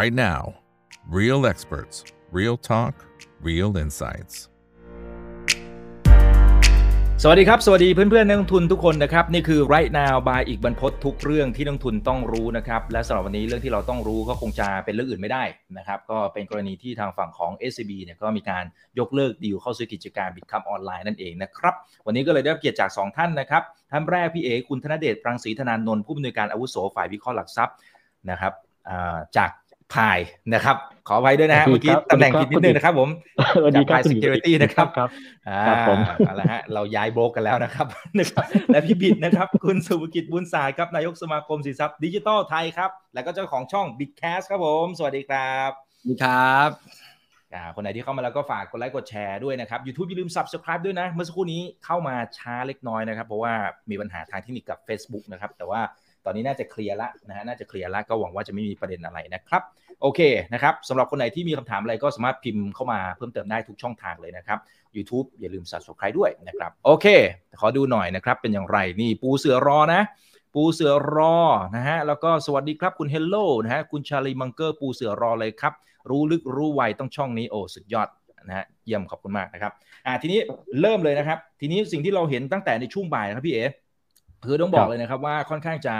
right now. Real experts, real talk, real insights. สวัสดีครับ สวัสดีเพื่อนๆนักลงทุนทุกคนนะครับ นี่คือ right now by อีกบรรพททุกเรื่องที่นักลงทุนต้องรู้นะครับ และสำหรับวันนี้เรื่องที่เราต้องรู้ก็คงจะเป็นเรื่องอื่นไม่ได้นะครับ ก็เป็นกรณีที่ทางฝั่งของ SCB เนี่ยก็มีการยกเลิกดีลเข้าซื้อกิจการบิตคัมออนไลน์นั่นเองนะครับ วันนี้ก็เลยได้รับเกียรติจาก 2 ท่านนะครับ ท่านแรกพี่เอคุณธนเดชปรังสีธนานนท์ผู้อำนวยการอาวุโสฝ่ายวิเคราะห์หลักทรัพย์นะครับจาก พายนะครับ ขอไว้ด้วยนะฮะสวัเมื่สอดีกี้ครับตำแหน่งสวัผิสดดีนิดนึงนะครับผมสวัสดีจากครับ Pi Security นะครับครับอ่าครับผมเอาละฮะเราย้ายโบรกกันแล้วนะครับนะครับ และพี่บิดนะครับ คุณสุภกิจบุญสายครับนายกสมาคมสินทรัพย์ดิจิทัลไทยครับ แล้วก็เจ้าของช่อง b i t c a s t ครับผม สวัสดีครับดีครับอ่าคนไหนที่เข้ามาแล้วก็ฝากกดไลค์กดแชร์ด้วยนะครับ YouTube อย่าลืม Subscribe ด้วยนะ เมื่อสักครู่นี้เข้ามาช้าเล็กน้อยนะครับ เพราะว่ามีปัญหาทางเทคนิคกับ Facebook นะครับ แต่ว่า ตอนนี้น่าจะ clear ละนะฮะน่าจะ clear ละก็หวังว่าจะไม่มีประเด็นอะไรนะครับโอเคนะครับสำหรับคนไหนที่มีคำถามอะไรก็สามารถพิมพ์เข้ามาเพิ่มเติมได้ทุกช่องทางเลยนะครับ YouTube อย่าลืม Subscribe ด้วยนะครับโอเค ขอดูหน่อยนะครับ เป็นอย่างไรนี่ปูเสือรอนะ ปูเสือรอนะฮะแล้วก็สวัสดีครับคุณเฮลโลนะฮะคุณชาลีมังเกอร์ปูเสือรอเลยครับ รู้ลึกรู้ไวต้องช่องนี้โอ้สุดยอดนะฮะเยี่ยมขอบคุณมากนะครับอ่าทีนี้เริ่มเลยนะครับ ทีนี้สิ่งที่เราเห็นตั้งแต่ในช่วงบ่ายนะครับพี่เอ๋ คือต้องบอกเลยนะครับว่าค่อนข้างจะ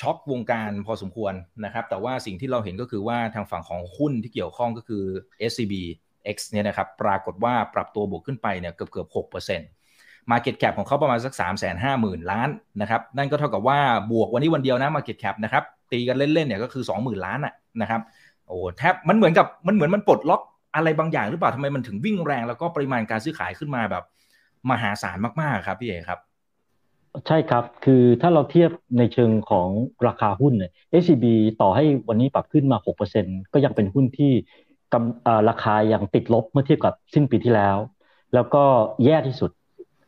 ช็อกวงการพอสมควรนะครับ แต่ว่าสิ่งที่เราเห็นก็คือว่าทางฝั่งของหุ้นที่เกี่ยวข้องก็คือ SCB X เนี่ยนะครับ ปรากฏว่าปรับตัวบวกขึ้นไปเนี่ยเกือบเกือบหกเปอร์เซ็นต์ Market Cap ของเขาประมาณสัก3 5 0 0 0 0ล้านนะครับ นั่นก็เท่ากับว่าบวกวันนี้วันเดียวนะ Market Cap นะครับ ตีกันเล่นๆเนี่ยก็คือ 20,000 ล้านอะนะครับ โอ้แทบมันเหมือนกับมันเหมือนมันปลดล็อกอะไรบางอย่างหรือเปล่าทำไมมันถึงวิ่งแรง แล้วก็ปริมาณการซื้อขายขึ้นมาแบบมหาศาลมากๆครับพี่เอครับ ใช่ครับ คือถ้าเราเทียบในเชิงของราคาหุ้นเนี่ย SCB ต่อให้วันนี้ปรับขึ้นมา 6%ก็ยังเป็นหุ้นที่กำอ่าราคายังติดลบเมื่อเทียบกับสิ้นปีที่แล้ว แล้วก็แย่ที่สุด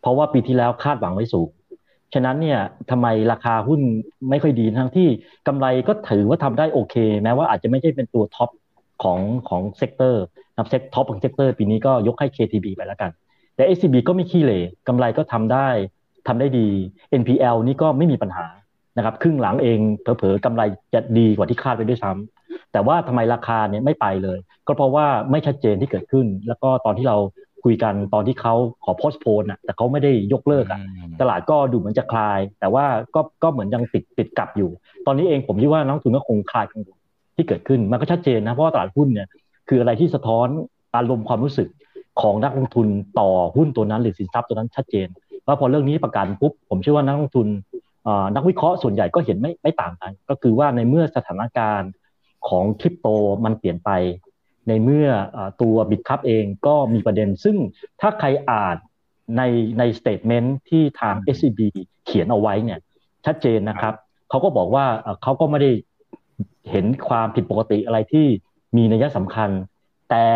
เพราะว่าปีที่แล้วคาดหวังไว้สูง ฉะนั้นเนี่ยทำไมราคาหุ้นไม่ค่อยดีทั้งที่กำไรก็ถือว่าทำได้โอเค แม้ว่าอาจจะไม่ใช่เป็นตัว top ของของ sector นับ sec top ของ sector ปีนี้ก็ยกให้ KTB ไปแล้วกัน แต่ SCB ก็ไม่ขี้เหร่กำไรก็ทำได้ ทำได้ดี NPL นี่ก็ไม่มีปัญหานะครับครึ่งหลังเองเผลอๆกำไรจะดีกว่าที่คาดไปด้วยซ้ำแต่ว่าทำไมราคาเนี่ยไม่ไปเลย ก็เพราะว่าไม่ชัดเจนที่เกิดขึ้น แล้วก็ตอนที่เราคุยกันตอนที่เขาขอ postpone อะแต่เขาไม่ได้ยกเลิกอะตลาดก็ดูเหมือนจะคลาย แต่ว่าก็ก็เหมือนยังติดติดกลับอยู่ ตอนนี้เองผมคิดว่านักลงทุนก็คงคลายกังวลที่เกิดขึ้นมันก็ชัดเจนนะเพราะว่าตลาดหุ้นเนี่ยคืออะไรที่สะท้อนอารมณ์ความรู้สึกของนักลงทุนต่อหุ้นตัวนั้นหรือสินทรัพย์ตัวนั้นชัดเจน ว่าพอเรื่องนี้ประกาศปุ๊บผมเชื่อว่านักลงทุนนักวิเคราะห์ส่วนใหญ่ก็เห็นไม่ไม่ต่างกัน ก็คือว่าในเมื่อสถานการณ์ของคริปโตมันเปลี่ยนไป ในเมื่ออตัวบิตคัพเองก็มีประเด็น ซึ่งถ้าใครอ่านในใน statement ที่ทาง SCB เขียนเอาไว้เนี่ยชัดเจนนะครับเขาก็บอกว่าเขาก็ไม่ได้เห็นความผิดปกติอะไรที่มีนัยสำคัญ แต่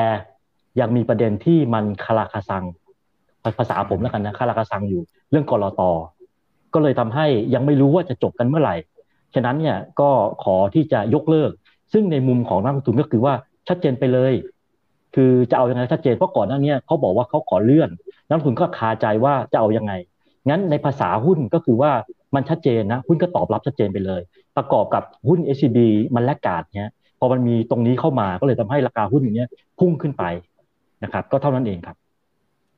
ยังมีประเด็นที่มันคาราคาซัง ภาษาผมแล้วกันนะคาราคาซังอยู่เรื่องกลต.ก็เลยทำให้ยังไม่รู้ว่าจะจบกันเมื่อไหร่ ฉะนั้นเนี่ยก็ขอที่จะยกเลิก ซึ่งในมุมของนักลงทุนก็คือว่าชัดเจนไปเลย คือจะเอาอยัางไงชัดเจนเพราะก่อนหน้านี้เขาบอกว่าเขาขอเลื่อน นักลงทุนก็คาใจว่าจะเอายังไง งั้นในภาษาหุ้นก็คือว่ามันชัดเจนนะหุ้นก็ตอบรับชัดเจนไปเลย ประกอบกับหุ้น SCB มันแลกกาดเนี่ยพอมันมีตรงนี้เข้ามาก็เลยทำให้ราคาหุ้นอย่างเนี้ยพุ่งขึ้นไปนะครับ ก็เท่านั้นเองครับ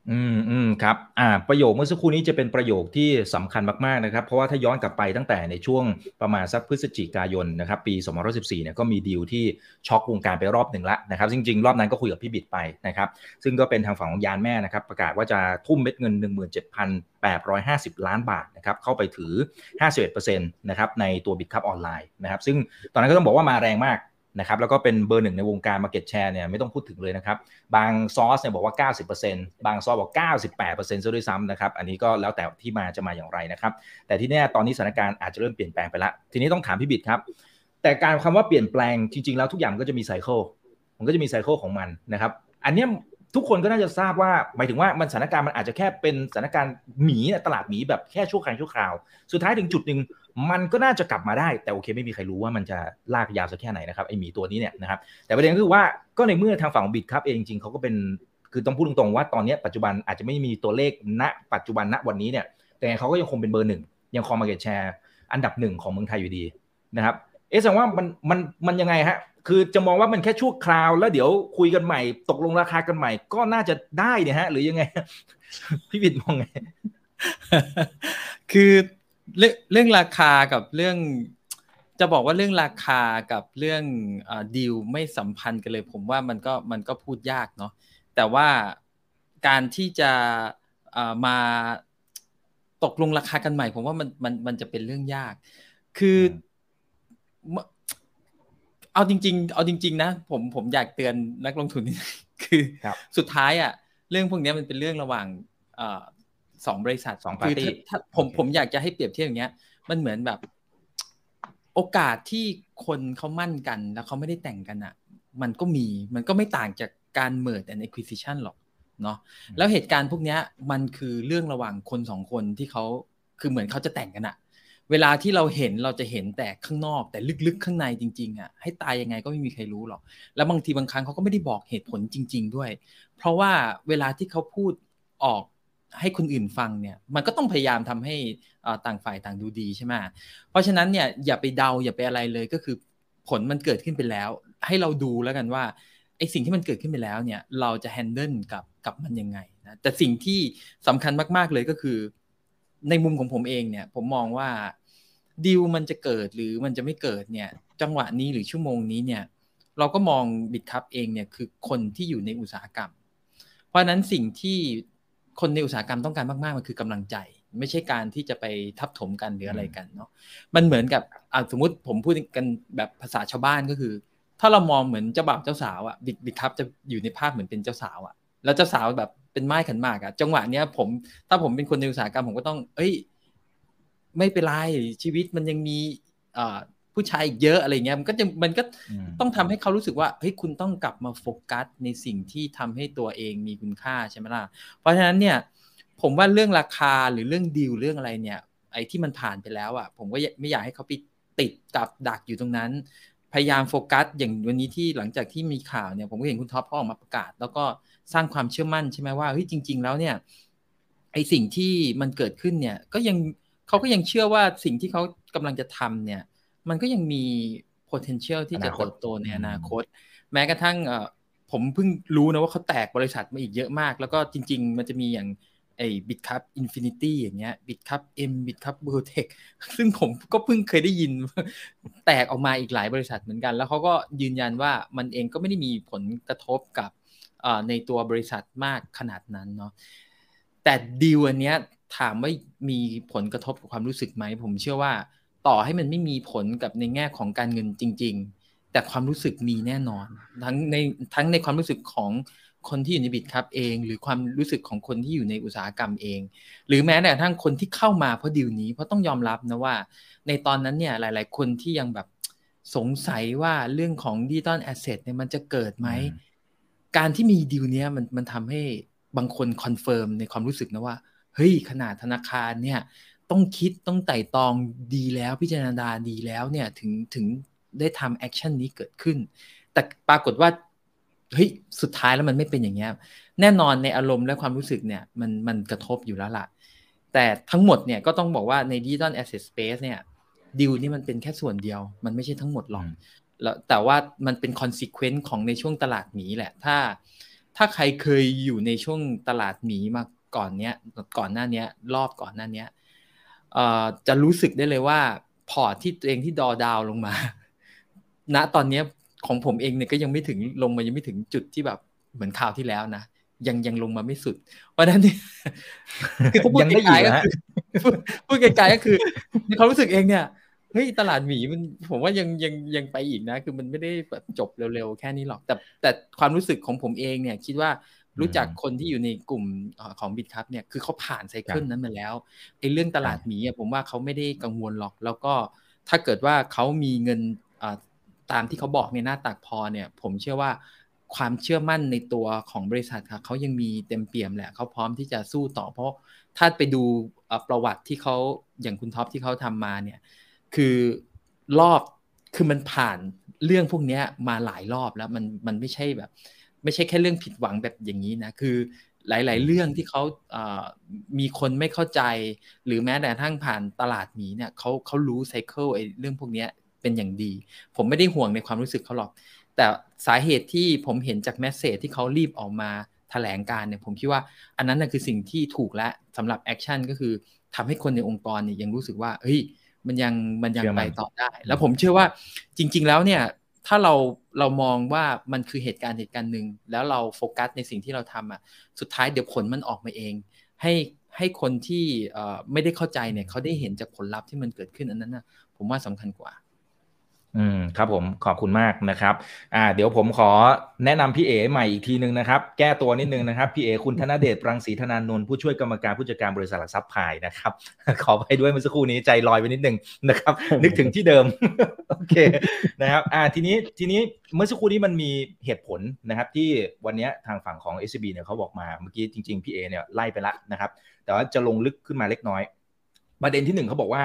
อืมอืมครับอ่าประโยคเมื่อสักครู่นี้จะเป็นประโยคที่สำคัญมากๆนะครับ เพราะว่าถ้าย้อนกลับไปตั้งแต่ในช่วงประมาณสักพฤศจิกายนนะครับปี2014เนี่ยก็มีดีลที่ช็อกวงการไปรอบหนึ่งละนะครับจริงๆ รอบนั้นก็คุยกับพี่บิ๊กไปนะครับ ซึ่งก็เป็นทางฝั่งของยานแม่นะครับ ประกาศว่าจะทุ่มเม็ดเงิน 17,850 ล้านบาทนะครับเข้าไปถือ 51%นะครับในตัว Bitkub Online นะครับซึ่งตอนนั้นก็ต้องบอกว่ามาแรงมาก นะครับแล้วก็เป็นเบอร์หนึ่งในวงการ Market Share เนี่ยไม่ต้องพูดถึงเลยนะครับ บางซอสเนี่ยบอกว่า 90%บางซอสบอก 98%ซะด้วยซ้ำนะครับอันนี้ก็แล้วแต่ที่มาจะมาอย่างไรนะครับแต่ที่แน่ตอนนี้สถานการณ์อาจจะเริ่มเปลี่ยนแปลงไปล้วทีนี้ต้องถามพี่บิดครับ แต่การคำว่าเปลี่ยนแปลงจริง ๆ แล้วทุกอย่างก็จะมีไซเคิลมันก็จะมีไซเคิลของมันนะครับอันนี้ทุกคนก็น่าจะทราบว่าหมายถึงว่ามันสถานการณ์มันอาจจะแค่เป็นสถานการณ์หมีตลาดหมีแบบแค่ชั่วครั้งชั่วคราว สุดท้ายถึงจุดหนึ่ง มันก็น่าจะกลับมาได้แต่โอเคไม่มีใครรู้ว่ามันจะลากยาวสักแค่ไหนนะครับไอหมีตัวนี้เนี่ยนะครับแต่ประเด็นก็คือว่าก็ในเมื่อทางฝั่งของบิตครับเองจริงเขาก็เป็นคือต้องพูดตรงๆว่าตอนนี้ปัจจุบันอาจจะไม่มีตัวเลขณ ปัจจุบันณวันนี้เนี่ย แต่เขาก็ยังคงเป็นเบอร์หนึ่งยังครองมาเก็ตแชร์อันดับหนึ่งของเมืองไทยอยู่ดีนะครับเอ๊ะแสดงว่ามันมันมันยังไงฮะคือจะมองว่ามันแค่ชั่วคราวแล้วเดี๋ยวคุยกันใหม่ ตกลงราคากันใหม่ ก็น่าจะได้เนี่ยฮะ หรือยังไง พี่บิดมองไง คือ เรื่องเรื่องราคากับเรื่อง จะบอกว่าเรื่องราคากับเรื่องดีลไม่สัมพันธ์กันเลย ผมว่ามันก็มันก็พูดยากเนาะแต่ว่าการที่จะมาตกลงราคากันใหม่ ผมว่ามันมันมันจะเป็นเรื่องยาก คือเอาจริง ๆ เอาจริง ๆ นะ ผมผมอยากเตือนนักลงทุนคือ สุดท้ายอะ เรื่องพวกนี้มันเป็นเรื่องระหว่าง สองบริษัทสองปาร์ตี้ถ้าผมผมอยากจะให้เปรียบเทียบอย่างเงี้ย มันเหมือนแบบ โอกาสที่คนเขามั่นกันแล้วเขาไม่ได้แต่งกันอะ มันก็มีมันก็ไม่ต่างจากการเมิร์ดแอนด์ acquisition หรอกเนาะแล้วเหตุการณ์พวกนี้มันคือเรื่องระหว่างคนสองคนที่เขาคือเหมือนเขาจะแต่งกันอะเวลาที่เราเห็นเราจะเห็นแต่ข้างนอกแต่ลึกๆข้างในจริงๆอะให้ตายยังไงก็ไม่มีใครรู้หรอกแล้วบางทีบางครั้งเขาก็ไม่ได้บอกเหตุผลจริง ๆ ด้วย เพราะว่าเวลาที่เขาพูดออก ให้คนอื่นฟังเนี่ยมันก็ต้องพยายามทำให้ต่างฝ่ายต่างดูดีใช่ไหมเพราะฉะนั้นเนี่ยอย่าไปเดาอย่าไปอะไรเลยก็คือผลมันเกิดขึ้นไปแล้ว ให้เราดูแล้วกันว่าไอสิ่งที่มันเกิดขึ้นไปแล้วเนี่ยเราจะแฮนเดิลกับกับมันยังไงนะแต่สิ่งที่สำคัญมาก ๆเลยก็คือ ในมุมของผมเองเนี่ยผมมองว่าดีลมันจะเกิดหรือมันจะไม่เกิดเนี่ยจังหวะนี้หรือชั่วโมงนี้เนี่ยเราก็มองบิตคัพเองเนี่ยคือคนที่อยู่ในอุตสาหกรรม เพราะนั้นสิ่งที่ คนในอุตสาหกรรมต้องการมากๆมันคือกำลังใจ ไม่ใช่การที่จะไปทับถมกันหรืออะไรกันเนาะมันเหมือนกับสมมติผมพูดกันแบบภาษาชาวบ้านก็คือ ถ้าเรามองเหมือนเจ้าบ่าวเจ้าสาวอะบิ๊ก Bitkub จะอยู่ในภาพเหมือนเป็นเจ้าสาวอะแล้วเจ้าสาวแบบเป็นม่ายขันหมากอะจังหวะเนี้ยผมถ้าผมเป็นคนในอุตสาหกรรมผมก็ต้อง เอ้ย ไม่เป็นไรชีวิตมันยังมีอ่า ผู้ชายเยอะอะไรเงี้ยมันก็จะมันก็ต้องทำให้เขารู้สึกว่าเฮ้ยคุณต้องกลับมาโฟกัสในสิ่งที่ทำให้ตัวเองมีคุณค่าใช่ไหมล่ะเพราะฉะนั้นเนี่ยผมว่าเรื่องราคาหรือเรื่องดีลเรื่องอะไรเนี่ย ไอ้ที่มันผ่านไปแล้วอะผมก็ไม่อยากให้เขาไปติดกับดักอยู่ตรงนั้น พยายามโฟกัส อย่างวันนี้ที่หลังจากที่มีข่าวเนี่ย ผมก็เห็นคุณท็อปเขาออกมาประกาศ แล้วก็สร้างความเชื่อมั่นใช่ไหมว่าเฮ้ยจริง ๆ แล้วเนี่ยไอสิ่งที่มันเกิดขึ้นเนี่ย ก็ยังเขาก็ยังเชื่อว่าสิ่งที่เขากำลังจะทำเนี่ย มันก็ยังมี potential ที่จะเติบโตในอนาคต แม้กระทั่งผมเพิ่งรู้นะว่าเขาแตกบริษัทมาอีกเยอะมาก แล้วก็จริง ๆ มันจะมีอย่างไอ้ Bitkub Infinity อย่างเงี้ย Bitkub M Bitkub เบอร์เทคซึ่งผมก็เพิ่งเคยได้ยิน แตกออกมาอีกหลายบริษัทเหมือนกัน แล้วเขาก็ยืนยันว่ามันเองก็ไม่ได้มีผลกระทบกับในตัวบริษัทมากขนาดนั้นเนาะแต่ดีลอันเนี้ยถามว่ามีผลกระทบกับความรู้สึกไหม ผมเชื่อว่า ต่อให้มันไม่มีผลกับในแง่ของการเงินจริง ๆ แต่ความรู้สึกมีแน่นอน ทั้งในทั้งในความรู้สึกของคนที่อยู่ใน Bitkub เอง หรือความรู้สึกของคนที่อยู่ในอุตสาหกรรมเอง หรือแม้แต่ทั้งคนที่เข้ามาเพราะดีลนี้เพราะต้องยอมรับนะว่า ในตอนนั้นเนี่ยหลาย ๆ คนที่ยังแบบสงสัยว่าเรื่องของ digital asset เนี่ยมันจะเกิดไหม การที่มีดีลเนี้ยมันมันทำให้บางคน confirm ในความรู้สึกนะว่า เฮ้ยขนาดธนาคารเนี่ย ต้องคิดต้องไตร่ตรองดีแล้วพิจารณาดีแล้วเนี่ยถึงถึงได้ทำ action นี้เกิดขึ้น แต่ปรากฏว่าเฮ้ยสุดท้ายแล้วมันไม่เป็นอย่างเงี้ยแน่นอนในอารมณ์และความรู้สึกเนี่ยมันมันกระทบอยู่แล้วล่ะ แต่ทั้งหมดเนี่ยก็ต้องบอกว่าใน Digital Asset Space เนี่ยดีลนี้มันเป็นแค่ส่วนเดียว มันไม่ใช่ทั้งหมดหรอกแล้วแต่ว่ามันเป็น consequence ของในช่วงตลาดหมีแหละ ถ้า ถ้าใครเคยอยู่ในช่วงตลาดหมีมาก่อนเนี้ยก่อนหน้านี้รอบก่อนหน้านี้เอ่อ จะรู้สึกได้เลยว่าพอร์ตที่ตัวเองที่ดอดาวลงมา ณตอนนี้ของผมเองเนี่ยก็ยังไม่ถึงลงมายังไม่ถึงจุดที่แบบเหมือนข่าวที่แล้วนะยังยังลงมาไม่สุด เพราะนั้นเนี่ยคือพูดไกลๆก็คือพูดไกลๆก็คือในความรู้สึกเองเนี่ยเฮ้ยตลาดหมีมันผมว่ายังยังยังไปอีกนะ คือมันไม่ได้แบบจบเร็วๆแค่นี้หรอก แต่แต่ความรู้สึกของผมเองเนี่ย คิดว่า รู้จักคนที่อยู่ในกลุ่มของบิตครับเนี่ยคือเขาผ่านไซเคิลนั้นมาแล้วไอ้เรื่องตลาดหมีผมว่าเขาไม่ได้กังวลหรอก แล้วก็ถ้าเกิดว่าเขามีเงินตามที่เขาบอกในหน้าตักพอเนี่ย ผมเชื่อว่าความเชื่อมั่นในตัวของบริษัทค่ะเขายังมีเต็มเปี่ยมแหละเขาพร้อมที่จะสู้ต่อ เพราะถ้าไปดูประวัติที่เขาอย่างคุณท็อปที่เขาทำมาเนี่ยคือรอบคือมันผ่านเรื่องพวกนี้มาหลายรอบแล้วมันมันไม่ใช่แบบ ไม่ใช่แค่เรื่องผิดหวังแบบอย่างนี้นะคือหลาย ๆ เรื่องที่เขามีคนไม่เข้าใจ หรือแม้แต่ทั้งผ่านตลาดหมีเนี่ยเขาเขารู้ cycle ไอ้เรื่องพวกนี้เป็นอย่างดี ผมไม่ได้ห่วงในความรู้สึกเขาหรอก แต่สาเหตุที่ผมเห็นจาก message ที่เขารีบออกมาแถลงการณ์เนี่ยผมคิดว่าอันนั้นนะคือสิ่งที่ถูกและสำหรับ action ก็คือทำให้คนในองค์กรเนี่ยยังรู้สึกว่าเฮ้ยมันยังมันยังไปต่อได้ แล้วผมเชื่อว่าจริง ๆ แล้วเนี่ย ถ้าเราเรามองว่ามันคือเหตุการณ์เหตุการณ์หนึ่งแล้วเราโฟกัสในสิ่งที่เราทำอะสุดท้ายเดี๋ยวผลมันออกมาเอง ให้ให้คนที่ไม่ได้เข้าใจเนี่ยเขาได้เห็นจากผลลัพธ์ที่มันเกิดขึ้นอันนั้นนะผมว่าสำคัญกว่า อืมครับผมขอบคุณมากนะครับ อ่า เดี๋ยวผมขอแนะนำพี่เอใหม่อีกทีหนึ่งนะครับ แก้ตัวนิดนึงนะครับ พี่เอคุณธนเดชปรังศรีธนานนท์ผู้ช่วยกรรมการผู้จัดการบริษัทหลักทรัพย์พายนะครับ ขอไปด้วยเมื่อสักครู่นี้ใจลอยไปนิดนึงนะครับ นึกถึงที่เดิม โอเคนะครับ อ่าทีนี้ทีนี้เมื่อสักครู่นี้มันมีเหตุผลนะครับ ที่วันนี้ทางฝั่งของ s อ b เนี่ยเขาบอกมาเมื่อกี้จริงๆพี่เอเนี่ยไล่ไปละนะครับ แต่ว่าจะลงลึกขึ้นมาเล็กน้อย ประเด็นที่หนึ่งเขาบอกว่า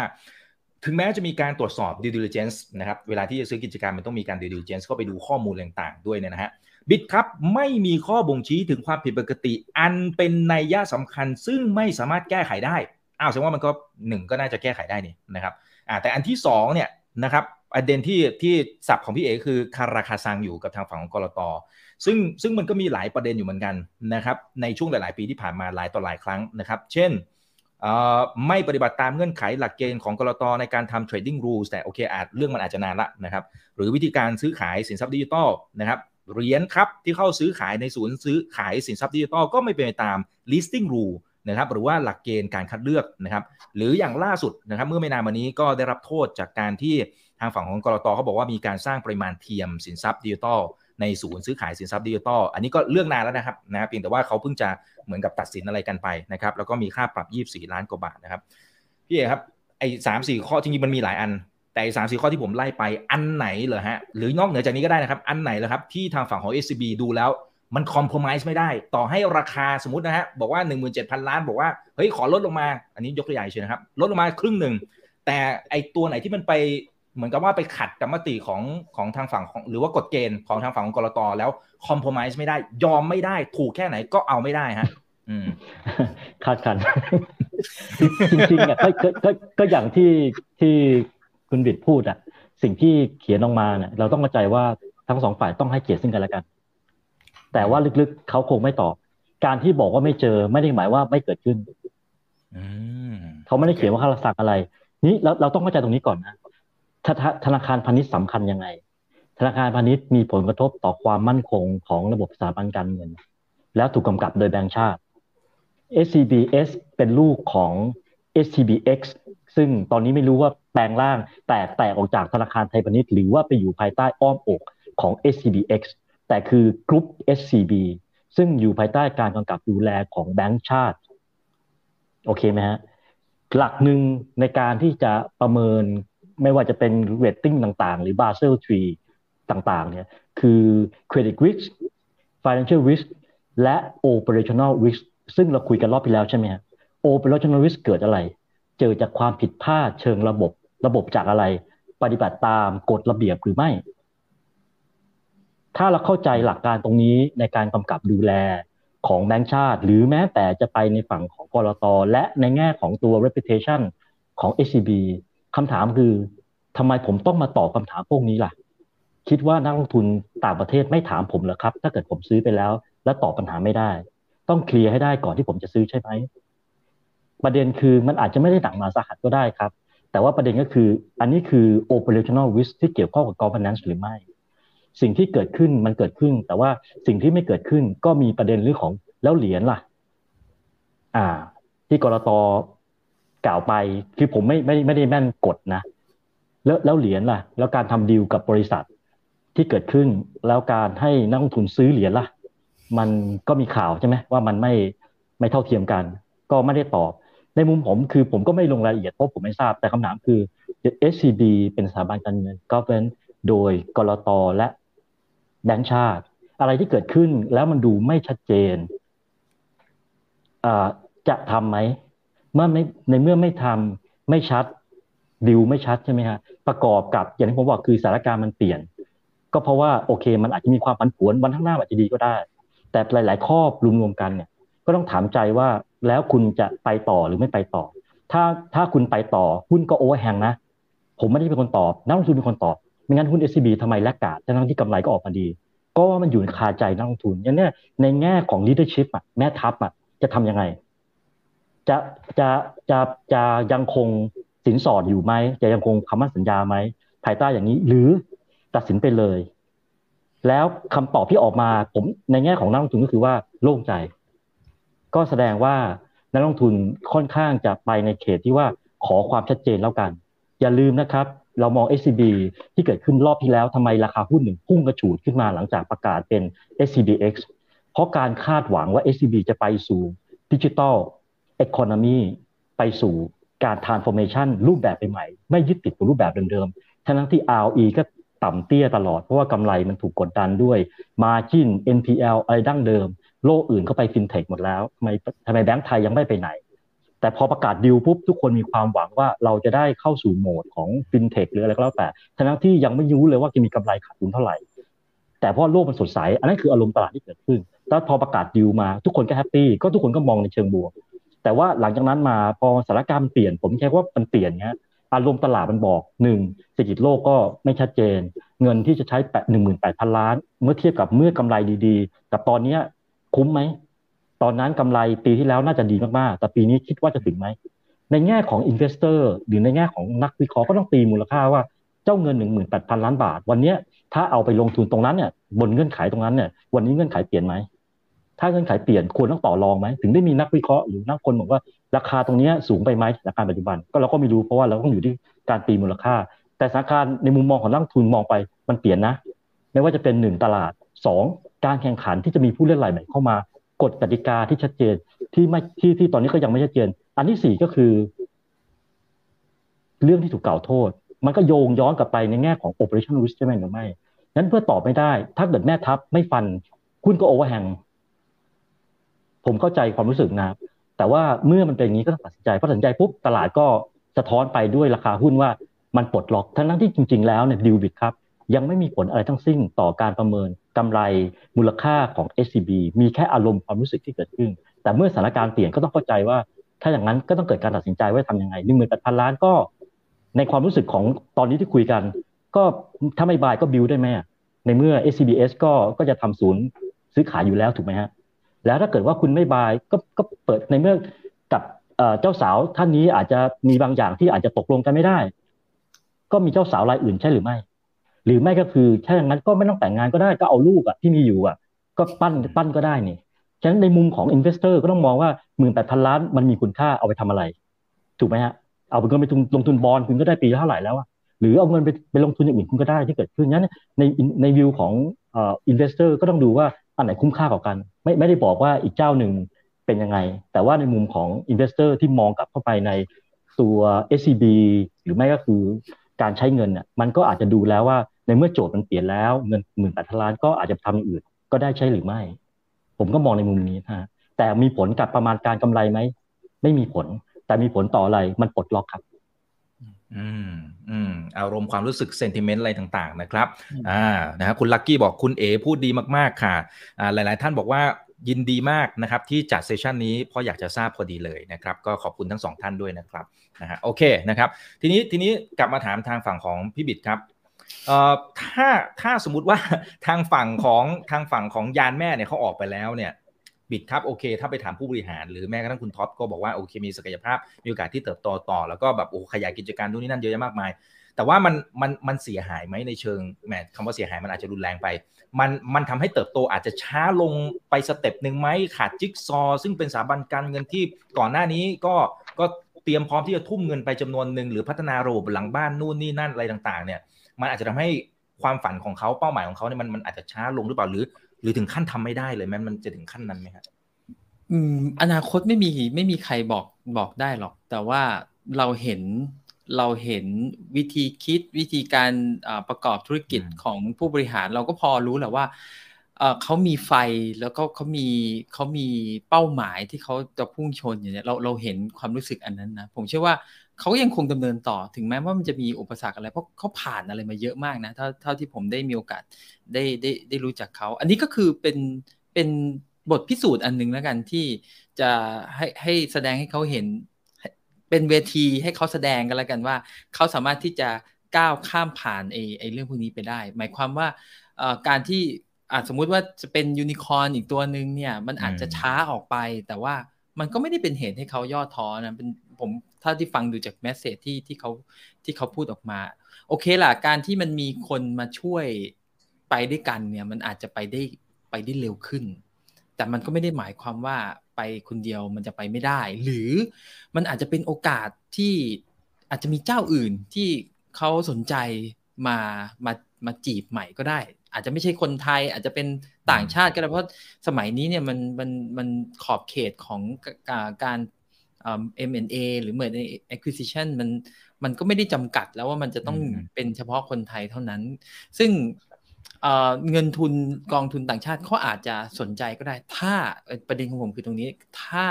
ถึงแม้จะมีการตรวจสอบ due diligence นะครับ เวลาที่จะซื้อกิจการมันต้องมีการ due diligence เข้าไปดูข้อมูลต่างๆ ด้วยเนี่ยนะฮะบิตครับไม่มีข้อบ่งชี้ถึงความผิดปกติ อันเป็นนัยยะสำคัญ ซึ่งไม่สามารถแก้ไขได้อ้าวแสดงว่ามันก็หนึ่งก็น่าจะแก้ไขได้นี่นะครับอ่าแต่อันที่2เนี่ยนะครับประเด็นที่ที่สับของพี่เอคือคาราคาซังอยู่กับทางฝั่งของกรตซึ่งซึ่งมันก็มีหลายประเด็นอยู่เหมือนกันนะครับในช่วงหลาย ๆ ปีที่ผ่านมาหลายต่อหลายครั้งนะครับ เช่น ไม่ปฏิบัติตามเงื่อนไขหลักเกณฑ์ของกรตในการทำ trading rules แต่โอเคอาจเรื่องมันอาจจะนานละนะครับ หรือวิธีการซื้อขายสินทรัพย์ดิจิตอลนะครับเหรียญ KUB ที่เข้าซื้อขายในศูนย์ซื้อขายสินทรัพย์ดิจิตอลก็ไม่เป็นไปตาม listing rule นะครับหรือว่าหลักเกณฑ์การคัดเลือกนะครับ หรืออย่างล่าสุดนะครับเมื่อไม่นานมานี้ก็ได้รับโทษจากการที่ทางฝั่งของกลต.เขาบอกว่ามีการสร้างปริมาณเทียมสินทรัพย์ดิจิตอล ในศูนย์ซื้อขายสินทรัพย์ดิจิตอลอันนี้ก็เรื่องนานแล้วนะครับนะเพียงแต่ว่าเขาเพิ่งจะเหมือนกับตัดสินอะไรกันไปนะครับแล้วก็มีค่าปรับ 24 ล้านกว่าบาทนะครับพี่เอครับไอ้สามสี่ข้อจริงๆมันมีหลายอัน แต่สามสี่ข้อที่ผมไล่ไปอันไหนเหรอฮะหรือนอกเหนือจากนี้ก็ได้นะครับ อันไหนเหรอครับที่ทางฝั่งของ SCB ดูแล้วมันคอมเพลมไพร์ไม่ได้ ต่อให้ราคาสมมตินะฮะบอกว่า 17,000 ล้าน บอกว่าเฮ้ยขอลดลงมา อันนี้ยกตัวอย่างเฉยนะครับ ลดลงมาครึ่งหนึ่ง แต่ไอตัวไหนที่มันไป เหมือนกับว่าไปขัดกับมติของของทางฝั่งของหรือว่ากฎเกณฑ์ของทางฝั่งของกรตแล้วคอมเพลมไพร์ไม่ได้ยอมไม่ได้ถูกแค่ไหนก็เอาไม่ได้ฮะคาดคันจริงๆอะก็ก็ก็อย่างที่ที่คุณบิดพูดอะ สิ่งที่เขียนออกมาเนี่ยเราต้องเข้าใจว่าทั้งสองฝ่ายต้องให้เกียรติซึ่งกันและกัน แต่ว่าลึกๆเขาคงไม่ตอบ การที่บอกว่าไม่เจอไม่ได้หมายว่าไม่เกิดขึ้นเขาไม่ได้เขียนว่าเขาสั่งอะไร นี้เราเราต้องเข้าใจตรงนี้ก่อนนะ ธนาคารพาณิชย์สำคัญยังไง ธนาคารพาณิชย์มีผลกระทบต่อความมั่นคงของระบบสถาบันการเงิน แล้วถูกกำกับโดยแบงก์ชาติ SCBS เป็นลูกของ SCBX ซึ่งตอนนี้ไม่รู้ว่าแปลงร่างแตกแตกออกจากธนาคารไทยพาณิชย์หรือว่าไปอยู่ภายใต้อ้อมอกของ SCBX แต่คือ group SCB ซึ่งอยู่ภายใต้การกำกับดูแลของแบงก์ชาติ โอเคไหมฮะ หลักหนึ่งในการที่จะประเมิน ไม่ว่าจะเป็นเรตติ้งต่างๆ หรือ Basel 3ต่างๆ เนี่ยคือ credit risk financial risk และ operational risk ซึ่งเราคุยกันรอบที่แล้วใช่ไหมฮะ operational risk เกิดอะไร เจอจากความผิดพลาดเชิงระบบระบบจากอะไร ปฏิบัติตามกฎระเบียบหรือไม่ ถ้าเราเข้าใจหลักการตรงนี้ในการกำกับดูแลของแบงก์ชาติ หรือแม้แต่จะไปในฝั่งของกรตและในแง่ของตัว reputation ของ SCB คำถามคือทำไมผมต้องมาตอบคาถามพวกนี้ล่ะ คิดว่านักลงทุนต่างประเทศไม่ถามผมหรอครับ ถ้าเกิดผมซื้อไปแล้ว แล้วตอบปัญหาไม่ได้ ต้องเคลียร์ให้ได้ก่อนที่ผมจะซื้อใช่ไหมประเด็นคือมันอาจจะไม่ได้หนักมาสาหัสก็ได้ครับ แต่ว่าประเด็นก็คืออันนี้คือ operational risk ที่เกี่ยวข้องกับ governance หรือไม่ สิ่งที่เกิดขึ้นมันเกิดขึ้น แต่ว่าสิ่งที่ไม่เกิดขึ้นก็มีประเด็นเรื่องของแล้วเหรียญล่ะ อ่า ที่กรต กล่าวไปคือผมไม่ไม่ไม่ได้แม่นกดนะ แล้วแล้วเหรียญล่ะ แล้วการทำดีลกับบริษัทที่เกิดขึ้นแล้วการให้นักลงทุนซื้อเหรียญล่ะ มันก็มีข่าวใช่ไหมว่ามันไม่ไม่เท่าเทียมกัน ก็ไม่ได้ตอบ ในมุมผมคือผมก็ไม่ลงรายละเอียดเพราะผมไม่ทราบแต่คำถามคือ SCB เป็นสถาบันการเงินก็เป็นโดยกรตและแบงก์ชาติ อะไรที่เกิดขึ้นแล้วมันดูไม่ชัดเจนจะทำไหม เมื่อไม่ในเมื่อไม่ทำไม่ชัดดิวไม่ชัดใช่ไหมฮะประกอบกับอย่างที่ผมบอกคือสถานการณ์มันเปลี่ยน ก็เพราะว่าโอเคมันอาจจะมีความผันผวนวันข้างหน้าอาจจะดีก็ได้ แต่หลาย ๆ ข้อรวมๆกันเนี่ย ก็ต้องถามใจว่าแล้วคุณจะไปต่อหรือไม่ไปต่อ ถ้าถ้าคุณไปต่อหุ้นก็โอเวอร์แฮงนะ ผมไม่ได้เป็นคนตอบนักลงทุนเป็นคนตอบไม่งั้นหุ้น SCB ทำไมแลกกาดทั้งที่กำไรก็ออกมาดี ก็ว่ามันอยู่ในคาใจนักลงทุนอย่างนี้ในแง่ของ leadership อะแม่ทัพอะจะทำยังไง จะจะจะจะยังคงสินสอดอยู่ไหมจะยังคงคำมั่นสัญญาไหมภายใต้อย่างนี้หรือตัดสินไปเลย แล้วคำตอบที่ออกมาผมในแง่ของนักลงทุนก็คือว่าโล่งใจ ก็แสดงว่านักลงทุนค่อนข้างจะไปในเขตที่ว่าขอความชัดเจนแล้วกัน อย่าลืมนะครับ เรามอง SCB ที่เกิดขึ้นรอบที่แล้วทำไมราคาหุ้นหนึ่งพุ่งกระฉูดขึ้นมาหลังจากประกาศเป็น SCBX เพราะการคาดหวังว่า SCB จะไปสู่ดิจิทัล อนมีไปสู่การ transformation รูปแบบใหม่ ไม่ยึดติดกับรูปแบบเดิมๆ ทั้งที่ ROE ก็ต่ำเตี้ยตลอด เพราะว่ากำไรมันถูกกดดันด้วย Margin NPL อะไรดั้งเดิม โลกอื่นเข้าไปฟินเทคหมดแล้วทำไมทำไมแบงก์ไทยยังไม่ไปไหน แต่พอประกาศดิวปุ๊บทุกคนมีความหวังว่าเราจะได้เข้าสู่โหมดของฟินเทคหรืออะไรก็แล้วแต่ทั้งที่ยังไม่รู้เลยว่าจะมีกำไรขาดทุนเท่าไหร่ แต่เพราะโลกมันสดใส อันนั้นคืออารมณ์ตลาดที่เกิดขึ้นแล้วพอประกาศดิวมา ทุกคนก็แฮปปี้ก็ทุกคนก็มองในเชิงบวก แต่ว่าหลังจากนั้นมาพอสถานการณ์เปลี่ยน ผมแค่ว่ามันเปลี่ยนเนี้ยอารมณ์ตลาดมันบอกหนึ่งเศรษฐกิจโลกก็ไม่ชัดเจน เงินที่จะใช้แปดหนึ่งหมื่นแปดพันล้าน เมื่อเทียบกับเมื่อกำไรดีๆ กับตอนนี้คุ้มไหม ตอนนั้นกำไรปีที่แล้วน่าจะดีมากๆ แต่ปีนี้คิดว่าจะถึงไหม ในแง่ของ investor หรือในแง่ของนักวิเคราะห์ก็ต้องตีมูลค่าว่าเจ้าเงินหนึ่งหมื่นแปดพันล้านบาท วันนี้ถ้าเอาไปลงทุนตรงนั้นเนี่ยบนเงื่อนไขตรงนั้นเนี่ยวันนี้เงื่อนไขเปลี่ยนไหม ถ้าเงื่อนไขเปลี่ยนควรต้องต่อรองไหมถึงได้มีนักวิเคราะห์หรือนักคนบอกว่าราคาตรงนี้สูงไปไหมราคาปัจจุบันก็เราก็ไม่รู้เพราะว่าเราต้องอยู่ที่การตีมูลค่า แต่สถานการณ์ในมุมมองของนักทุนมองไปมันเปลี่ยนนะ ไม่ว่าจะเป็นหนึ่งตลาดสองการแข่งขันที่จะมีผู้เล่นรายใหม่เข้ามากฎกติกาที่ชัดเจนที่ไม่ที่ที่ตอนนี้ก็ยังไม่ชัดเจน อันที่สี่ก็คือ เรื่องที่ถูกกล่าวโทษ มันก็โยงย้อนกลับไปในแง่ของ operation risk ใช่ไหมหรือไม่นั้นเพื่อตอบไม่ได้ ถ้าเกิดแม่ทัพไม่ฟันคุณก็โอเวอร์แฮง ผมเข้าใจความรู้สึกนะแต่ว่าเมื่อมันเป็นอย่างนี้ก็ต้องตัดสินใจพอตัดสินใจปุ๊บตลาดก็สะท้อนไปด้วยราคาหุ้นว่ามันปลดล็อกทั้งนั้นที่จริง ๆ แล้วเนี่ยดิวบิตครับยังไม่มีผลอะไรทั้งสิ้นต่อการประเมินกำไรมูลค่าของ SCB มีแค่อารมณ์ความรู้สึกที่เกิดขึ้น แต่เมื่อสถานการณ์เปลี่ยนก็ต้องเข้าใจว่า ถ้าอย่างนั้นก็ต้องเกิดการตัดสินใจว่าทำยังไงหนึ่งหมื่นแปดพันล้านก็ ในความรู้สึกของตอนนี้ที่คุยกัน ก็ถ้าไม่บายก็บิวได้ไหมในเมื่อ SCBS ก็ก็จะทำศูนย์ซื้อขายอยู่แล้วถูกไหมฮะ แล้วถ้าเกิดว่าคุณไม่บายก็ก็เปิดในเมื่อกับเจ้าสาวท่านนี้อาจจะมีบางอย่างที่อาจจะตกลงกันไม่ได้ ก็มีเจ้าสาวรายอื่นใช่หรือไม่ หรือไม่ก็คือถ้าอย่างนั้นก็ไม่ต้องแต่งงานก็ได้ก็เอาลูกอะที่มีอยู่อะ ก็ปั้นปั้นก็ได้นี่ฉะนั้นในมุมของ investor ก็ต้องมองว่าหมื่นแปดพันล้านมันมีคุณค่าเอาไปทำอะไร ถูกไหมฮะเอาเงินไปลงทุนบอลคุณก็ได้ปีเท่าไหร่แล้วอะหรือเอาเงินไปไปลงทุนอย่างอื่นคุณก็ได้ที่เกิดขึ้นนั้นในในวิวของ investor ก็ต้องดูว่า อันไหนคุ้มค่ากว่ากัน ไม่ไม่ได้บอกว่าอีกเจ้าหนึ่งเป็นยังไง แต่ว่าในมุมของ investor ที่มองกลับเข้าไปในตัว SCB หรือไม่ก็คือการใช้เงินเนี่ยมันก็อาจจะดูแล้วว่าในเมื่อโจทย์มันเปลี่ยนแล้วเงินหมื่นแปดล้านก็อาจจะทำอื่นก็ได้ใช่หรือไม่ ผมก็มองในมุมนี้ฮะแต่มีผลกับประมาณการกำไรไหมไม่มีผล แต่มีผลต่ออะไรมันปลดล็อกครับ อืมอืมอารมณ์ความรู้สึก sentiment อะไรต่าง ๆ นะครับอ่านะครคุณลักกี้บอกคุณเอพูดดีมากๆค่ะอ่าหลายๆ ท่านบอกว่ายินดีมากนะครับ ที่จัดเซสชันนี้เพราะอยากจะทราบพอดีเลยนะครับ ก็ขอบคุณทั้งสองท่านด้วยนะครับนะฮะโอเคนะครับ ทีนี้ทีนี้กลับมาถามทางฝั่งของพี่บิดครับเอ่อถ้าถ้าสมมุติว่าทางฝั่งของทางฝั่งของยานแม่เนี่ยเขาออกไปแล้วเนี่ย บิดครับโอเค ถ้าไปถามผู้บริหาร หรือแม้กระทั่งคุณท็อปก็บอกว่าโอเคมีศักยภาพมีโอกาสที่เติบโตต่อ แล้วก็แบบโอ้ขยายกิจการนู่นนี่นั่นเยอะแยะมากมาย แต่ว่ามันมันมันเสียหายไหมในเชิงแหมคำว่าเสียหายมันอาจจะรุนแรงไป มันมันทำให้เติบโตอาจจะช้าลงไปสเต็ปหนึ่งไหมขาดจิ๊กซอ ซึ่งเป็นสถาบันการเงินที่ก่อนหน้านี้ก็ก็เตรียมพร้อมที่จะทุ่มเงินไปจำนวนหนึ่งหรือพัฒนาระบบหลังบ้านนู่นนี่นั่นอะไรต่างๆ เนี่ย มันอาจจะทำให้ความฝันของเขาเป้าหมายของเขาเนี่ยมันมันอาจจะช้าลงหรือเปล่าหรือ รือถึงขั้นทำไม่ได้เลยแม้มันจะถึงขั้นนั้นไหมครับอืม อนาคตไม่มีไม่มีใครบอกบอกได้หรอก แต่ว่าเราเห็นเราเห็นวิธีคิดวิธีการประกอบธุรกิจของผู้บริหารเราก็พอรู้แหละว่าเขามีไฟแล้วก็เขามีเขามีเป้าหมายที่เขาจะพุ่งชนอย่างเนี้ยเราเราเห็นความรู้สึกอันนั้นนะผมเชื่อว่า เขายังคงดำเนินต่อถึงแม้ว่ามันจะมีอุปสรรคอะไร เพราะเขาผ่านอะไรมาเยอะมากนะเท่าเท่าที่ผมได้มีโอกาสได้ได้ได้รู้จักเขา อันนี้ก็คือเป็นเป็นบทพิสูจน์อันหนึ่งแล้วกันที่จะให้ให้แสดงให้เขาเห็น เป็นเวทีให้เขาแสดงกันแล้วกันว่า เขาสามารถที่จะก้าวข้ามผ่านไอ้ไอ้เรื่องพวกนี้ไปได้ หมายความว่าการที่อาจสมมุติว่าจะเป็นยูนิคอร์นอีกตัวหนึ่งเนี่ย มันอาจจะช้าออกไป แต่ว่ามันก็ไม่ได้เป็นเหตุให้เขาย่อท้อนะเป็นผม ถ้าที่ฟังดูจากแมสเซจที่ที่เขาที่เขาพูดออกมา โอเคล่ะการที่มันมีคนมาช่วยไปด้วยกันเนี่ยมันอาจจะไปได้ไปได้เร็วขึ้น แต่มันก็ไม่ได้หมายความว่าไปคนเดียวมันจะไปไม่ได้ หรือมันอาจจะเป็นโอกาสที่อาจจะมีเจ้าอื่นที่เขาสนใจมามามาจีบใหม่ก็ได้ อาจจะไม่ใช่คนไทย อาจจะเป็นต่างชาติก็ได้เพราะสมัยนี้เนี่ยมันมันมันขอบเขตของการ เอ็มเอ็นเอหรือเหมือนใน acquisition มันมันก็ไม่ได้จำกัดแล้วว่ามันจะต้องเป็นเฉพาะคนไทยเท่านั้น ซึ่งเงินทุนกองทุนต่างชาติเขาอาจจะสนใจก็ได้ ถ้าประเด็นของผมคือตรงนี้ ถ้า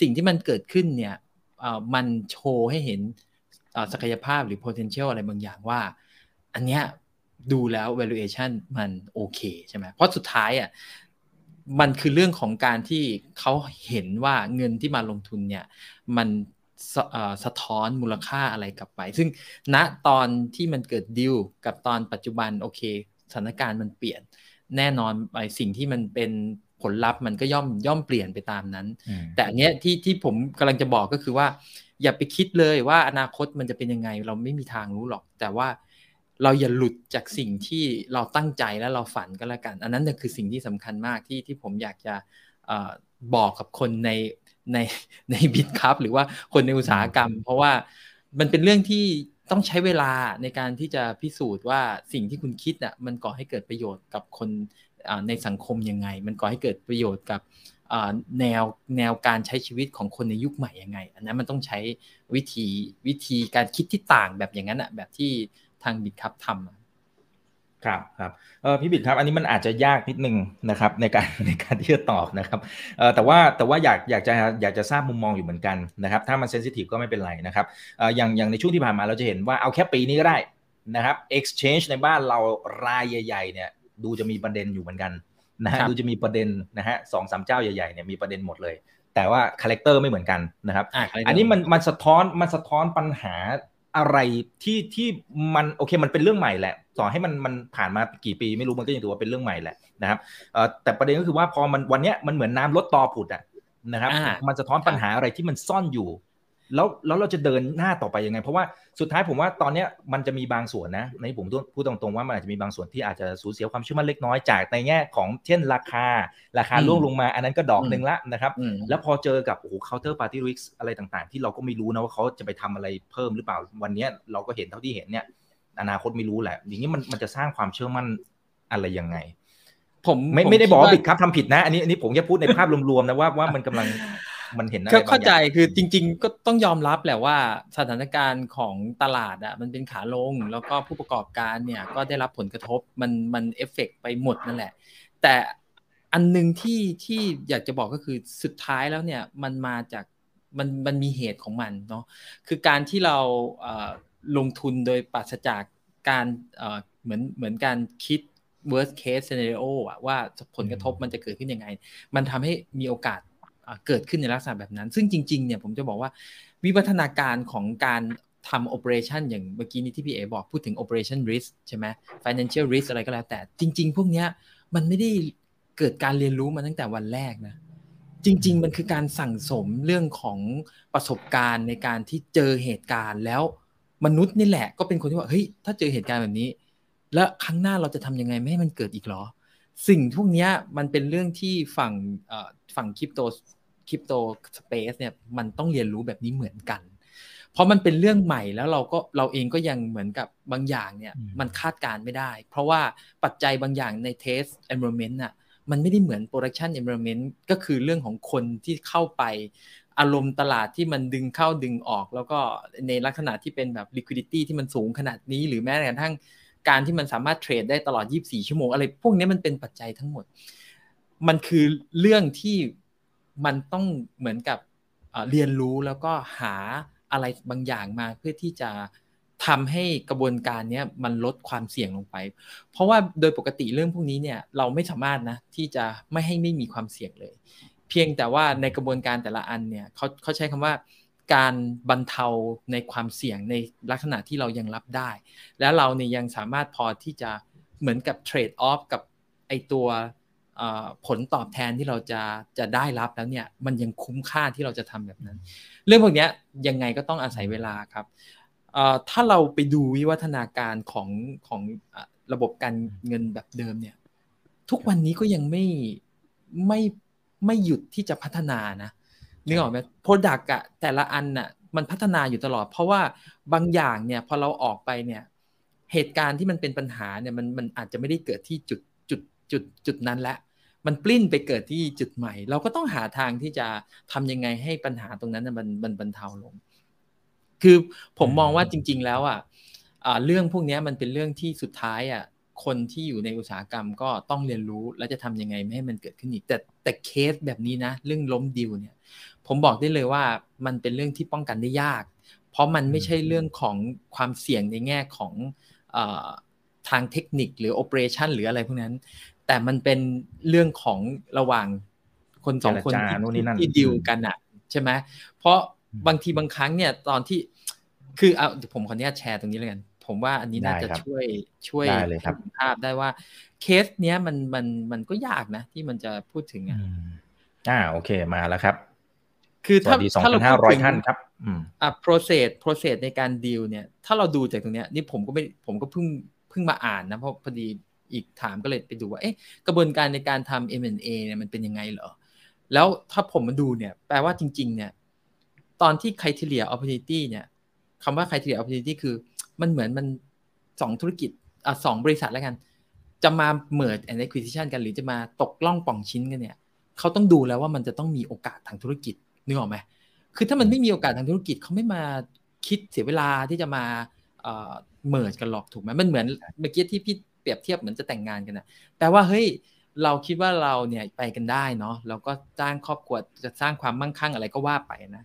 สิ่งที่มันเกิดขึ้นเนี่ยมันโชว์ให้เห็นศักยภาพหรือ potential อะไรบางอย่างว่า อันเนี้ยดูแล้ว valuation มันโอเคใช่ไหมเพราะสุดท้ายอะ มันคือเรื่องของการที่เขาเห็นว่าเงินที่มาลงทุนเนี่ยมันสสะท้อนมูลค่าอะไรกลับไป ซึ่งณตอนที่มันเกิดดิวกับตอนปัจจุบันโอเคสถานการณ์มันเปลี่ยน แน่นอนไปสิ่งที่มันเป็นผลลัพธ์มันก็ย่อมย่อมเปลี่ยนไปตามนั้น แต่อันเนี้ยที่ที่ผมกำลังจะบอกก็คือว่า อย่าไปคิดเลยว่าอนาคตมันจะเป็นยังไง เราไม่มีทางรู้หรอก แต่ว่า เราอย่าหลุดจากสิ่งที่เราตั้งใจและเราฝันก็แล้วกัน อันนั้นคือสิ่งที่สำคัญมากที่ที่ผมอยากจะบอกกับคนในในในบิตครับหรือว่าคนในอุตสาหกรรม เพราะว่ามันเป็นเรื่องที่ต้องใช้เวลาในการที่จะพิสูจน์ว่าสิ่งที่คุณคิดอะมันก่อให้เกิดประโยชน์กับคนในสังคมยังไง มันก่อให้เกิดประโยชน์กับแนวแนวการใช้ชีวิตของคนในยุคใหม่ยังไง อันนั้นมันต้องใช้วิธีวิธีการคิดที่ต่างแบบอย่างนั้นอะแบบที่ ทางบิตครับทำครับครับเออพี่บิดครับ อันนี้มันอาจจะยากนิดนึงนะครับ ในการในการที่จะตอบนะครับเออแต่ว่าแต่ว่าอยากอยากจะอยากจะทราบมุมมองอยู่เหมือนกันนะครับ ถ้ามันเซนซิทีฟก็ไม่เป็นไรนะครับเอออย่างอย่างในช่วงที่ผ่านมาเราจะเห็นว่าเอาแค่ปีนี้ก็ได้นะครับ exchange ในบ้านเรารายใหญ่ ๆ เนี่ย ดูจะมีประเด็นอยู่เหมือนกันนะฮะดูจะมีประเด็นนะฮะสองสามเจ้าใหญ่ๆเนี่ยมีประเด็นหมดเลย แต่ว่าคาแรคเตอร์ไม่เหมือนกันนะครับ อันนี้มันมันสะท้อนมันสะท้อนปัญหา อะไรที่ที่มันโอเคมันเป็นเรื่องใหม่แหละต่อให้มันมันผ่านมากี่ปีไม่รู้มันก็ยังถือว่าเป็นเรื่องใหม่แหละนะครับแต่ประเด็นก็คือว่าพอมันวันนี้มันเหมือนน้าลดตอผุดอะนะครับ มันจะท้อนปัญหาอะไรที่มันซ่อนอยู่ แล้วแล้วเราจะเดินหน้าต่อไปยังไง เพราะว่าสุดท้ายผมว่าตอนนี้มันจะมีบางส่วนนะในผมพูดตรงๆว่ามันอาจจะมีบางส่วนที่อาจจะสูญเสียความเชื่อมั่นเล็กน้อยจากในแง่ของเช่นราคา ราคาล่วงลงมา อันนั้นก็ดอกหนึ่งละนะครับ แล้วพอเจอกับโอ้โหเคาน์เตอร์ปาร์ตี้ริกอะไรต่างๆ ที่เราก็ไม่รู้นะว่าเขาจะไปทำอะไรเพิ่มหรือเปล่าวันนี้เราก็เห็นเท่าที่เห็นเนี่ยอนาคตไม่รู้แหละ อย่างนี้มันมันจะสร้างความเชื่อมั่นอะไรยังไง ผมไม่ไม่ได้บอกว่าบิดครับทำผิดนะ อันนี้อันนี้ผมจะพูดในภาพรวมๆนะว่าว่ามันกำลัง มันเห็นอะไรเข้าใจคือจริง ๆ ก็ต้องยอมรับแหละว่าสถานการณ์ของตลาดอะมันเป็นขาลงแล้วก็ผู้ประกอบการเนี่ยก็ได้รับผลกระทบมันมันเอฟเฟกไปหมดนั่นแหละ แต่อันหนึ่งที่ที่อยากจะบอกก็คือสุดท้ายแล้วเนี่ยมันมาจากมันมันมีเหตุของมันเนาะคือการที่เราลงทุนโดยปราศจากการเหมือนเหมือนการคิด worst case scenario อะว่าผลกระทบมันจะเกิดขึ้นยังไง มันทำให้มีโอกาส เกิดขึ้นในลักษณะแบบนั้น ซึ่งจริงๆเนี่ยผมจะบอกว่าวิวัฒนาการของการทำ operation อย่างเมื่อกี้นี้ที่พี่เอบอกพูดถึง operation risk ใช่ไหม financial risk อะไรก็แล้วแต่จริง ๆ พวกนี้มันไม่ได้เกิดการเรียนรู้มาตั้งแต่วันแรกนะ จริง ๆ มันคือการสั่งสมเรื่องของประสบการณ์ในการที่เจอเหตุการณ์แล้วมนุษย์นี่แหละก็เป็นคนที่ว่าเฮ้ยถ้าเจอเหตุการณ์แบบนี้ แล้วครั้งหน้าเราจะทำยังไงไม่ให้มันเกิดอีกหรอ สิ่งพวกนี้มันเป็นเรื่องที่ฝั่งฝั่งคริปโตคริปโตสเปซเนี่ยมันต้องเรียนรู้แบบนี้เหมือนกัน เพราะมันเป็นเรื่องใหม่แล้วเราก็เราเองก็ยังเหมือนกับบางอย่างเนี่ยมันคาดการไม่ได้ เพราะว่าปัจจัยบางอย่างในเทส environment น่ะมันไม่ได้เหมือน production environment ก็คือเรื่องของคนที่เข้าไปอารมณ์ตลาดที่มันดึงเข้าดึงออก แล้วก็ในลักษณะที่เป็นแบบ liquidity ที่มันสูงขนาดนี้ หรือแม้กระทั่ง การที่มันสามารถเทรดได้ตลอด 24 ชั่วโมง อะไรพวกนี้มันเป็นปัจจัยทั้งหมด มันคือเรื่องที่มันต้องเหมือนกับเรียนรู้แล้วก็หาอะไรบางอย่างมาเพื่อที่จะทำให้กระบวนการนี้มันลดความเสี่ยงลงไป เพราะว่าโดยปกติเรื่องพวกนี้เนี่ยเราไม่สามารถนะที่จะไม่ให้ไม่มีความเสี่ยงเลย เพียงแต่ว่าในกระบวนการแต่ละอันเนี่ยเขาเขาใช้คำว่า การบรรเทาในความเสี่ยงในลักษณะที่เรายังรับได้ แล้วเราเนี่ยยังสามารถพอที่จะเหมือนกับเทรดออฟกับไอตัวผลตอบแทนที่เราจะจะได้รับแล้วเนี่ยมันยังคุ้มค่าที่เราจะทำแบบนั้น เรื่องพวกนี้ยังไงก็ต้องอาศัยเวลาครับถ้าเราไปดูวิวัฒนาการของของระบบการเงินแบบเดิมเนี่ยทุกวันนี้ก็ยังไม่ไม่ไม่หยุดที่จะพัฒนานะ นึกออกไหมโปรดักต์อะแต่ละอันน่ะมันพัฒนาอยู่ตลอด เพราะว่าบางอย่างเนี่ยพอเราออกไปเนี่ยเหตุการณ์ที่มันเป็นปัญหาเนี่ยมันมันอาจจะไม่ได้เกิดที่จุดจุดจุดจุดนั้นแล้วมันปลิ้นไปเกิดที่จุดใหม่ เราก็ต้องหาทางที่จะทำยังไงให้ปัญหาตรงนั้นมันมันบรรเทาลง คือผมมองว่าจริง ๆ แล้วอะเรื่องพวกนี้มันเป็นเรื่องที่สุดท้ายอะคนที่อยู่ในอุตสาหกรรมก็ต้องเรียนรู้แล้วจะทำยังไงไม่ให้มันเกิดขึ้นอีก แต่แต่เคสแบบนี้นะ เรื่องล้มดิวเนี่ย ผมบอกได้เลยว่ามันเป็นเรื่องที่ป้องกันได้ยาก เพราะมันไม่ใช่เรื่องของความเสี่ยงในแง่ของอทางเทคนิคหรือโอเปอเรชันหรืออะไรพวกนั้น แต่มันเป็นเรื่องของระหว่างคนสองคนที่ที่ดิวกันอะใช่ไหมเพราะบางทีบางครั้งเนี่ยตอนที่คือเอาผมขออนุญาตแชร์ตรงนี้เลยกัน ผมว่าอันนี้น่าจะช่วยช่วยให้ภาพได้ว่าเคสเนี้ยมันมันมันก็ยากนะ ที่มันจะพูดถึงอะอ่าโอเคมาแล้วครับ คือถ้าถ้าเราพูดถึงท่านครับอ่า process process ในการดีลเนี่ย ถ้าเราดูจากตรงเนี้ยนี่ผมก็ไม่ผมก็เพิ่งเพิ่งมาอ่านนะ เพราะพอดีอีกถามก็เลยไปดูว่าเอ๊ะกระบวนการในการทำ M&A เนี่ยมันเป็นยังไงเหรอ แล้วถ้าผมมาดูเนี่ย แปลว่าจริง ๆ เนี่ย ตอนที่ criteria opportunity เนี่ยคำว่า criteria opportunity คือ มันเหมือนมันสองธุรกิจอะสองบริษัทแล้วกัน จะมา merge and acquisition กันหรือจะมาตกล่องป่องชิ้นกันเนี่ย เขาต้องดูแล้วว่ามันจะต้องมีโอกาสทางธุรกิจ นึกออกไหมคือถ้ามันไม่มีโอกาสทางธุรกิจเขาไม่มาคิดเสียเวลาที่จะมาเอ่อ merge กันหรอกถูกไหมมันเหมือนเมื่อกี้ที่พี่เปรียบเทียบเหมือนจะแต่งงานกันนะแต่ว่าเฮ้ยเราคิดว่าเราเนี่ยไปกันได้เนาะเราก็สร้างครอบครัวจะสร้างความมั่งคั่งอะไรก็ว่าไปนะ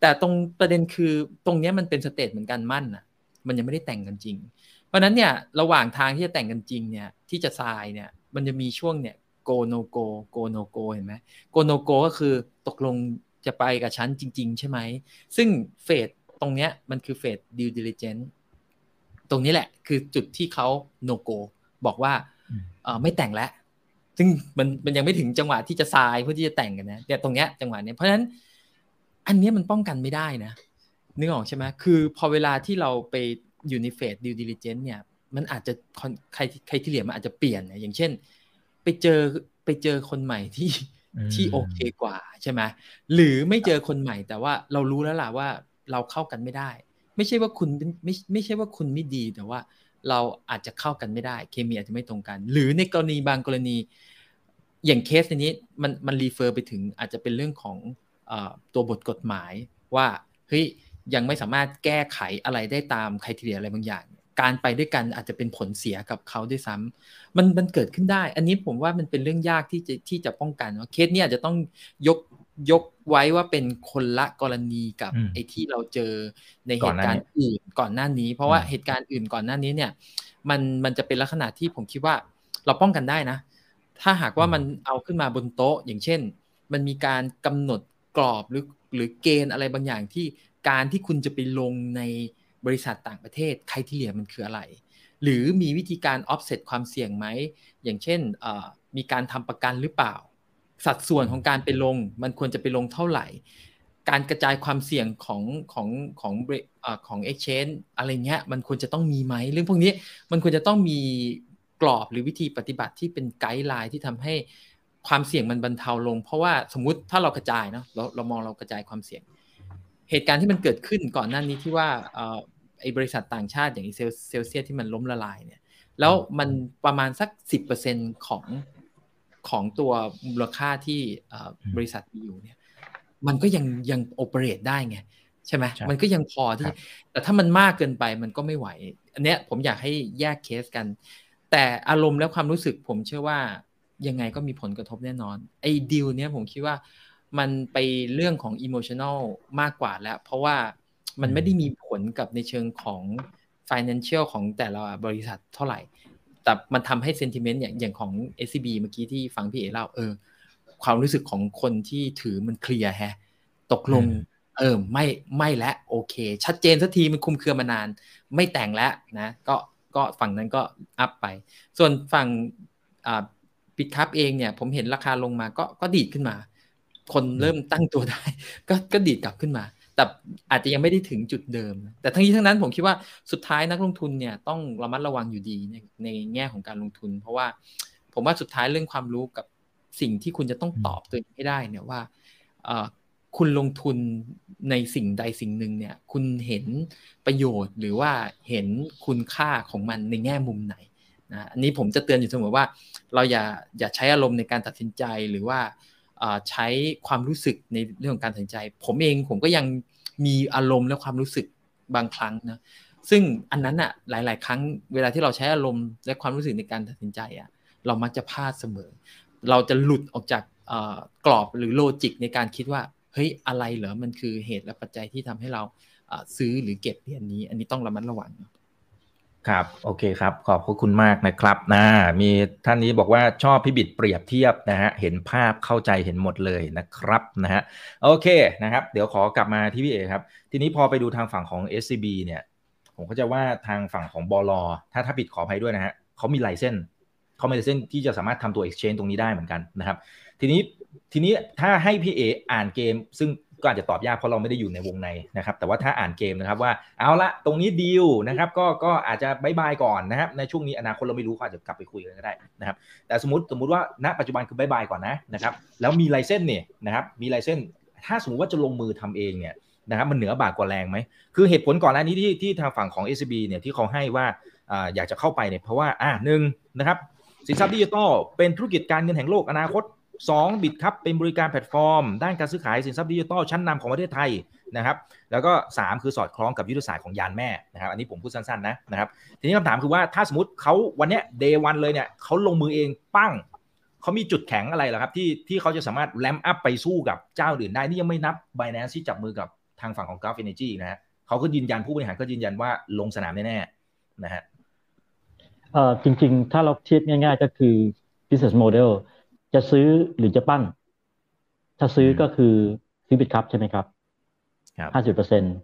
แต่ตรงประเด็นคือตรงนี้มันเป็นสเตจเหมือนกันมั่นนะมันยังไม่ได้แต่งกันจริง เพราะนั้นเนี่ยระหว่างทางที่จะแต่งกันจริงเนี่ยที่จะทรายเนี่ยมันจะมีช่วงเนี่ย go no-go go no-go เห็นไหม go no-go ก็คือตกลง จะไปกับฉันจริง ๆ ใช่ไหม ซึ่ง phase ตรงเนี้ยมันคือ phase due diligence ตรงนี้แหละคือจุดที่เขา no-go บอกว่าเออไม่แต่งแล้ว ซึ่งมันมันยังไม่ถึงจังหวะที่จะทรายเพื่อที่จะแต่งกันนะแต่ตรงเนี้ยจังหวะเนี้ยเพราะฉะนั้น อันนี้มันป้องกันไม่ได้นะนึกออกใช่ไหมคือพอเวลาที่เราไปอยู่ใน phase due diligence เนี่ย มันอาจจะใครใครที่เหลือมันอาจจะเปลี่ยนนะอย่างเช่น ไปเจอไปเจอคนใหม่ที่ ที่โอเคกว่าใช่ไหมหรือไม่เจอคนใหม่แต่ว่าเรารู้แล้วล่ะว่าเราเข้ากันไม่ได้ ไม่ใช่ว่าคุณไม่ไม่ใช่ว่าคุณไม่ดีแต่ว่าเราอาจจะเข้ากันไม่ได้ เคมีอาจจะไม่ตรงกัน หรือในกรณีบางกรณี อย่างเคสนี้มันมัน refer ไปถึงอาจจะเป็นเรื่องของอตัวบทกฎหมายว่าเฮ้ยยังไม่สามารถแก้ไขอะไรได้ตามคุณทีเรียอะไรบางอย่าง การไปด้วยกันอาจจะเป็นผลเสียกับเขาด้วยซ้ำมันมันเกิดขึ้นได้ อันนี้ผมว่ามันเป็นเรื่องยากที่จะที่จะป้องกันว่าเคสนี้อาจจะต้องยกยกไว้ว่าเป็นคนละกรณีกับไอ้ที่เราเจอในเหตุการณ์อื่นก่อนหน้านี้ เพราะว่าเหตุการณ์อื่นก่อนหน้านี้เนี่ย มันมันจะเป็นลักษณะที่ผมคิดว่าเราป้องกันได้นะ ถ้าหากว่ามันเอาขึ้นมาบนโต๊ะ อย่างเช่น มันมีการกำหนดกรอบหรือหรือเกณฑ์อะไรบางอย่างที่การที่คุณจะไปลงใน บริษัทต่างประเทศใครที่เหลือมันคืออะไร หรือมีวิธีการ offset ความเสี่ยงไหม อย่างเช่นมีการทำประกันหรือเปล่า สัดส่วนของการไปลงมันควรจะไปลงเท่าไหร่ การกระจายความเสี่ยงของของของของ exchange อะไรเงี้ยมันควรจะต้องมีไหมเรื่องพวกนี้มันควรจะต้องมีกรอบหรือวิธีปฏิบัติที่เป็น guideline ที่ทำให้ความเสี่ยงมันบรรเทาลง เพราะว่าสมมุติถ้าเรากระจายเนาะเราเรามองเรากระจายความเสี่ยง เหตุการณ์ที่มันเกิดขึ้นก่อนหน้านี้ที่ว่า ไอ้บริษัทต่างชาติอย่าง Cel Celsius ที่มันล้มละลายเนี่ย แล้วมันประมาณสักสิบเปอร์เซ็นของของตัวมูลค่าที่บริษัทมีอยู่เนี่ย มันก็ยังยัง operate ได้ไงใช่ไหมมันก็ยังพอที่ แต่ถ้ามันมากเกินไปมันก็ไม่ไหว อันเนี้ยผมอยากให้แยกเคสกัน แต่อารมณ์และความรู้สึกผมเชื่อว่ายังไงก็มีผลกระทบแน่นอน ไอ้ดีลเนี้ยผมคิดว่ามันไปเรื่องของอิโมชันอลมากกว่าแล้ว เพราะว่า มันไม่ได้มีผลกับในเชิงของ financial ของแต่ละบริษัทเท่าไหร่ แต่มันทำให้ sentiment อย่างอย่างของ SCB เมื่อกี้ที่ฟังพี่เอเล่าเออ ความรู้สึกของคนที่ถือมันเคลียร์แฮะ ตกลงเออไม่ไม่และโอเค ชัดเจนสักทีมันคุมเครือมานาน ไม่แต่งแล้วนะ ก็ก็ฝั่งนั้นก็อัพไป ส่วนฝั่งปิดคับเองเนี่ย ผมเห็นราคาลงมาก็ก็ดีดขึ้นมา คนเริ่มตั้งตัวได้ ก็ก็ดีดกลับขึ้นมา แต่อาจจะยังไม่ได้ถึงจุดเดิม แต่ทั้งนี้ทั้งนั้นผมคิดว่าสุดท้ายนักลงทุนเนี่ยต้องระมัดระวังอยู่ดีในในแง่ของการลงทุน เพราะว่าผมว่าสุดท้ายเรื่องความรู้กับสิ่งที่คุณจะต้องตอบตัวเองให้ได้เนี่ยว่าคุณลงทุนในสิ่งใดสิ่งหนึ่งเนี่ย คุณเห็นประโยชน์หรือว่าเห็นคุณค่าของมันในแง่มุมไหนนะอันนี้ผมจะเตือนอยู่เสมอว่า เราอย่าอย่าใช้อารมณ์ในการตัดสินใจหรือว่า ใช้ความรู้สึกในเรื่องของการตัดสินใจ ผมเองผมก็ยังมีอารมณ์และความรู้สึกบางครั้งนะซึ่งอันนั้นอะหลาย ๆ ครั้งเวลาที่เราใช้อารมณ์และความรู้สึกในการตัดสินใจอะเรามักจะพลาดเสมอ เราจะหลุดออกจากกรอบหรือโลจิกในการคิดว่าเฮ้ยอะไรเหรอมันคือเหตุและปัจจัยที่ทำให้เราซื้อหรือเก็บเหรียญนี้ อันนี้ต้องระมัดระวัง ครับโอเคครับขอบคุณมากนะครับนะมีท่านนี้บอกว่าชอบพิบิดเปรียบเทียบนะฮะเห็นภาพเข้าใจเห็นหมดเลยนะครับนะฮะโอเคนะครับ เดี๋ยวขอกลับมาที่พี่เอครับ ทีนี้พอไปดูทางฝั่งของ SCB เนี่ย ผมก็จะว่าทางฝั่งของบอลถ้าถ้าผิดขออภัยด้วยนะฮะเขามีไลเซนเขามีไลเซนที่จะสามารถทำตัว exchange ตรงนี้ได้เหมือนกันนะครับ ทีนี้ทีนี้ถ้าให้พี่เออ่านเกม ซึ่ง ก็อาจจะตอบยากเพราะเราไม่ได้อยู่ในวงในนะครับ แต่ว่าถ้าอ่านเกมนะครับว่าเอาละตรงนี้ดีลนะครับ ก็ก็อาจจะบายบายก่อนนะครับ ในช่วงนี้อนาคตเราไม่รู้เขาอาจจะกลับไปคุยกันก็ได้นะครับ แต่สมมติสมมติว่าณปัจจุบันคือ bye bye ก่อนนะนะครับ แล้วมี license เนี่ยนะครับมี license ถ้าสมมติว่าจะลงมือทำเองเนี่ยนะครับมันเหนือบ่ากว่าแรงไหมคือเหตุผลก่อนหน้านี้ที่ที่ทางฝั่งของ SCB เนี่ยที่เขาให้ว่าอยากจะเข้าไปเนี่ยเพราะว่าอ่าหนึ่งนะครับสินทรัพย์ดิจิทัลเป็นธุรกิจการเงินแห่งโลกอนาคต 2 Bitkub เป็นบริการแพลตฟอร์ม ด้านการซื้อขายสินทรัพย์ดิจิทัลชั้นนำของประเทศไทยนะครับ แล้วก็ 3 คือสอดคล้องกับยุทธศาสตร์ของยานแม่นะครับ อันนี้ผมพูดสั้นๆนะนะครับ ทีนี้คำถามคือว่าถ้าสมมติเขาวันนี้เดย์วันเลยเนี่ยเขาลงมือเองปั้งเขามีจุดแข็งอะไรล่ะครับที่ที่เขาจะสามารถแลมอัพไปสู้กับเจ้าอื่นได้นี่ยังไม่นับ b บ n a n c e ที่จับมือกับทางฝั่งของ Gulf Energy นะฮะเขาก็ยืนยันผู้บริหารก็ยืนยันว่าลงสนามแน่ๆนะฮะเอ่อจริง ๆ ถ้าเราเทียบง่าย ๆ ก็คือ business model จะซื้อหรือจะปั้น ถ้าซื้อก็คือซื้อบิตครับใช่ไหมครับห้าสิบเปอร์เซ็นต์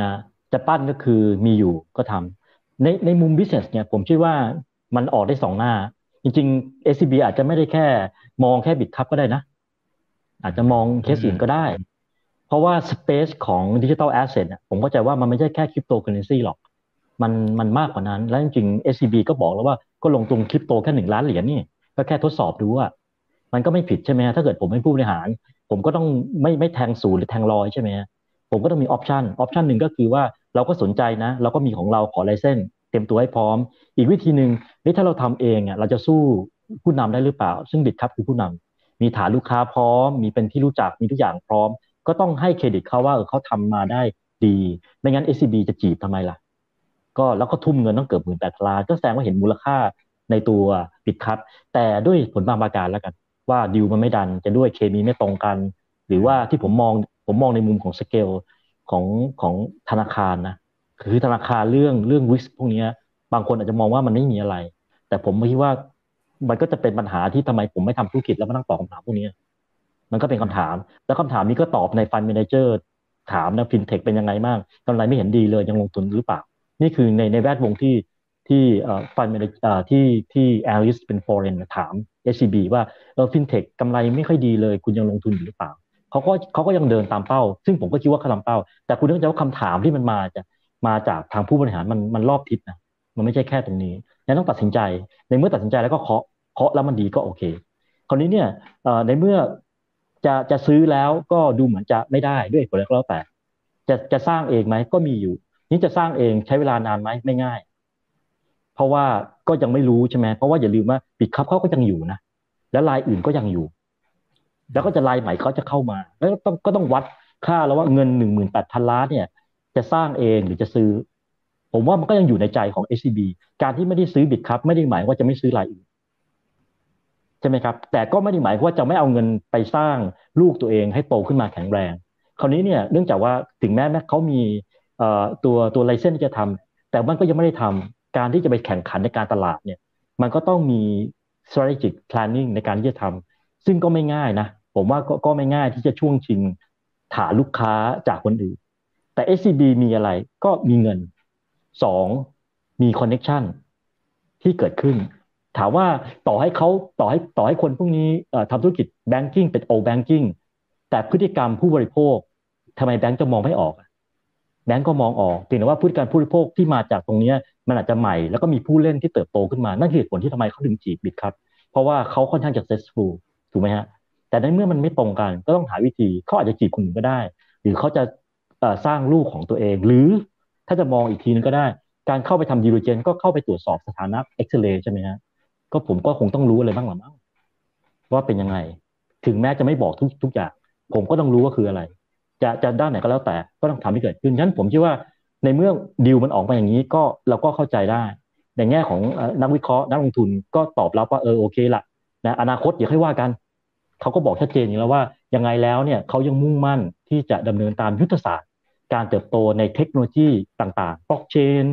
นะ จะปั้นก็คือมีอยู่ก็ทำในในมุม business เนี่ยผมคิดว่ามันออกได้สองหน้า จริงๆ SCB อาจจะไม่ได้แค่มองแค่ Bitkub ก็ได้นะ อาจจะมองเคสอื่นก็ได้ เพราะว่า space ของ digital asset ผมก็จะว่ามันไม่ใช่แค่คริปโตเคอเรนซีหรอก มันมันมากกว่านั้น และจริงๆ SCB ก็บอกแล้วว่าก็ลงทุนคริปโตแค่หนึ่งล้านเหรียญนี่ ก็แค่ทดสอบดูว่า มันก็ไม่ผิดใช่ไหมฮะถ้าเกิดผมเป็นผู้บริหาร ผมก็ต้องไม่ไม่แทงศูนย์หรือแทงลอยใช่ไหมฮะผมก็ต้องมีออปชันออปชันหนึ่งก็คือว่าเราก็สนใจนะ เราก็มีของเราขอไลเซนเต็มตัวให้พร้อม อีกวิธีหนึ่งนี่ถ้าเราทำเองอะเราจะสู้ผู้นำได้หรือเปล่า ซึ่งบิดครับคือผู้นำมีฐานลูกค้าพร้อม มีเป็นที่รู้จักมีทุกอย่างพร้อม ก็ต้องให้เครดิตเขาว่าเออเขาทำมาได้ดีไม่งั้น SCB จะจีบทำไมล่ะ ก็แล้วก็ทุ่มเงินต้องเกือบหมื่นแปดล้านก็แสดงว่าเห็นมูลค่าในตัวBitkub แต่ด้วยผลบางประการแล้วกัน ว่าดีลมันไม่ done จะด้วยเคมีไม่ตรงกัน หรือว่าที่ผมมองผมมองในมุมของสเกลของของธนาคารนะคือธนาคารเรื่องเรื่องวิสพวกนี้บางคนอาจจะมองว่ามันไม่มีอะไร แต่ผมคิดว่ามันก็จะเป็นปัญหาที่ทำไมผมไม่ทำธุรกิจแล้วมานั่งตอบคำถามพวกนี้มันก็เป็นคำถาม แล้วคำถามนี้ก็ตอบใน fund manager ถามนะฟินเทคเป็นยังไงบ้างกำไรไม่เห็นดีเลยยังลงทุนหรือเปล่า นี่คือในในแวดวงที่ ที่ fund man ที่ที่ analyst เป็น foreign ถาม SCB ว่าเออฟินเทคกำไรไม่ค่อยดีเลย คุณยังลงทุนอยู่หรือเปล่าเขาก็เขาก็ยังเดินตามเป้า ซึ่งผมก็คิดว่าเขาทำเป้า แต่คุณต้องเข้าใจว่าคำถามที่มันมาจะมาจากทางผู้บริหารมันมันรอบทิศนะมันไม่ใช่แค่ตรงนี้ยังต้องตัดสินใจ ในเมื่อตัดสินใจแล้วก็เคาะเคาะแล้วมันดีก็โอเค คราวนี้เนี่ยในเมื่อจะจะซื้อแล้วก็ดูเหมือนจะไม่ได้ด้วยผลแล้วแต่จะจะสร้างเองไหมก็มีอยู่ นี่จะสร้างเองใช้เวลานานไหมไม่ง่าย ราะว่าก็ยังไม่รู้ใช่ไหมเพราะว่าอย่าลืมว่าปิดคับเขาก็ยังอยู่นะแล้วลายอื่นก็ยังอยู่ แล้วก็จะลายใหม่เขาจะเข้ามา แล้วต้องก็ต้องวัดค่าแล้วว่าเงินหนึ่งหมื่นแปดพันล้านเนี่ย จะสร้างเองหรือจะซื้อ ผมว่ามันก็ยังอยู่ในใจของ SCB การที่ไม่ได้ซื้อบิตครับไม่ได้หมายว่าจะไม่ซื้อรายอื่นใช่ไหมครับ แต่ก็ไม่ได้หมายว่าจะไม่เอาเงินไปสร้างลูกตัวเองให้โตขึ้นมาแข็งแรง คราวนี้เนี่ยเนื่องจากว่าถึงแม้แม้เขามีตัวตัว license ที่จะทำแต่มันก็ยังไม่ได้ทำ การที่จะไปแข่งขันในการตลาดเนี่ย มันก็ต้องมี strategic planning ในการที่จะทำซึ่งก็ไม่ง่ายนะ ผมว่าก็ก็ไม่ง่ายที่จะช่วงชิงฐานลูกค้าจากคนอื่น แต่ SCB มีอะไรก็มีเงินสองมี connection ที่เกิดขึ้น ถามว่าต่อให้เขาต่อให้ต่อให้คนพวกนี้ทำธุรกิจแบงกิ้งเป็นโอแบงกิ้งแต่พฤติกรรมผู้บริโภคทำไมแบงก์จะมองไม่ออก แบงก์ก็มองออกเพียงแต่ว่าพฤติกรรผู้บริโภคที่มาจากตรงนี้มันอาจจะใหม่แล้วก็มีผู้เล่นที่เติบโตขึ้นมานั่นคือเหตุผลที่ทำไมเขาถึงจีบบิตครับ เพราะว่าเขาค่อนข้างจะ successful ถูกไหมฮะแต่ในเมื่อมันไม่ตรงกันก็ต้องหาวิธีเขาอาจจะจีบคนอื่นก็ได้ หรือเขาจะสร้างลูกของตัวเอง หรือถ้าจะมองอีกทีนึงก็ได้ การเข้าไปทำดีโรเจนก็เข้าไปตรวจสอบสถานะเอ็กซเรย์ใช่ไหมฮะก็ผมก็คงต้องรู้อะไรบ้างหรือมั้งว่าเป็นยังไง ถึงแม้จะไม่บอกทุกทุกอย่าง ผมก็ต้องรู้ว่าคืออะไร จะจะด้านไหนก็แล้วแต่ก็ต้องทำให้เกิดขึ้นฉะนั้นผมคิดว่าในเมื่อดีลมันออกมาอย่างนี้ก็เราก็เข้าใจได้ในแง่ของนักวิเคราะห์นักลงทุนก็ตอบรับว่าเออโอเคละนะอนาคตเดี๋ยวค่อยว่ากันเขาก็บอกชัดเจนอย่างแล้วว่ายังไงแล้วเนี่ยเขายังมุ่งมั่นที่จะดำเนินตามยุทธศาสตร์ การเติบโตในเทคโนโลยีต่างๆบล็อกเชน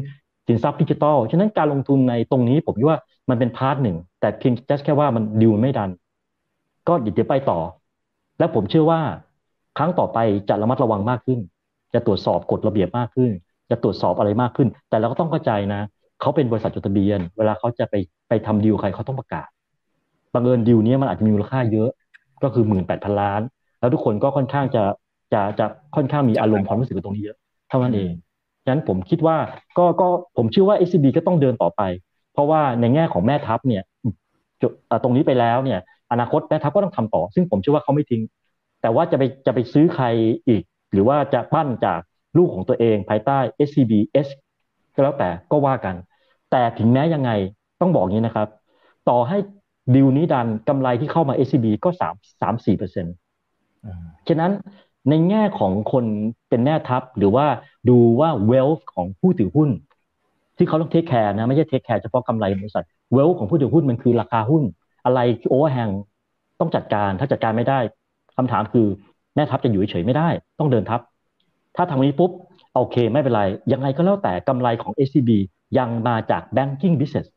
สินทรัพย์ดิจิทัลฉะนั้นการลงทุนในตรงนี้ผมคิดว่ามันเป็น part หนึ่ง แต่เพียงแค่ว่ามันดีลไม่ done ก็เดี๋ยวไปต่อ และผมเชื่อว่า ครั้งต่อไปจะระมัดระวังมากขึ้น จะตรวจสอบกฎระเบียบมากขึ้น จะตรวจสอบอะไรมากขึ้น แต่เราก็ต้องเข้าใจนะเขาเป็นบริษัทจดทะเบียน เวลาเขาจะไปไปทำดีลใครเขาต้องประกาศบังเอิญดีลนี้มันอาจจะมีมูลค่าเยอะก็คือหมื่นแปดพันล้าน แล้วทุกคนก็ค่อนข้างจะจะจะค่อนข้างมีอารมณ์ความรู้สึกตรงนี้เยอะเท่านั้นเองฉะนั้นผมคิดว่าก็ก็ผมเชื่อว่า SCB ก็ต้องเดินต่อไป เพราะว่าในแง่ของแม่ทัพเนี่ยตรงนี้ไปแล้วเนี่ย อนาคตแม่ทัพก็ต้องทำต่อ ซึ่งผมเชื่อว่าเขาไม่ทิ้ง แต่ว่าจะไปจะไปซื้อใครอีก หรือว่าจะปั้นจากลูกของตัวเองภายใต้ SCB S ก็แล้วแต่ก็ว่ากัน แต่ถึงแม้ยังไงต้องบอกงี้นะครับ ต่อให้ดีลนี้ done กำไรที่เข้ามา SCB ก็สามสามสี่เปอร์เซ็นต์ฉะนั้นในแง่ของคนเป็นแม่ทัพหรือว่าดูว่า wealth ของผู้ถือหุ้น ที่เขาต้อง take care นะ ไม่ใช่ take care เฉพาะกำไรบริษัท wealth ของผู้ถือหุ้นมันคือราคาหุ้น อะไรที่ overhang ต้องจัดการถ้าจัดการไม่ได้ คำถามคือแม่ทัพจะอยู่เฉยไม่ได้ ต้องเดินทัพ ถ้าทำนี้ปุ๊บโอเคไม่เป็นไร ยังไงก็แล้วแต่กำไรของ SCB ยังมาจาก banking business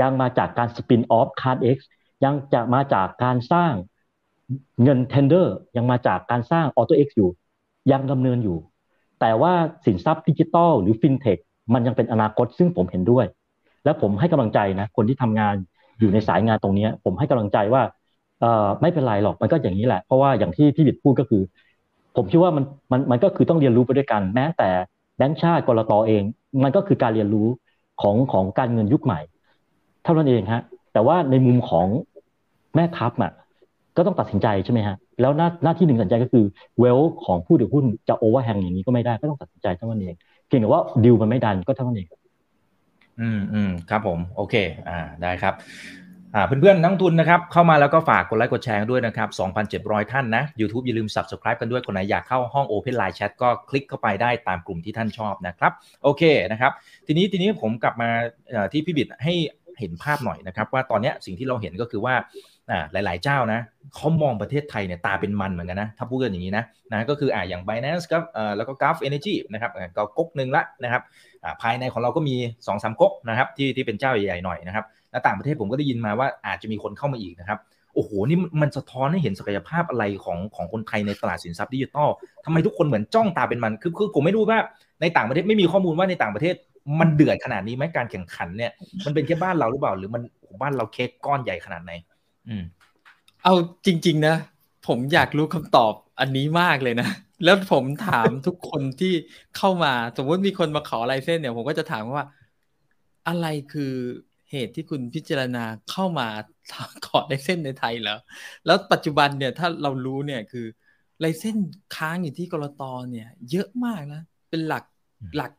ยังมาจากการ spin off CardX ยังจะมาจากการสร้างเงินเทนเดอร์ยังมาจากการสร้าง AutoX อยู่ ยังดำเนินอยู่ แต่ว่าสินทรัพย์ดิจิตอลหรือฟินเทคมันยังเป็นอนาคตซึ่งผมเห็นด้วย และผมให้กำลังใจนะคนที่ทำงานอยู่ในสายงานตรงนี้ ผมให้กำลังใจว่า เออไม่เป็นไรหรอกมันก็อย่างนี้แหละ เพราะว่าอย่างที่พี่บิดพูดก็คือ ผมคิดว่ามันมันมันก็คือต้องเรียนรู้ไปด้วยกัน แม้แต่แบงค์ชาติกลต.เอง มันก็คือการเรียนรู้ของของการเงินยุคใหม่ เท่านั้นเองฮะ แต่ว่าในมุมของแม่ทัพอะก็ต้องตัดสินใจใช่ไหมฮะแล้วหน้าหน้าที่หนึ่งตัดสินใจก็คือ wealth ของผู้ถือหุ้นจะ overhang อย่างนี้ก็ไม่ได้ก็ต้องตัดสินใจเท่านั้นเองเพียงแต่ว่าดีลมันไม่ done ก็เท่านั้นเองอืมอืมครับผม โอเค อ่าได้ครับ เพื่อนๆนักลงทุนนะครับเข้ามาแล้วก็ฝากกดไลค์กดแชร์ด้วยนะครับ 2,700 ท่านนะ YouTube อย่าลืม Subscribe กันด้วยคนไหนอยากเข้าห้อง Open Line Chat ก็คลิกเข้าไปได้ตามกลุ่มที่ท่านชอบนะครับ โอเคนะครับ ทีนี้ทีนี้ผมกลับมาที่พี่บิดให้เห็นภาพหน่อยนะครับว่าตอนนี้สิ่งที่เราเห็นก็คือว่าหลาย ๆ เจ้านะเขามองประเทศไทยเนี่ยตาเป็นมันเหมือนกันนะ ถ้าพูดกันอย่างนี้นะนะก็คืออ่าอย่าง Binance ครับแล้วก็ Gulf Energy นะครับก็ก๊กหนึ่งละนะครับภายในของเราก็มี2อสามก๊กนะครับที่ที่เป็นเจ้าใหญ่ ๆ หน่อยนะครับ แล้วต่างประเทศผมก็ได้ยินมาว่าอาจจะมีคนเข้ามาอีกนะครับโอ้โหนี่มันสะท้อนให้เห็นศักยภาพอะไรของของคนไทยในตลาดสินทรัพย์ดิจิตอลทำไมทุกคนเหมือนจ้องตาเป็นมันคือคือผมไม่รู้ว่าในต่างประเทศไม่มีข้อมูลว่าในต่างประเทศมันเดือดขนาดนี้ไหมการแข่งขันเนี่ย มันเป็นแค่บ้านเราหรือเปล่า หรือมันบ้านเราเค้กก้อนใหญ่ขนาดไหนอืม เอาจริง ๆ นะ ผมอยากรู้คำตอบอันนี้มากเลยนะ แล้วผมถามทุกคนที่เข้ามา สมมติมีคนมาขอลายเส้นเนี่ย ผมก็จะถามว่า อะไรคือ เหตุที่คุณพิจารณาเข้ามาขอลายเส้นในไทยเหรอแล้วปัจจุบันเนี่ยถ้าเรารู้เนี่ยคือลายเส้นค้างอยู่ที่กรตเนี่ย เยอะมากนะ เป็นหลักหลัก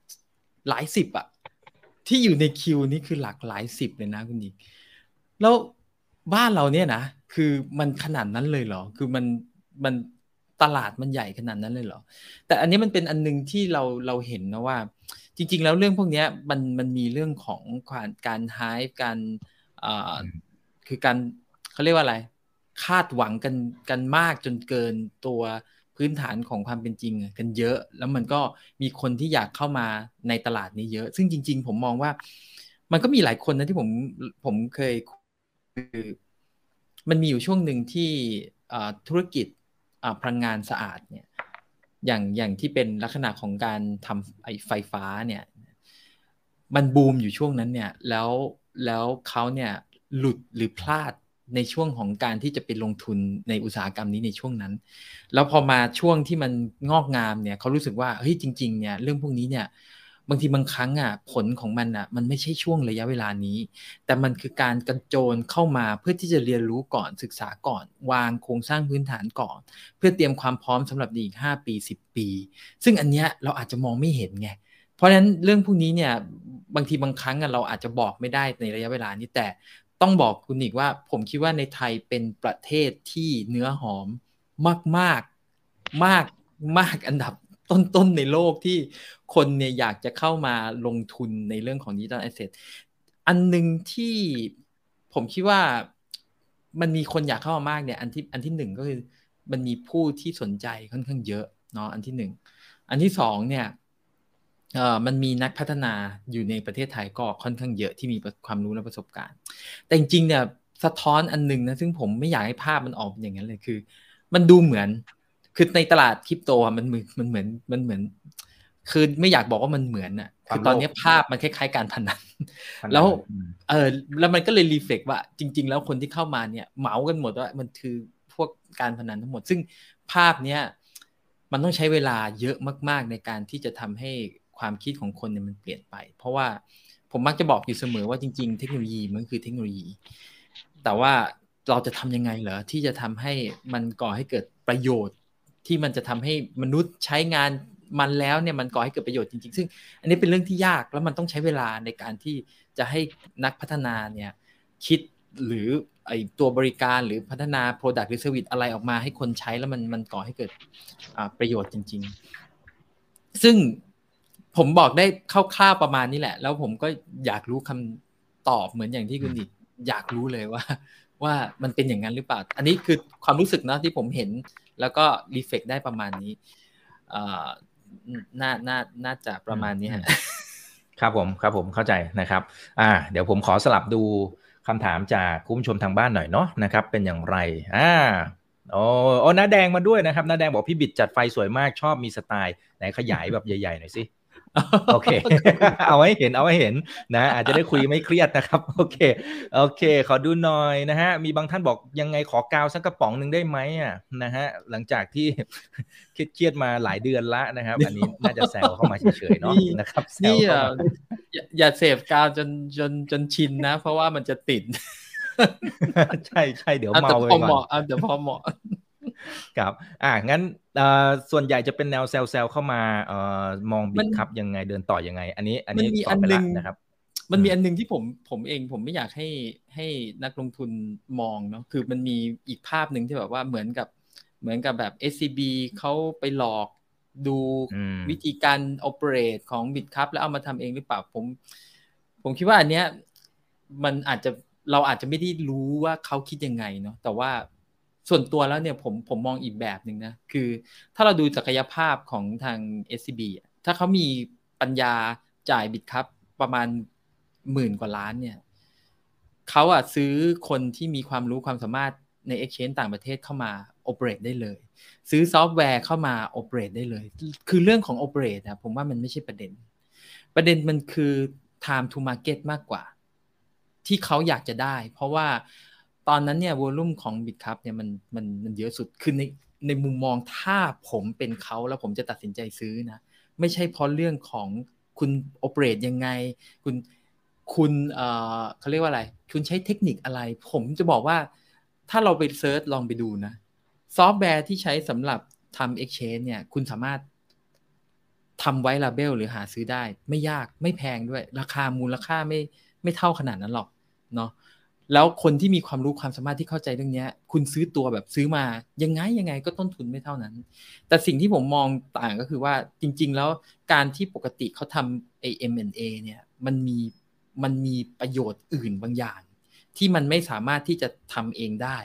หลายสิบอะที่อยู่ในคิวนี่คือหลักหลายสิบเลยนะคุณหญิงแล้วบ้านเราเนี่ยนะคือมันขนาดนั้นเลยเหรอ คือมันมันตลาดมันใหญ่ขนาดนั้นเลยเหรอ แต่อันนี้มันเป็นอันนึงที่เราเราเห็นนะว่า จริง ๆ แล้วเรื่องพวกนี้มันมันมีเรื่องของการการหายการอ่าคือการเขาเรียกว่าอะไร คาดหวังกันกันมากจนเกินตัวพื้นฐานของความเป็นจริงกันเยอะ แล้วมันก็มีคนที่อยากเข้ามาในตลาดนี้เยอะ ซึ่งจริง ๆ ผมมองว่า มันก็มีหลายคนนะที่ผมผมเคยคือมันมีอยู่ช่วงหนึ่งที่ธุรกิจพลังงานสะอาดเนี่ย อย่างอย่างที่เป็นลักษณะของการทำไอไฟฟ้าเนี่ย มันบูมอยู่ช่วงนั้นเนี่ย แล้วแล้วเขาเนี่ยหลุดหรือพลาดในช่วงของการที่จะไปลงทุนในอุตสาหกรรมนี้ในช่วงนั้น แล้วพอมาช่วงที่มันงอกงามเนี่ยเขารู้สึกว่าเฮ้ยจริง ๆ เนี่ย เรื่องพวกนี้เนี่ย บางทีบางครั้งอะผลของมันอะมันไม่ใช่ช่วงระยะเวลานี้ แต่มันคือการกระโจนเข้ามาเพื่อที่จะเรียนรู้ก่อนศึกษาก่อน วางโครงสร้างพื้นฐานก่อน เพื่อเตรียมความพร้อมสำหรับอีก5ปี 10 ปี ซึ่งอันเนี้ยเราอาจจะมองไม่เห็นไงเพราะฉะนั้นเรื่องพวกนี้เนี่ยบางทีบางครั้งเราอาจจะบอกไม่ได้ในระยะเวลานี้แต่ต้องบอกคุณอีกว่าผมคิดว่าในไทยเป็นประเทศที่เนื้อหอมมากมากมากมากอันดับ ต้นๆในโลกที่คนเนี่ยอยากจะเข้ามาลงทุนในเรื่องของดิจิทัลแอสเซทอันหนึ่งที่ผมคิดว่ามันมีคนอยากเข้ามามากเนี่ยอันที่อันที่หนึ่งก็คือมันมีผู้ที่สนใจค่อนข้างเยอะเนาะอันที่หนึ่งอันที่สองเนี่ยเอ่อมันมีนักพัฒนาอยู่ในประเทศไทยก็ค่อนข้างเยอะที่มีความรู้และประสบการณ์ แต่จริงๆเนี่ยสะท้อนอันหนึ่งนะซึ่งผมไม่อยากให้ภาพมันออกอย่างนั้นเลยคือ มันดูเหมือน คือในตลาดคริปโตมันเหมือนมันเหมือนมันเหมือน คือไม่อยากบอกว่ามันเหมือนอะ คือตอนนี้ภาพมันคล้ายๆการพนันแล้ว เออแล้วมันก็เลยรีเฟกว่า จริง ๆ แล้วคนที่เข้ามาเนี่ยเหมากันหมดว่ามันคือพวกการพนันทั้งหมด ซึ่งภาพเนี้ยมันต้องใช้เวลาเยอะมาก ๆ ในการที่จะทำให้ความคิดของคนเนี่ยมันเปลี่ยนไป เพราะว่าผมมักจะบอกอยู่เสมอว่าจริง ๆ เทคโนโลยีมันคือเทคโนโลยี แต่ว่าเราจะทำยังไงเหรอที่จะทำให้มันก่อให้เกิดประโยชน์ ที่มันจะทำให้มนุษย์ใช้งานมันแล้วเนี่ยมันก่อให้เกิดประโยชน์จริง ๆ ซึ่ง อันนี้เป็นเรื่องที่ยากแล้วมันต้องใช้เวลาในการที่จะให้นักพัฒนาเนี่ยคิดหรือไอตัวบริการหรือพัฒนา Product หรือ Service อะไรออกมาให้คนใช้แล้วมันมันก่อให้เกิดประโยชน์จริง ๆ ซึ่งผมบอกได้คร่าวๆประมาณนี้แหละ แล้วผมก็อยากรู้คำตอบเหมือนอย่างที่คุณดิอยากรู้เลยว่า ว่ามันเป็นอย่างนั้นหรือเปล่า อันนี้คือความรู้สึกนะที่ผมเห็น แล้วก็รีเฟกได้ประมาณนี้น่าน่าน่าจะประมาณนี้ครับผมครับผมเข้าใจนะครับ อ่า เดี๋ยวผมขอสลับดูคำถามจากคุณผู้ชมทางบ้านหน่อยเนาะนะครับ เป็นอย่างไร อ่าโอ้โอ้น้าแดงมาด้วยนะครับน้าแดงบอกพี่บิดจัดไฟสวยมากชอบมีสไตล์ไหนขยายแบบใหญ่ๆหน่อยสิ โอเค เอาไว้เห็นเอาไว้เห็นนะ อาจจะได้คุยไม่เครียดนะครับ โอเค โอเค ขอดูหน่อยนะฮะ มีบางท่านบอกยังไงขอกาวสักกระป๋องหนึ่งได้ไหมอะนะฮะ หลังจากที่เครียดมาหลายเดือนละนะครับ อันนี้น่าจะแซวเข้ามาเฉยๆเนาะนะครับนี่อย่าเสพกาวจนจนจนชินนะ เพราะว่ามันจะติด ใช่ใช่เดี๋ยวเมาไปก่อนเดี๋ยวพอเหมาะ ครับอ่างั้นส่วนใหญ่จะเป็นแนวเซลล์เซลเข้ามาเอ่อมองบิตครับยังไงเดินต่อยังไง อันนี้ อันนี้มีอันหนึ่งนะครับ มันมีอันนึงที่ผมผมเองผมไม่อยากให้ให้นักลงทุนมองเนาะคือมันมีอีกภาพหนึ่งที่แบบว่าเหมือนกับเหมือนกับแบบ SCB เขาไปหลอกดูวิธีการโอเปเรตของบิตครับแล้วเอามาทำเองหรือเปล่าผม ผมคิดว่าอันเนี้ยมันอาจจะเราอาจจะไม่ได้รู้ว่าเขาคิดยังไงเนาะแต่ว่า ส่วนตัวแล้วเนี่ยผมผมมองอีกแบบหนึ่งนะ คือถ้าเราดูศักยภาพของทาง SCB ถ้าเขามีปัญญาจ่ายบิตครับประมาณหมื่นกว่าล้านเนี่ยเขาอะซื้อคนที่มีความรู้ความสามารถใน Exchange ต่างประเทศเข้ามาโอเปเรตได้เลย ซื้อซอฟต์แวร์เข้ามาโอเปเรตได้เลย คือเรื่องของโอเปเรตนะผมว่ามันไม่ใช่ประเด็น ประเด็นมันคือ time to market มากกว่า ที่เขาอยากจะได้ เพราะว่า ตอนนั้นเนี่ย volume ของ Bitkub เนี่ยมันมันมันเยอะสุดคือในในมุมมองถ้าผมเป็นเขาแล้วผมจะตัดสินใจซื้อนะ ไม่ใช่เพราะเรื่องของคุณ operate ยังไง คุณคุณเอ่อเขาเรียกว่าอะไร คุณใช้เทคนิคอะไร ผมจะบอกว่าถ้าเราไป search ลองไปดูนะ ซอฟต์แวร์ที่ใช้สำหรับทำ Exchange เนี่ย คุณสามารถทำ white label หรือหาซื้อได้ ไม่ยากไม่แพงด้วย ราคามูลค่าไม่ไม่เท่าขนาดนั้นหรอกเนาะ แล้วคนที่มีความรู้ความสามารถที่เข้าใจเรื่องนี้คุณซื้อตัวแบบซื้อมายังไงยังไงก็ต้นทุนไม่เท่านั้น แต่สิ่งที่ผมมองต่างก็คือว่าจริง ๆ แล้วการที่ปกติเขาทำ AMNA เนี่ยมันมีมันมีประโยชน์อื่นบางอย่าง ที่มันไม่สามารถที่จะทำเองได้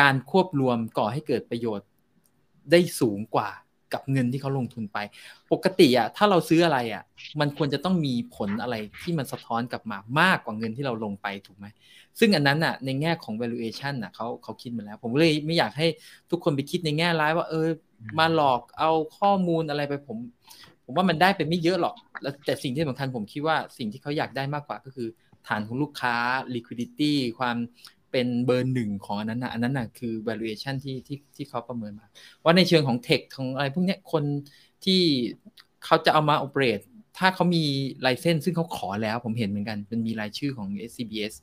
การควบรวมก่อให้เกิดประโยชน์ได้สูงกว่า กับเงินที่เขาลงทุนไป ปกติอะถ้าเราซื้ออะไรอะมันควรจะต้องมีผลอะไรที่มันสะท้อนกลับมามากกว่าเงินที่เราลงไปถูกไหมซึ่งอันนั้นอะในแง่ของ valuation อะเขาเขาคิดมาแล้ว ผมเลยไม่อยากให้ทุกคนไปคิดในแง่ร้ายว่าเออมาหลอกเอาข้อมูลอะไรไปผม ผมว่ามันได้ไปไม่เยอะหรอกแล้วแต่สิ่งที่สำคัญผมคิดว่าสิ่งที่เขาอยากได้มากกว่าก็คือฐานของลูกค้า liquidity ความ เป็นเบอร์หนึ่งของอันนั้นนะอันนั้นนะคือ valuation ที่ที่ที่เขาประเมินมา ว่าในเชิงของเทคของอะไรพวกนี้คนที่เขาจะเอามา operate ถ้าเขามีไลเซนซึ่งเขาขอแล้วผมเห็นเหมือนกันมันมีรายชื่อของ SCBS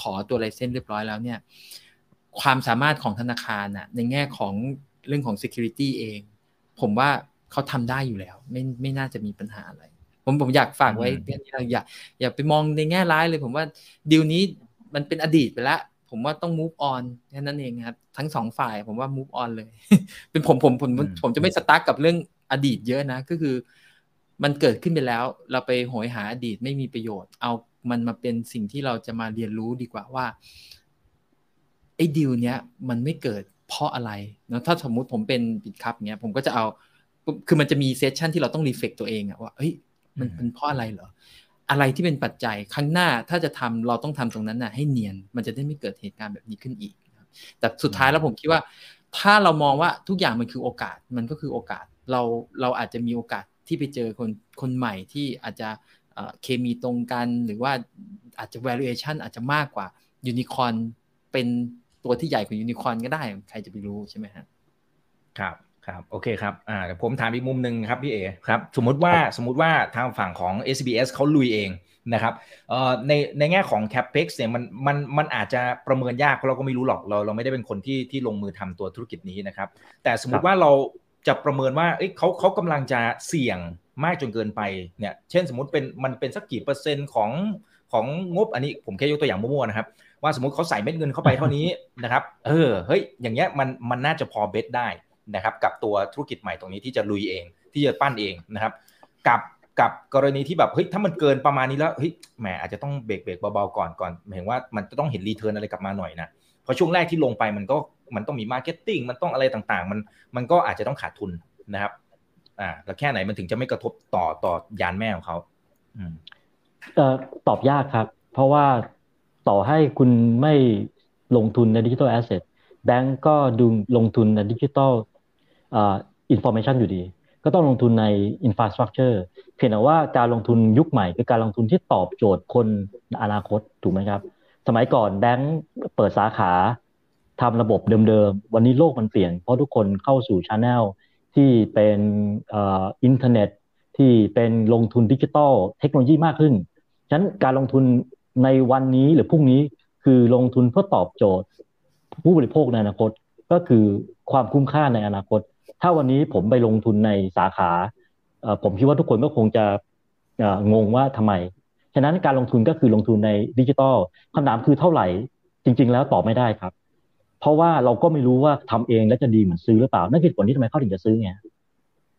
ขอตัวไลเซนเรียบร้อยแล้วเนี่ยความสามารถของธนาคารน่ะในแง่ของเรื่องของ security เอง ผมว่าเขาทำได้อยู่แล้ว ไม่ไม่น่าจะมีปัญหาอะไร ผมผมอยากฝากไว้เพื่อนที่เราอย่าอย่าไปมองในแง่ร้ายเลย ผมว่าดีลนี้มันเป็นอดีตไปแล้ว ผมว่าต้อง move on แค่นั้นเองครับ ทั้งสองฝ่ายผมว่า move on เลย เป็นผมผมผมผมจะไม่ stuck กับเรื่องอดีตเยอะนะ ก็คือ มันเกิดขึ้นไปแล้ว เราไปโหยหาอดีตไม่มีประโยชน์ เอามันมาเป็นสิ่งที่เราจะมาเรียนรู้ดีกว่าว่าไอ้ดีลเนี้ยมันไม่เกิดเพราะอะไรเนาะถ้าสมมุติผมเป็น Bitkub เนี้ยผมก็จะเอาคือมันจะมี session ที่เราต้อง reflect ตัวเองอะว่าเฮ้ยมันเป็นเพราะอะไรเหรอ อะไรที่เป็นปัจจัยครั้งหน้าถ้าจะทำเราต้องทำตรงนั้นน่ะให้เนียนมันจะได้ไม่เกิดเหตุการณ์แบบนี้ขึ้นอีกแต่สุดท้ายแล้วผมคิดว่า ถ้าเรามองว่าทุกอย่างมันคือโอกาสมันก็คือโอกาสเราเราอาจจะมีโอกาสที่ไปเจอคนคนใหม่ที่อาจจะเคมีตรงกัน หรือว่าอาจจะ valuation อาจจะมากกว่ายูนิคอนเป็นตัวที่ใหญ่กว่ายูนิคอนก็ได้ ใครจะไปรู้ใช่ไหมฮะครับ ครับโอเคครับอ่าเดี๋ยวผมถามอีกมุมหนึ่งครับพี่เอครับสมมติว่าสมมติว่าทางฝั่งของ SBS เขาลุยเองนะครับเอ่อในในแง่ของ capex เนี่ยมันมันมันอาจจะประเมินยากเพราะเราก็ไม่รู้หรอกเราเราไม่ได้เป็นคนที่ที่ลงมือทำตัวธุรกิจนี้นะครับ แต่สมมติว่าเราจะประเมินว่าเอ้ยเขาเขากำลังจะเสี่ยงมากจนเกินไปเนี่ยเช่นสมมติเป็นมันเป็นสักกี่เปอร์เซ็นต์ของของงบอันนี้ผมแค่ยกตัวอย่างมั่วๆนะครับว่าสมมติเขาใส่เม็ดเงินเข้าไปเท่านี้นะครับเออเฮ้ยอย่างเงี้ยมันมันน่าจะพอเบสได้ นะครับกับตัวธุรกิจใหม่ตรงนี้ที่จะลุยเอง ที่จะปั้นเองนะครับ กับกับกรณีที่แบบเฮ้ยถ้ามันเกินประมาณนี้แล้วเฮ้ยแหมอาจจะต้องเบรกเบรกเบาๆก่อนก่อนเห็นว่ามันจะต้องเห็น return อะไรกลับมาหน่อยนะเพราะช่วงแรกที่ลงไปมันก็มันต้องมี marketing มันต้องอะไรต่างๆ มันมันก็อาจจะต้องขาดทุนนะครับอ่าแล้วแค่ไหนมันถึงจะไม่กระทบต่อต่อยานแม่ของเขาอืมเอ่อตอบยากครับ เพราะว่าต่อให้คุณไม่ลงทุนใน digital asset แบงก์ก็ดูลงทุนในดิจิทัล อ่า information อยู่ดี ก็ต้องลงทุนใน infrastructure เพียงแต่ว่าการลงทุนยุคใหม่คือการลงทุนที่ตอบโจทย์คนในอนาคตถูกไหมครับ สมัยก่อนแบงก์เปิดสาขาทำระบบเดิมๆ วันนี้โลกมันเปลี่ยน เพราะทุกคนเข้าสู่ channel ที่เป็นอินเทอร์เน็ตที่เป็นลงทุนดิจิทัลเทคโนโลยีมากขึ้น ฉะนั้นการลงทุนในวันนี้หรือพรุ่งนี้คือลงทุนเพื่อตอบโจทย์ ผู้บริโภคในอนาคต ก็คือความคุ้มค่าในอนาคต ถ้าวันนี้ผมไปลงทุนในสาขาผมคิดว่าทุกคนก็คงจะงงว่าทำไม ฉะนั้นการลงทุนก็คือลงทุนในดิจิทัลคำถามคือเท่าไหร่ จริง ๆ แล้วตอบไม่ได้ครับ เพราะว่าเราก็ไม่รู้ว่าทำเองแล้วจะดีเหมือนซื้อหรือเปล่า นั่นคือผลที่ทำไมเขาถึงจะซื้อไง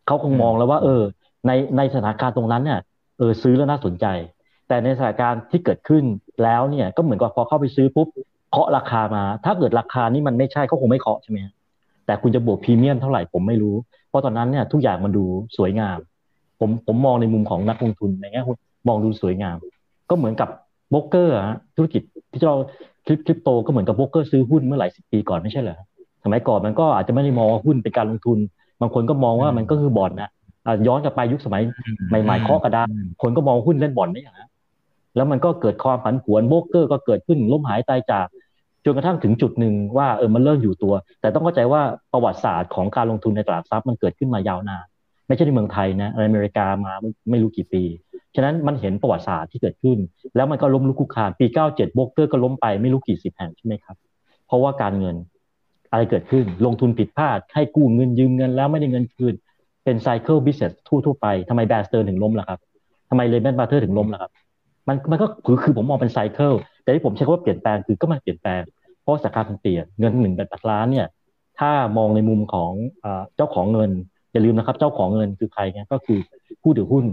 เขาคงมองแล้วว่า เออ ในในสถานการณ์ตรงนั้นเนี่ยเออซื้อแล้วน่าสนใจ แต่ในสถานการณ์ที่เกิดขึ้นแล้วเนี่ย ก็เหมือนกับพอเข้าไปซื้อปุ๊บเคาะราคามา ถ้าเกิดราคานี้มันไม่ใช่เขาคงไม่เคาะใช่ไหม แต่คุณจะบวกพรีเมียมเท่าไหร่ผมไม่รู้ เพราะตอนนั้นเนี่ยทุกอย่างมันดูสวยงาม ผมผมมองในมุมของนักลงทุนในแง่มองดูสวยงาม ก็เหมือนกับโบรกเกอร์ธุรกิจที่เราคริปคริปโตก็เหมือนกับโบรกเกอร์ซื้อหุ้นเมื่อหลายสิบปีก่อนไม่ใช่เหรอสมัยก่อนมันก็อาจจะไม่ได้มองหุ้นเป็นการลงทุน บางคนก็มองว่ามันก็คือบอลนะย้อนกลับไปยุคสมัยใหม่ๆเคาะกระดานคนก็มองหุ้นเล่นบอลไม่อย่างนั้นแล้วมันก็เกิดความผันผวนโบรกเกอร์ก็เกิดขึ้นล้มหายตายจาก จนกระทั่งถึงจุดหนึ่งว่าเออมันเริ่มอยู่ตัว แต่ต้องเข้าใจว่าประวัติศาสตร์ของการลงทุนในตลาดทรัพย์มันเกิดขึ้นมายาวนานไม่ใช่ในเมืองไทยนะในอเมริกามาไม่รู้กี่ปี ฉะนั้นมันเห็นประวัติศาสตร์ที่เกิดขึ้น แล้วมันก็ล้มลุกคุกคานปี 97โบกเกอร์ก็ล้มไปไม่รู้กี่สิบแห่งใช่ไหมครับ เพราะว่าการเงินอะไรเกิดขึ้น ลงทุนผิดพลาด ให้กู้เงินยืมเงินแล้วไม่ได้เงินคืน เป็น cycle business ทั่วไปทำไมแบร์สเติร์นส์ถึงล้มล่ะครับทำไม Lehman Brothers ถึงล้มล่ะครับ มันมันก็คือคือผมมองเป็น cycle แต่ที่ผมใช้คำว่าเปลี่ยนแปลงคือก็มันเปลี่ยนแปลง เพราะสาขามันเปลี่ยนเงินหนึ่งแปดล้านเนี่ยถ้ามองในมุมของเจ้าของเงินอย่าลืมนะครับ เจ้าของเงินคือใครเนี่ยก็คือผู้ถือหุ้น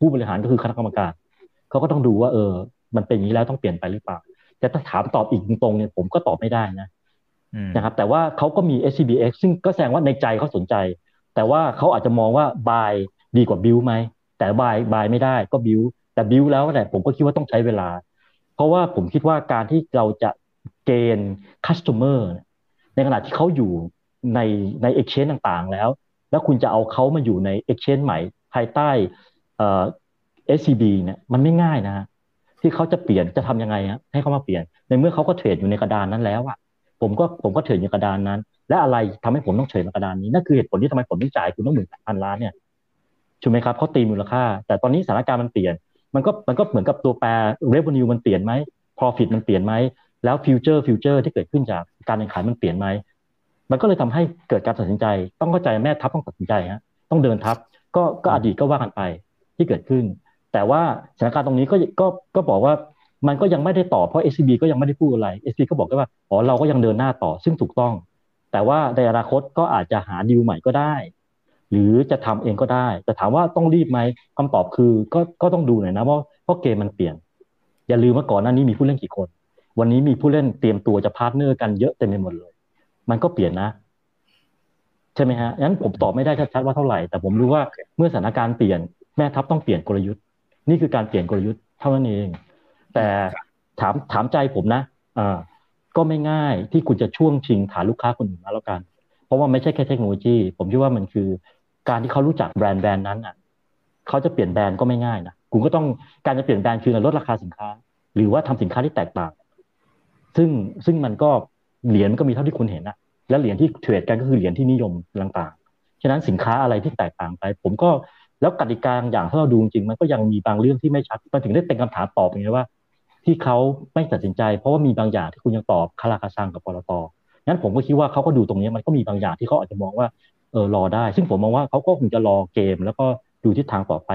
ผู้บริหารก็คือคณะกรรมการเขาก็ต้องดูว่าเออ มันเป็นอย่างนี้แล้วต้องเปลี่ยนไปหรือเปล่าแต่ถ้าถามตอบอีกตรงๆเนี่ยผมก็ตอบไม่ได้นะนะครับ แต่ว่าเขาก็มี SCBX ซึ่งก็แสดงว่าในใจเขาสนใจ แต่ว่าเขาอาจจะมองว่าบายดีกว่าบิวไหมแต่บายบายไม่ได้ก็บิวแต่บิวแล้วเนี่ยผมก็คิดว่าต้องใช้เวลา เพราะว่าผมคิดว่าการที่เราจะ gain customer ในขณะที่เขาอยู่ในใน exchange ต่างๆแล้ว แล้วคุณจะเอาเขามาอยู่ใน exchange ใหม่ ภายใต้เอ่อ SCB เนี่ยมันไม่ง่ายนะที่เขาจะเปลี่ยนจะทำยังไงฮะให้เขามาเปลี่ยน ในเมื่อเขาก็เทรดอยู่ในกระดานนั้นแล้วอะผมก็ผมก็เทรดอยู่กระดานนั้น และอะไรทำให้ผมต้องเทรดในกระดานนี้นั่นคือเหตุผลที่ทำไมผมต้องจ่ายคุณต้องหมื่นพันล้านเนี่ยถูกไหมครับเขาตีมูลค่า แต่ตอนนี้สถานการณ์มันเปลี่ยน มันก็มันก็เหมือนกับตัวแปร revenue มันเปลี่ยนไหม profit มันเปลี่ยนไหม แล้ว future future ที่เกิดขึ้นจากการแข่งขันมันเปลี่ยนไหมมันก็เลยทำให้เกิดการตัดสินใจ ต้องเข้าใจแม่ทัพต้องตัดสินใจฮะต้องเดินทัพก็ก็อดีตก็ว่ากันไปที่เกิดขึ้น แต่ว่าสถานการณ์ตรงนี้ก็ก็ก็บอกว่ามันก็ยังไม่ได้ตอบเพราะ SCB ก็ยังไม่ได้พูดอะไร SCB ก็บอกว่าอ๋อเราก็ยังเดินหน้าต่อซึ่งถูกต้อง แต่ว่าในอนาคตก็อาจจะหาดีลใหม่ก็ได้ หรือจะทำเองก็ได้ แต่ถามว่าต้องรีบไหมคำตอบคือก็ก็ต้องดูหน่อยนะเพราะเพราะเกมมันเปลี่ยน อย่าลืมว่าก่อนหน้านี้มีผู้เล่นกี่คน วันนี้มีผู้เล่นเตรียมตัวจะ partner กันเยอะเต็มไปหมดเลย มันก็เปลี่ยนนะ ใช่ไหมฮะงั้นผมตอบไม่ได้ชัดๆว่าเท่าไหร่ แต่ผมรู้ว่าเมื่อสถานการณ์เปลี่ยนแม่ทัพต้องเปลี่ยนกลยุทธ์ นี่คือการเปลี่ยนกลยุทธ์เท่านั้นเอง แต่ถามถามใจผมนะอ่าก็ไม่ง่ายที่คุณจะช่วงชิงฐานลูกค้าคนอื่นมาแล้วกัน เพราะว่าไม่ใช่แค่เทคโนโลยี ผมคิดว่ามันคือ การที่เขารู้จักแบรนด์แบรนด์นั้นอะเขาจะเปลี่ยนแบรนด์ก็ไม่ง่ายนะคุณก็ต้องการจะเปลี่ยนแบรนด์คือลดราคาสินค้า หรือว่าทำสินค้าที่แตกต่าง ซึ่งซึ่งมันก็เหรียญก็มีเท่าที่คุณเห็นนะและเหรียญที่เทรดกันก็คือเหรียญที่นิยมต่างๆ ฉะนั้นสินค้าอะไรที่แตกต่างไป ผมก็แล้วกติกาอย่างถ้าเราดูจริงมันก็ยังมีบางเรื่องที่ไม่ชัดมันถึงได้เป็นคำถามตอบอย่างนี้ว่า ที่เขาไม่ตัดสินใจ เพราะว่ามีบางอย่างที่คุณยังตอบคาราคาซังกับปตทงั้นผมก็คิดว่าเขาก็ดูตรงนี้มันก็มีบางอย่างที่เขาอาจจะมองว่าเออรอได้ ซึ่งผมมองว่าเขาก็คงจะรอเกม แล้วก็ดูทิศทางต่อไป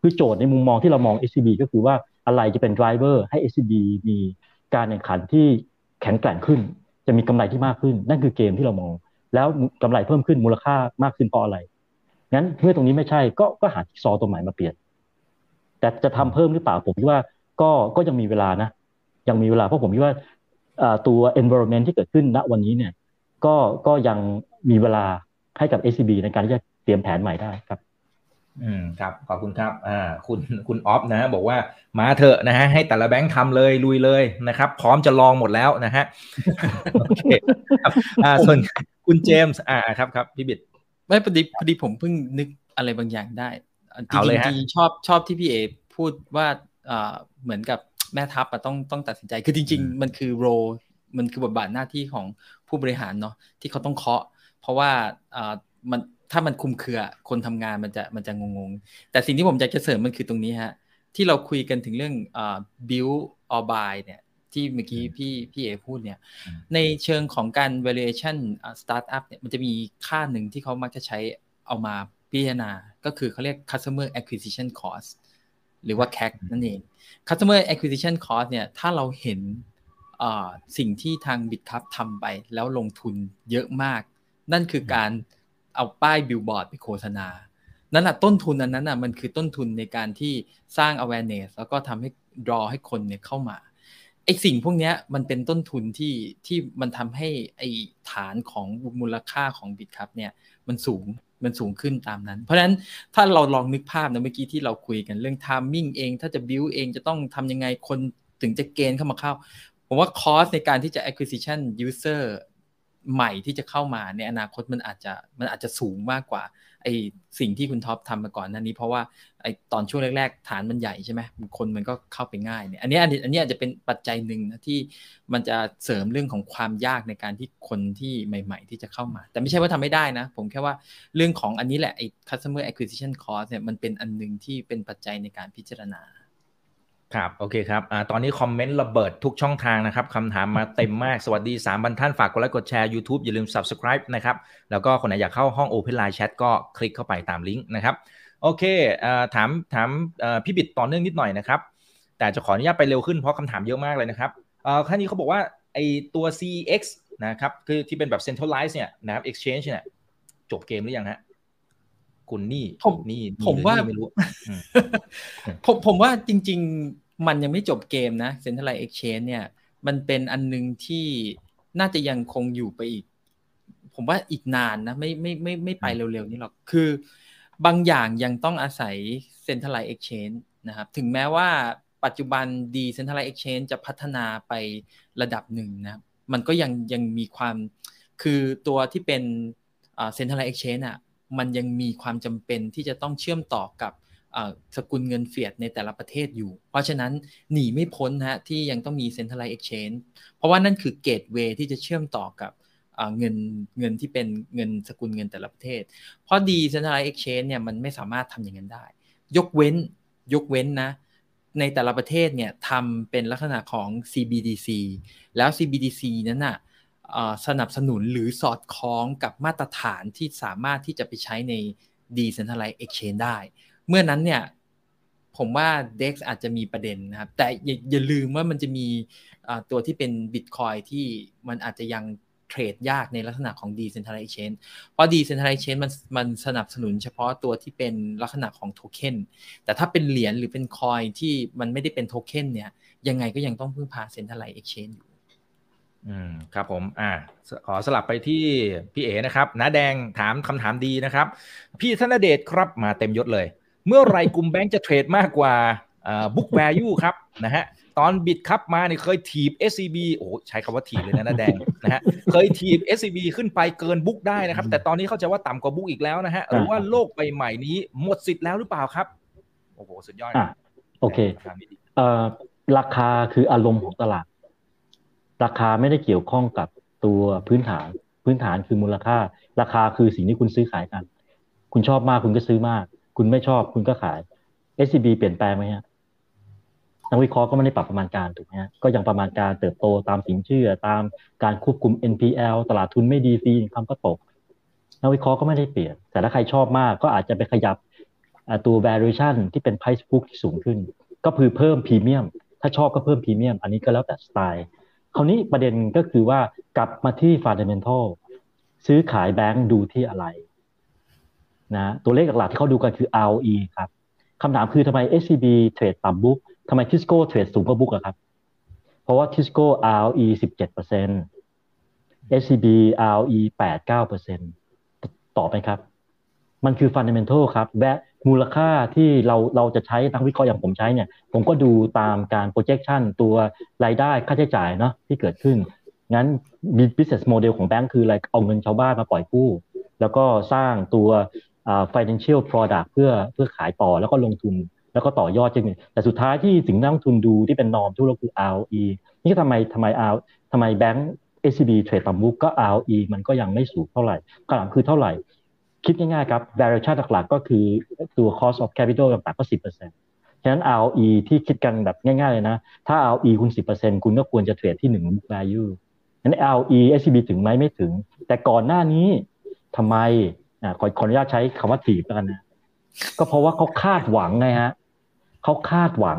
คือโจทย์ในมุมมองที่เรามอง SCB ก็คือว่าอะไรจะเป็นไดรเวอร์ให้ SCB มี การแข่งขันที่แข็งแกร่งขึ้น จะมีกำไรที่มากขึ้น นั่นคือเกมที่เรามอง แล้วกำไรเพิ่มขึ้นมูลค่ามากขึ้นเพราะอะไรงั้นเมื่อตรงนี้ไม่ใช่ก็ก็หาซอตัวใหม่มาเปลี่ยน แต่จะทำเพิ่มหรือเปล่าผมคิดว่าก็ก็ยังมีเวลานะยังมีเวลาเพราะผมคิดว่าตัว environment ที่เกิดขึ้นณวันนี้เนี่ย ก็ก็ยังมีเวลาให้กับ SCB ในการที่จะเตรียมแผนใหม่ได้ครับ อืมครับขอบคุณครับอ่าคุณคุณออฟนะฮะบอกว่ามาเถอะนะฮะให้แต่ละแบงค์ทำเลยลุยเลยนะครับ พร้อมจะลองหมดแล้วนะฮะโอเคครับอ่าส่วนคุณเจมส์อ่าครับครับพี่บิดไม่พอดีพอดีผมเพิ่งนึกอะไรบางอย่างได้จเอาเลยฮะริงๆชอบชอบที่พี่เอพูดว่าเอ่อเหมือนกับแม่ทัพอะต้องต้องตัดสินใจคือจริง ๆ มันคือโรมันคือบทบาทหน้าที่ของผู้บริหารเนาะที่เขาต้องเคาะ เพราะว่าเอ่อมัน ถ้ามันคุมเครือ คนทำงานมันจะมันจะงงๆ แต่สิ่งที่ผมอยากจะเสริมมันคือตรงนี้ฮะ ที่เราคุยกันถึงเรื่องเอ่อ build or buy เนี่ยที่เมื่อกี้พี่พี่เอพูดเนี่ย ในเชิงของการ valuation startup เนี่ยมันจะมีค่าหนึ่งที่เขามักจะใช้เอามาพิจารณา ก็คือเขาเรียก customer acquisition cost หรือว่า CAC นั่นเอง customer acquisition cost เนี่ย ถ้าเราเห็นสิ่งที่ทาง BitCup ทำไปแล้วลงทุนเยอะมาก นั่นคือการ เอาป้ายบิลบอร์ดไปโฆษณา นั่นแหะต้นทุนอันนั้นน่ะมันคือต้นทุนในการที่สร้าง awareness แล้วก็ทำให้ draw ให้คนเนี่ยเข้ามาไอสิ่งพวกนี้มันเป็นต้นทุนที่ที่มันทำให้ไอฐานของมูลค่าของบิตครับเนี่ยมันสูงมันสูงขึ้นตามนั้น เพราะฉะนั้นถ้าเราลองนึกภาพนะเมื่อกี้ที่เราคุยกันเรื่อง timing เอง ถ้าจะบิวเองจะต้องทำยังไงคนถึงจะเกณฑ์เข้ามาเข้า ผมว่าคอสในการที่จะ acquisition user ใหม่ที่จะเข้ามาในอนาคตมันอาจจะมันอาจจะสูงมากกว่าไอสิ่งที่คุณท็อปทำมาก่อนนั้นนี้ เพราะว่าไอตอนช่วงแรก ๆ ฐานมันใหญ่ใช่ไหมคนมันก็เข้าไปง่ายเนี่ยอันนี้อันนี้อันนี้อาจจะเป็นปัจจัยหนึ่งนะที่มันจะเสริมเรื่องของความยากในการที่คนที่ใหม่ ๆ ที่จะเข้ามา แต่ไม่ใช่ว่าทำไม่ได้นะ ผมแค่ว่าเรื่องของอันนี้แหละไอ customer acquisition cost เนี่ยมันเป็นอันหนึ่งที่เป็นปัจจัยในการพิจารณา ครับโอเคครับอตอนนี้คอมเมนต์ระเบิดทุกช่องทางนะครับคำถามมาเต็มมากสวัสดี3บันท่านฝากกดไลค์กดแชร์ YouTube อย่าลืม Subscribe นะครับ แล้วก็คนไหนอยากเข้าห้อง Open Line Chat ก็คลิกเข้าไปตามลิงก์นะครับ โอเคอถามถามพี่บิดต่อเนื่องนิดหน่อยนะครับ แต่จะขออนุญาตไปเร็วขึ้นเพราะคำถามเยอะมากเลยนะครับอ่าขั้นนี้เขาบอกว่าไอตัว CX นะครับคือที่เป็นแบบ centralized เนี่ยนะครับ exchange เนี่ยจบเกมหรือยังฮะ คุณนี่ผมนี่ผมว่าไม่รู้ผมผมว่าจริง ๆ มันยังไม่จบเกมนะ Centralized Exchange เนี่ย มันเป็นอันนึงที่น่าจะยังคงอยู่ไปอีกผผมว่าอีกนานนะ ไม่ไม่ไม่ไม่ไปเร็วๆนี้หรอก คือบางอย่างยังต้องอาศัย Centralized Exchange นะครับ ถึงแม้ว่าปัจจุบัน Decentralized Exchange จะพัฒนาไประดับหนึ่งนะมันก็ยังยังมีความคือตัวที่เป็น Centralized Exchange อะ มันยังมีความจำเป็นที่จะต้องเชื่อมต่อกับสกุลเงินเฟียดในแต่ละประเทศอยู่ เพราะฉะนั้นหนีไม่พ้นนะที่ยังต้องมี Centralized Exchange เพราะว่านั่นคือเกตเวย์ที่จะเชื่อมต่อกับเงินเงินที่เป็นเงินสกุลเงินแต่ละประเทศ เพราะ Decentralized Exchange เนี่ยมันไม่สามารถทำอย่างนั้นได้ ยกเว้นยกเว้นนะ ในแต่ละประเทศเนี่ยทำเป็นลักษณะของ CBDC แล้ว CBDC นั้นน่ะ สนับสนุนหรือสอดคล้องกับมาตรฐานที่สามารถที่จะไปใช้ใน Decentralized Exchange ได้ เมื่อนั้นเนี่ยผมว่า DEX อาจจะมีประเด็นนะครับ แต่อย่าอย่าลืมว่ามันจะมีตัวที่เป็น Bitcoin ที่มันอาจจะยังเทรดยากในลักษณะของ Decentralized Exchange เพราะ Decentralized Exchange มันมันสนับสนุนเฉพาะตัวที่เป็นลักษณะของโทเค็นแต่ถ้าเป็นเหรียญหรือเป็นคอยที่มันไม่ได้เป็นโทเค็นเนี่ยยังไงก็ยังต้องพึ่งพา Centralized Exchange อยู่ อืมครับผม อ่า ขอสลับไปที่พี่เอ๋นะครับน้าแดงถามคำถามดีนะครับ พี่ธนเดชครับมาเต็มยศเลย เมื่อไรกลุ่มแบงก์จะเทรดมากกว่าอ่า book value ครับนะฮะตอน Bitkub มาเนี่ยเคยถีบ SCB โอ้ใช้คำว่าถีบเลยนะน้าแดงนะฮะเคยถีบ SCB ขึ้นไปเกิน book ได้นะครับ แต่ตอนนี้เข้าใจว่าต่ำกว่า book อีกแล้วนะฮะหรือว่าโลกใบใหม่นี้หมดสิทธิ์แล้วหรือเปล่าครับโอ้โหสุดยอดโอเคเอ่อราคาคืออารมณ์ของตลาด ราคาไม่ได้เกี่ยวข้องกับตัวพื้นฐาน พื้นฐานคือมูลค่า ราคาคือสิ่งที่คุณซื้อขายกัน คุณชอบมากคุณก็ซื้อมาก คุณไม่ชอบคุณก็ขาย SCB เปลี่ยนแปลงไหมฮะนักวิเคราะห์ก็ไม่ได้ปรับประมาณการถูกไหมฮะก็ยังประมาณการเติบโตตามสินเชื่อ ตามการควบคุม NPL ตลาดทุนไม่ดีฟรีคำก็ตกนักวิเคราะห์ก็ไม่ได้เปลี่ยน แต่ถ้าใครชอบมากก็อาจจะไปขยับตัว valuation ที่เป็น price book ที่สูงขึ้น ก็คือเพิ่มพรีเมียม ถ้าชอบก็เพิ่มพรีเมียม อันนี้ก็แล้วแต่สไตล์ คราวนี้ประเด็นก็คือว่ากลับมาที่ fundamental ซื้อขายแบงก์ดูที่อะไรนะตัวเลขหลักๆที่เขาดูกันคือ ROE ครับคำถามคือทำไม SCB trade ต่ำ book ทำไมทิสโก้ trade สูงกว่า book อะครับ เพราะว่าทิสโก้ ROE 17% SCB ROE 8-9%ต่อไปครับ มันคือ fundamental ครับแวะ มูลค่าที่เราเราจะใช้นักวิเคราะห์อย่างผมใช้เนี่ย ผมก็ดูตามการ projection ตัวรายได้ค่าใช้จ่ายเนาะที่เกิดขึ้น งั้น business model ของแบงก์คืออะไรเอาเงินชาวบ้านมาปล่อยกู้ แล้วก็สร้างตัว financial product เพื่อเพื่อขายต่อแล้วก็ลงทุนแล้วก็ต่อยอดจริงแต่สุดท้ายที่สิ่งนักลงทุนดูที่เป็นนอมทุกเราคือ ROE นี่ทำไมทำไม R ทำไมแบงก์ SCB เทรดต่ำมุกก็ ROE มันก็ยังไม่สูงเท่าไหร่คำถามคือเท่าไหร่ คิดง่ายๆครับ variation หลักๆ ก็คือตัว cost of capital ต่างๆก็สิบเปอร์เซ็นต์ฉะนั้น ROE ที่คิดกันแบบง่ายๆเลยนะ ถ้า ROE คุณสิบเปอร์เซ็นต์คุณก็ควรจะเทรดที่หนึ่ง book value นั้น ROE SCB ถึงไหมไม่ถึง แต่ก่อนหน้านี้ทำไมอ่าขอขออนุญาตใช้คำว่าถีบแล้วกันนะ ก็เพราะว่าเขาคาดหวังไงฮะเขาคาดหวัง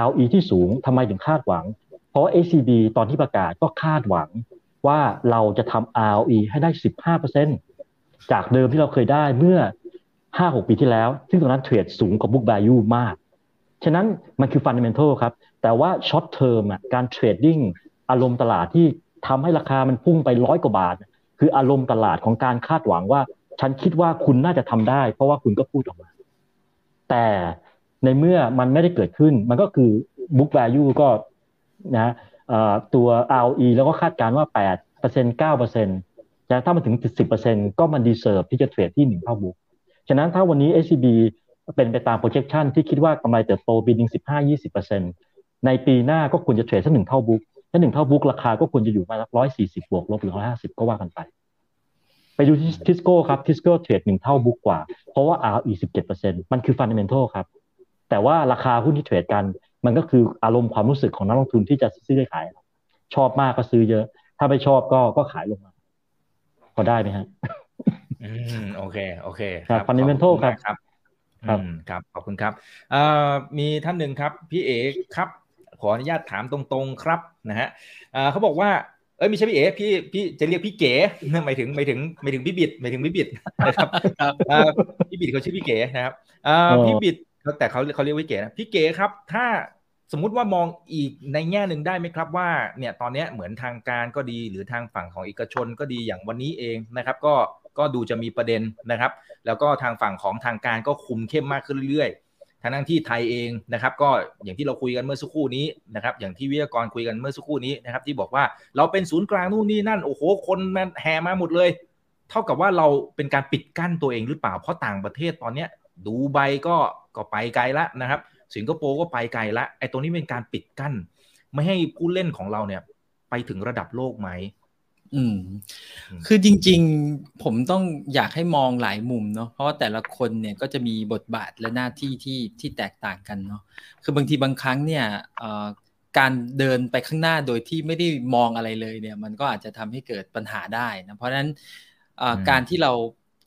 ROE ที่สูงทำไมถึงคาดหวัง เพราะว่า ACB ตอนที่ประกาศก็คาดหวังว่าเราจะทำ ROE ให้ได้ 15%เจากเดิมที่เราเคยได้เมื่อห้าหกปีที่แล้ว ซึ่งตรงนั้นเทรดสูงกว่า book value มาก ฉะนั้นมันคือ fundamental ครับ แต่ว่า short term อะการเทรดดิ้งอารมณ์ตลาดที่ทำให้ราคามันพุ่งไปร้อยกว่าบาท คืออารมณ์ตลาดของการคาดหวังว่า ฉันคิดว่าคุณน่าจะทำได้ เพราะว่าคุณก็พูดออกมา แต่ในเมื่อมันไม่ได้เกิดขึ้น มันก็คือ book value ก็นะตัว ROE แล้วก็คาดการณ์ว่า8% 9% จะถ้ามันถึงสิบเปอร์เซ็นก็มัน deserve ที่จะ trade ที่หนึ่งเท่า book ฉะนั้นถ้าวันนี้ SCB เป็นไปตาม projection ที่คิดว่ากำไรเติบโตปีหนึ่งสิบห้ายี่สิบเปอร์เซ็นในปีหน้าก็ควรจะ trade สักหนึ่งเท่า book ถ้าหนึ่งเท่า book ราคาก็ควรจะอยู่มาร้อยสี่สิบบวกลบหรือร้อยห้าสิบก็ว่ากันไป ไปดูที่ทิสโก้ครับทิสโก้ trade หนึ่งเท่า book กว่า เพราะว่า ROE สิบเจ็ดเปอร์เซ็นมันคือ fundamental ครับแต่ว่าราคาหุ้นที่เทรดกันมันก็คืออารมณ์ความรู้สึกของนักลงทุนที่จะซื้อขาย ชอบมากก็ซื้อเยอะ ถ้าไม่ชอบก็ก็ขายลงมา พอได้ไหมฮะอืมโอเค โอเค ครับฟันนิเมนทัลครับครับครับ ครับ ขอบคุณครับเอ่อมีท่านหนึ่งครับ พี่เอกครับ ขออนุญาตถามตรงๆครับนะฮะเอ่อเขาบอกว่าเอ้ยไม่ใช่พี่เอ๋พี่พี่จะเรียกพี่เก๋หมายถึงหมายถึงหมายถึงพี่บิดหมายถึงพี่บิดนะครับพี่บิดเขาชื่อพี่เก๋นะครับพี่บิดแต่เขาเขาเรียกพี่เก๋นะพี่เก๋ครับ ถ้า สมมุติว่ามองอีกในแง่หนึ่งได้ไหมครับว่าเนี่ยตอนนี้เหมือนทางการก็ดีหรือทางฝั่งของเอกชนก็ดีอย่างวันนี้เองนะครับ ก็ก็ดูจะมีประเด็นนะครับ แล้วก็ทางฝั่งของทางการก็คุมเข้มมากขึ้นเรื่อยๆทางทั้งที่ไทยเองนะครับ ก็อย่างที่เราคุยกันเมื่อสักครู่นี้นะครับ อย่างที่วิทยากรคุยกันเมื่อสักครู่นี้นะครับ ที่บอกว่าเราเป็นศูนย์กลางนู่นนี่นั่นโอ้โหคนมันแห่มาหมดเลย เท่ากับว่าเราเป็นการปิดกั้นตัวเองหรือเปล่าเพราะต่างประเทศตอนเนี้ยดูใบก็ก็ไปไกลและนะครับ สิงคโปร์ก็ไปไกลละไอ้ตรงนี้เป็นการปิดกั้น ไม่ให้ผู้เล่นของเราเนี่ย ไปถึงระดับโลกไหมอืม คือจริง ๆ ผมต้องอยากให้มองหลายมุมเนาะเพราะว่าแต่ละคนเนี่ยก็จะมีบทบาทและหน้าที่ที่ที่แตกต่างกันเนาะคือบางทีบางครั้งเนี่ยการเดินไปข้างหน้าโดยที่ไม่ได้มองอะไรเลยเนี่ย มันก็อาจจะทำให้เกิดปัญหาได้นะเพราะฉะนั้นการที่เรา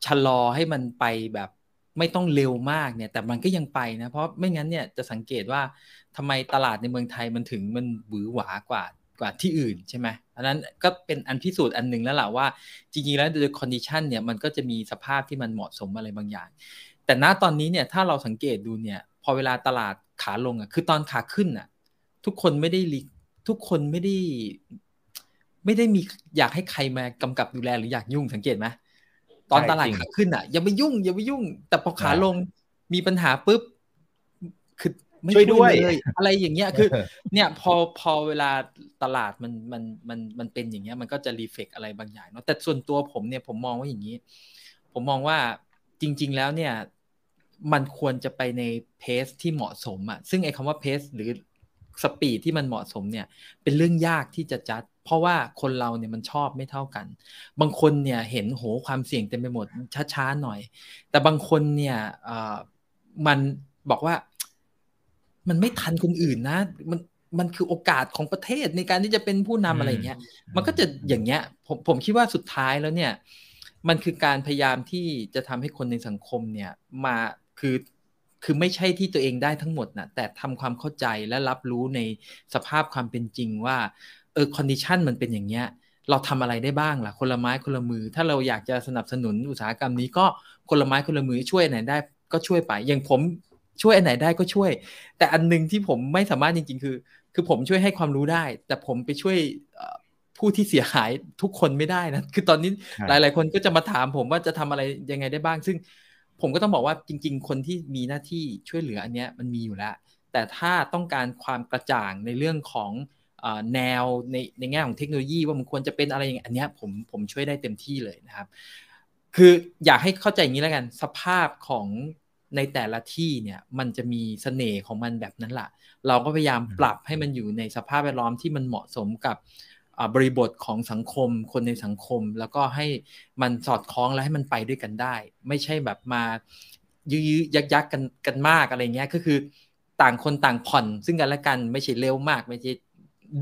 ชะลอให้มันไปแบบ ไม่ต้องเร็วมากเนี่ยแต่มันก็ยังไปนะเพราะไม่งั้นเนี่ยจะสังเกตว่าทำไมตลาดในเมืองไทยมันถึงมันหวือหวากว่ากว่าที่อื่นใช่ไหมอันนั้นก็เป็นอันพิสูจน์อันหนึ่งแล้วแหละว่า จริงๆแล้วโดยคอนดิชันเนี่ยมันก็จะมีสภาพที่มันเหมาะสมอะไรบางอย่าง แต่ณตอนนี้เนี่ยถ้าเราสังเกตดูเนี่ยพอเวลาตลาดขาลงอะคือตอนขาขึ้นอะทุกคนไม่ได้ทุกคนไม่ได้ ไม่ได้มีอยากให้ใครมากำกับดูแลหรืออยากยุ่งสังเกตไหม ตอนตลาดขาขึ้นอะอย่าไปยุ่ง อย่าไปยุ่ง แต่พอขาลงมีปัญหาปุ๊บคือไม่ช่วยด้วยเลยอะไรอย่างเงี้ยคือ เนี่ยพอพอเวลาตลาดมันมันมันมันเป็นอย่างเงี้ย มันก็จะรีเฟกอะไรบางอย่างเนาะแต่ส่วนตัวผมเนี่ยผมมองว่าอย่างนี้ ผมมองว่าจริง ๆ แล้วเนี่ย มันควรจะไปในเพสที่เหมาะสมอะซึ่งไอ้คำว่าเพสหรือสปีดที่มันเหมาะสมเนี่ย เป็นเรื่องยากที่จะจัด เพราะว่าคนเราเนี่ยมันชอบไม่เท่ากัน บางคนเนี่ยเห็นโหความเสี่ยงเต็มไปหมดช้าๆหน่อย แต่บางคนเนี่ยมันบอกว่า มันไม่ทันคนอื่นนะ มันมันคือโอกาสของประเทศในการที่จะเป็นผู้นำอะไรเงี้ย มันก็จะอย่างเงี้ย ผมผมคิดว่าสุดท้ายแล้วเนี่ย มันคือการพยายามที่จะทำให้คนในสังคมเนี่ยมาคือคือไม่ใช่ที่ตัวเองได้ทั้งหมดนะแต่ทำความเข้าใจและรับรู้ในสภาพความเป็นจริงว่าเออ condition มันเป็นอย่างเงี้ยเราทำอะไรได้บ้างล่ะคนละไม้คนละมือ ถ้าเราอยากจะสนับสนุนอุตสาหกรรมนี้ก็คนละไม้คนละมือช่วยไหนได้ก็ช่วยไป อย่างผมช่วยอันไหนได้ก็ช่วย แต่อันนึงที่ผมไม่สามารถจริง ๆ คือ คือผมช่วยให้ความรู้ได้ แต่ผมไปช่วยผู้ที่เสียหายทุกคนไม่ได้นะคือตอนนี้หลาย ๆ คนก็จะมาถามผมว่าจะทำอะไรยังไงได้บ้าง ซึ่งผมก็ต้องบอกว่าจริง ๆ คนที่มีหน้าที่ช่วยเหลืออันเนี้ยมันมีอยู่แล้ว แต่ถ้าต้องการความกระจ่างในเรื่องของ แนวในในแง่ของเทคโนโลยีว่ามันควรจะเป็นอะไรอย่างอันเนี้ยผมผมช่วยได้เต็มที่เลยนะครับ คืออยากให้เข้าใจอย่างนี้แล้วกัน สภาพของในแต่ละที่เนี่ยมันจะมีเสน่ห์ของมันแบบนั้นแหละเราก็พยายามปรับให้มันอยู่ในสภาพแวดล้อมที่มันเหมาะสมกับบริบทของสังคม คนในสังคม แล้วก็ให้มันสอดคล้องและให้มันไปด้วยกันได้ ไม่ใช่แบบมายื้อยักยักกันกันมากอะไรเงี้ยก็คือต่างคนต่างผ่อนซึ่งกันและกันไม่ใช่เร็วมากไม่ใช่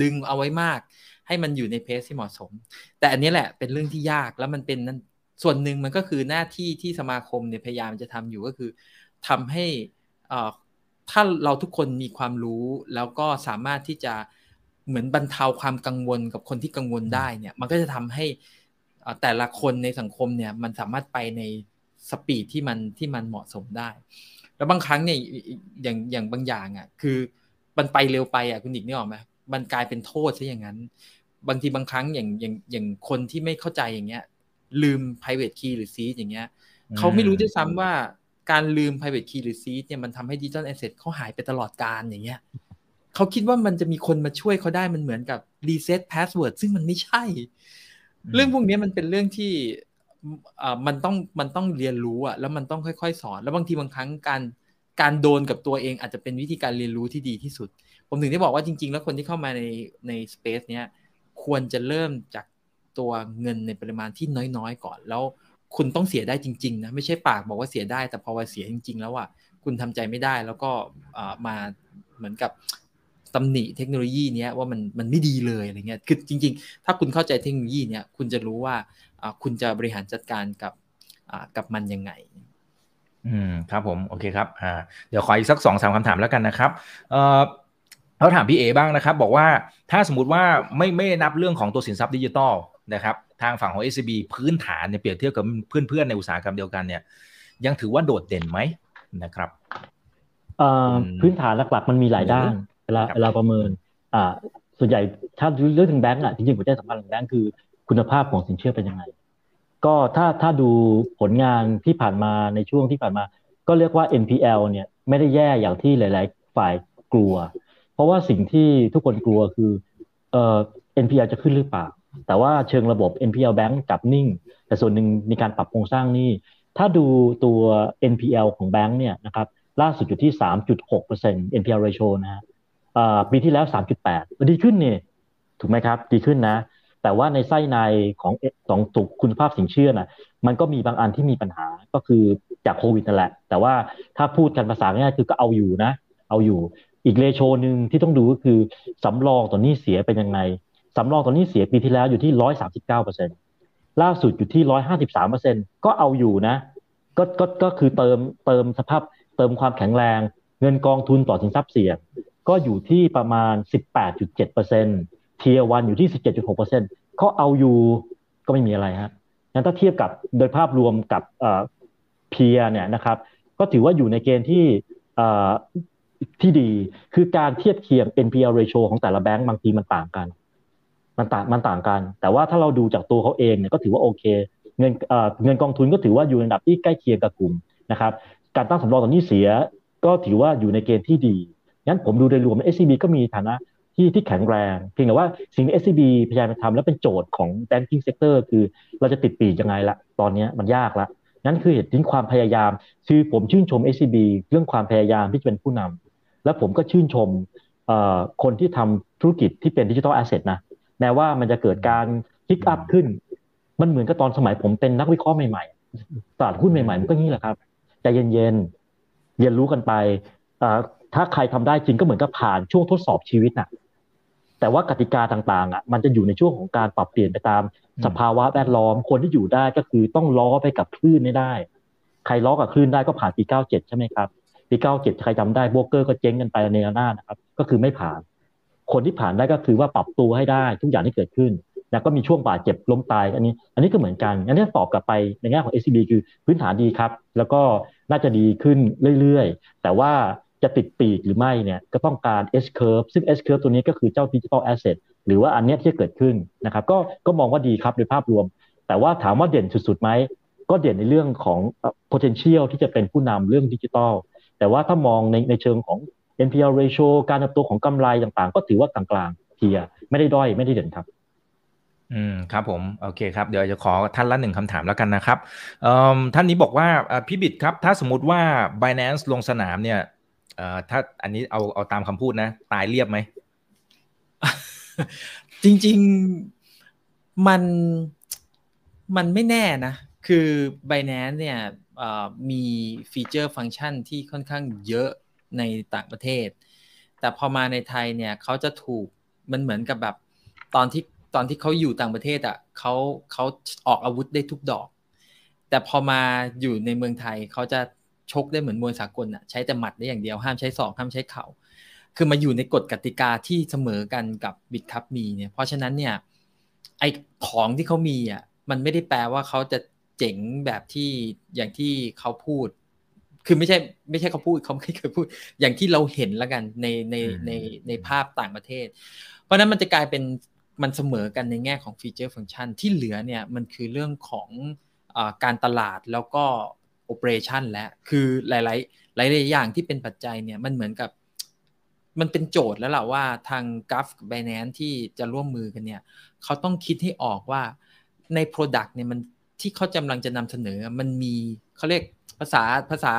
ดึงเอาไว้มาก ให้มันอยู่ในเพสที่เหมาะสม แต่อันนี้แหละเป็นเรื่องที่ยากแล้วมันเป็นนั้นส่วนหนึ่งมันก็คือหน้าที่ที่สมาคมเนี่ยพยายามจะทำอยู่ก็คือทำให้ถ้าเราทุกคนมีความรู้ แล้วก็สามารถที่จะเหมือนบรรเทาความกังวลกับคนที่กังวลได้เนี่ย มันก็จะทำให้แต่ละคนในสังคมเนี่ยมันสามารถไปในสปีดที่มันที่มันเหมาะสมได้ แล้วบางครั้งเนี่ยอย่างอย่างบางอย่างอะคือมันไปเร็วไปอะคุณอีกนี่ออกไหม มันกลายเป็นโทษซะอย่างนั้น บางทีบางครั้งอย่างอย่างอย่างคนที่ไม่เข้าใจอย่างเงี้ย ลืม private key หรือ seed อย่างเงี้ยเขาไม่รู้ด้วยซ้ำว่าการลืม private key หรือ seed เนี่ยมันทำให้ digital asset เขาหายไปตลอดการอย่างเงี้ยเขาคิดว่ามันจะมีคนมาช่วยเขาได้มันเหมือนกับ reset password ซึ่งมันไม่ใช่ เรื่องพวกนี้มันเป็นเรื่องที่มันต้องมันต้องเรียนรู้อะแล้วมันต้องค่อย ๆ สอน แล้วบางทีบางครั้งการการโดนกับตัวเองอาจจะเป็นวิธีการเรียนรู้ที่ดีที่สุด ผมถึงได้บอกว่าจริง ๆ แล้วคนที่เข้ามาในใน space เนี้ยควรจะเริ่มจากตัวเงินในปริมาณที่น้อยๆ ก่อน แล้วคุณต้องเสียได้จริงๆนะไม่ใช่ปากบอกว่าเสียได้ แต่พอว่าเสียจริง ๆ แล้วอะคุณทำใจไม่ได้แล้วก็มาเหมือนกับตำหนิเทคโนโลยีเนี้ยว่ามันมันไม่ดีเลยอะไรเงี้ยคือจริง ๆ ถ้าคุณเข้าใจเทคโนโลยีเนี้ยคุณจะรู้ว่าคุณจะบริหารจัดการกับกับมันยังไงอืมครับผมโอเคครับอ่าเดี๋ยวขออีกสักสองสามคำถามแล้วกันนะครับเอ่อ เราถามพี่เอบ้างนะครับ บอกว่าถ้าสมมติว่าไม่ไม่นับเรื่องของตัวสินทรัพย์ดิจิตอลนะครับทางฝั่งของ SCB พื้นฐานเนี่ยเปรียบเทียบกับเพื่อนๆในอุตสาหกรรมเดียวกันเนี่ย ยังถือว่าโดดเด่นไหมนะครับพื้นฐานหลักๆ มันมีหลายด้านเวลาเวลาประเมิน อ่า ส่วนใหญ่ถ้าเรื่องถึงแบงก์อะจริงๆหัวใจสำคัญของแบงก์คือคุณภาพของสินเชื่อเป็นยังไง ก็ถ้าถ้าดูผลงานที่ผ่านมาในช่วงที่ผ่านมา ก็เรียกว่า NPL เนี่ยไม่ได้แย่อย่างที่หลาย ๆ ฝ่ายกลัว เพราะว่าสิ่งที่ทุกคนกลัวคือเอ่อ NPL จะขึ้นหรือเปล่า แต่ว่าเชิงระบบ NPL Bank กับนิ่ง แต่ส่วนหนึ่งมีการปรับโครงสร้างนี่ถ้าดูตัว NPL ของแบงค์เนี่ยนะครับล่าสุดอยู่ที่ 3.6% NPL ratio นะฮะปีที่แล้ว 3.8 ดีขึ้นเนี่ยถูกไหมครับ ดีขึ้นนะ แต่ว่าในไส้ในของสองตุกคุณภาพสินเชื่อนะมันก็มีบางอันที่มีปัญหาก็คือจากโควิดนั่นแหละ แต่ว่าถ้าพูดกันภาษาง่ายคือก็เอาอยู่นะ เอาอยู่ อีกเลโชหนึ่งที่ต้องดูก็คือสำรองต่อนนี้เสียเป็นยังไงสำรองต่อนนี้เสียปีที่แล้วอยู่ที่139%ล่าสุดอยู่ที่153%ก็เอาอยู่นะ ก็ก็ก็คือเติมเติมสภาพเติมความแข็งแรง เงินกองทุนต่อสินทรัพย์เสี่ยงก็อยู่ที่ประมาณ18.7%เเเจ็ปอร์ซ็นเทียวันอยู่ที่17.6%ก็เอาอยู่ก็ไม่มีอะไรฮะงั้นถ้าเทียบกับโดยภาพรวมกับเพียเนี่ยนะครับ ก็ถือว่าอยู่ในเกณฑ์ที่ ที่ดีคือการเทียบเคียง NPL ratio ของแต่ละแบงก์บางทีมันต่างกัน มันต่างมันต่างกัน แต่ว่าถ้าเราดูจากตัวเขาเองเนี่ยก็ถือว่าโอเค เงินเงินกองทุนก็ถือว่าอยู่ในระดับที่ใกล้เคียงกับกลุ่มนะครับ การตั้งสำรอง NPL หนี้เสียก็ถือว่าอยู่ในเกณฑ์ที่ดีงั้นผมดูโดยรวม SCB ก็มีฐานะที่ที่แข็งแรงเพียงแต่ว่าสิ่งที่ SCB พยายามทำแล้วเป็นโจทย์ของ banking sector คือเราจะติดปีกยังไงละตอนนี้มันยากละนั่นคือเหตุที่ความพยายาม คือผมชื่นชม SCB เรื่องความพยายามที่จะเป็นผู้นำ และผมก็ชื่นชมคนที่ทำธุรกิจที่เป็น digital asset นะแม้ว่ามันจะเกิดการ hiccup ขึ้น มันเหมือนกับตอนสมัยผมเป็นนักวิเคราะห์ใหม่ๆตลาดหุ้นใหม่ๆ มันก็งี้แหละครับใจเย็นๆเรียนรู้กันไปถ้าใครทำได้จริงก็เหมือนกับผ่านช่วงทดสอบชีวิตนะแต่ว่ากติกาต่างๆอะมันจะอยู่ในช่วงของการปรับเปลี่ยนไปตามสภาวะแวดล้อม คนที่อยู่ได้ก็คือต้องล้อไปกับคลื่นไม่ได้ ใครล้อกับคลื่นได้ก็ผ่านปี 97 ใช่ไหมครับ ปี97ใครจาได้โบเกอร์ก็เจ๊งกันไปในหน้านะครับ ก็คือไม่ผ่าน คนที่ผ่านได้ก็คือว่าปรับตัวให้ได้ทุกอย่างที่เกิดขึ้น แล้วก็มีช่วงบาดเจ็บล้มตาย อันนี้ อันนี้ก็เหมือนกันอันนี้ตอบกลับไปในแง่ของ SCB คือพื้นฐานดีครับ แล้วก็น่าจะดีขึ้นเรื่อยๆ แต่ว่าจะติดปีกหรือไม่เนี่ยก็ต้องการ S curve ซึ่ง S curve ตัวนี้ก็คือเจ้า digital asset หรือว่าอันนี้ที่เกิดขึ้นนะครับ ก็ก็มองว่าดีครับโดยภาพรวม แต่ว่าถามว่าเด่นสุดๆไหมก็เด่นในเรื่องของ potential ที่จะเป็นผู้นำเรื่องดิจิทัล แต่ว่าถ้ามองในในเชิงของ NPL ratio การเติบโตของกำไรต่างๆ ก็ถือว่ากลางๆเทียไม่ได้ด้อยไม่ได้เด่นครับอืมครับผมโอเคครับเดี๋ยวจะขอท่านละหนึ่งคำถามแล้วกันนะครับเอ่อท่านนี้บอกว่าพี่บิดครับ ถ้าสมมติว่า Binance ลงสนามเนี่ยเอ่อถ้าอันนี้เอาเอาตามคำพูดนะ ตายเรียบไหม จริง ๆ มันมันไม่แน่นะ คือ Binance เนี่ย มีฟีเจอร์ฟังก์ชันที่ค่อนข้างเยอะในต่างประเทศ แต่พอมาในไทยเนี่ยเขาจะถูกมันเหมือนกับแบบตอนที่ตอนที่เขาอยู่ต่างประเทศอะเขาเขาออกอาวุธได้ทุกดอก แต่พอมาอยู่ในเมืองไทยเขาจะชกได้เหมือนมวยสากลอะใช้แต่หมัดได้อย่างเดียวห้ามใช้ศอกห้ามใช้เข่าคือมาอยู่ในกฎกติกาที่เสมอกันกับบิตคัพมีเนี่ยเพราะฉะนั้นเนี่ยไอของที่เขามีอะมันไม่ได้แปลว่าเขาจะ เจ๋งแบบที่อย่างที่เขาพูด คือไม่ใช่ไม่ใช่เขาพูดเขาไม่เคยพูด อย่างที่เราเห็นแล้วกันในในในในภาพต่างประเทศ เพราะนั้นมันจะกลายเป็นมันเสมอกันในแง่ของฟีเจอร์ฟังก์ชันที่เหลือเนี่ยมันคือเรื่องของอการตลาดแล้วก็โอเปอเรชันและคือหลาย ๆ หลาย ๆ อย่างที่เป็นปัจจัยเนี่ยมันเหมือนกับมันเป็นโจทย์แล้วล่ะว่าทางกราฟกับ b บ n a n c e ที่จะร่วมมือกันเนี่ยเขาต้องคิดให้ออกว่าใน Product เนี่ยมัน ที่เขากำลังจะนำเสนอ มันมีเขาเรียกภาษาภาษา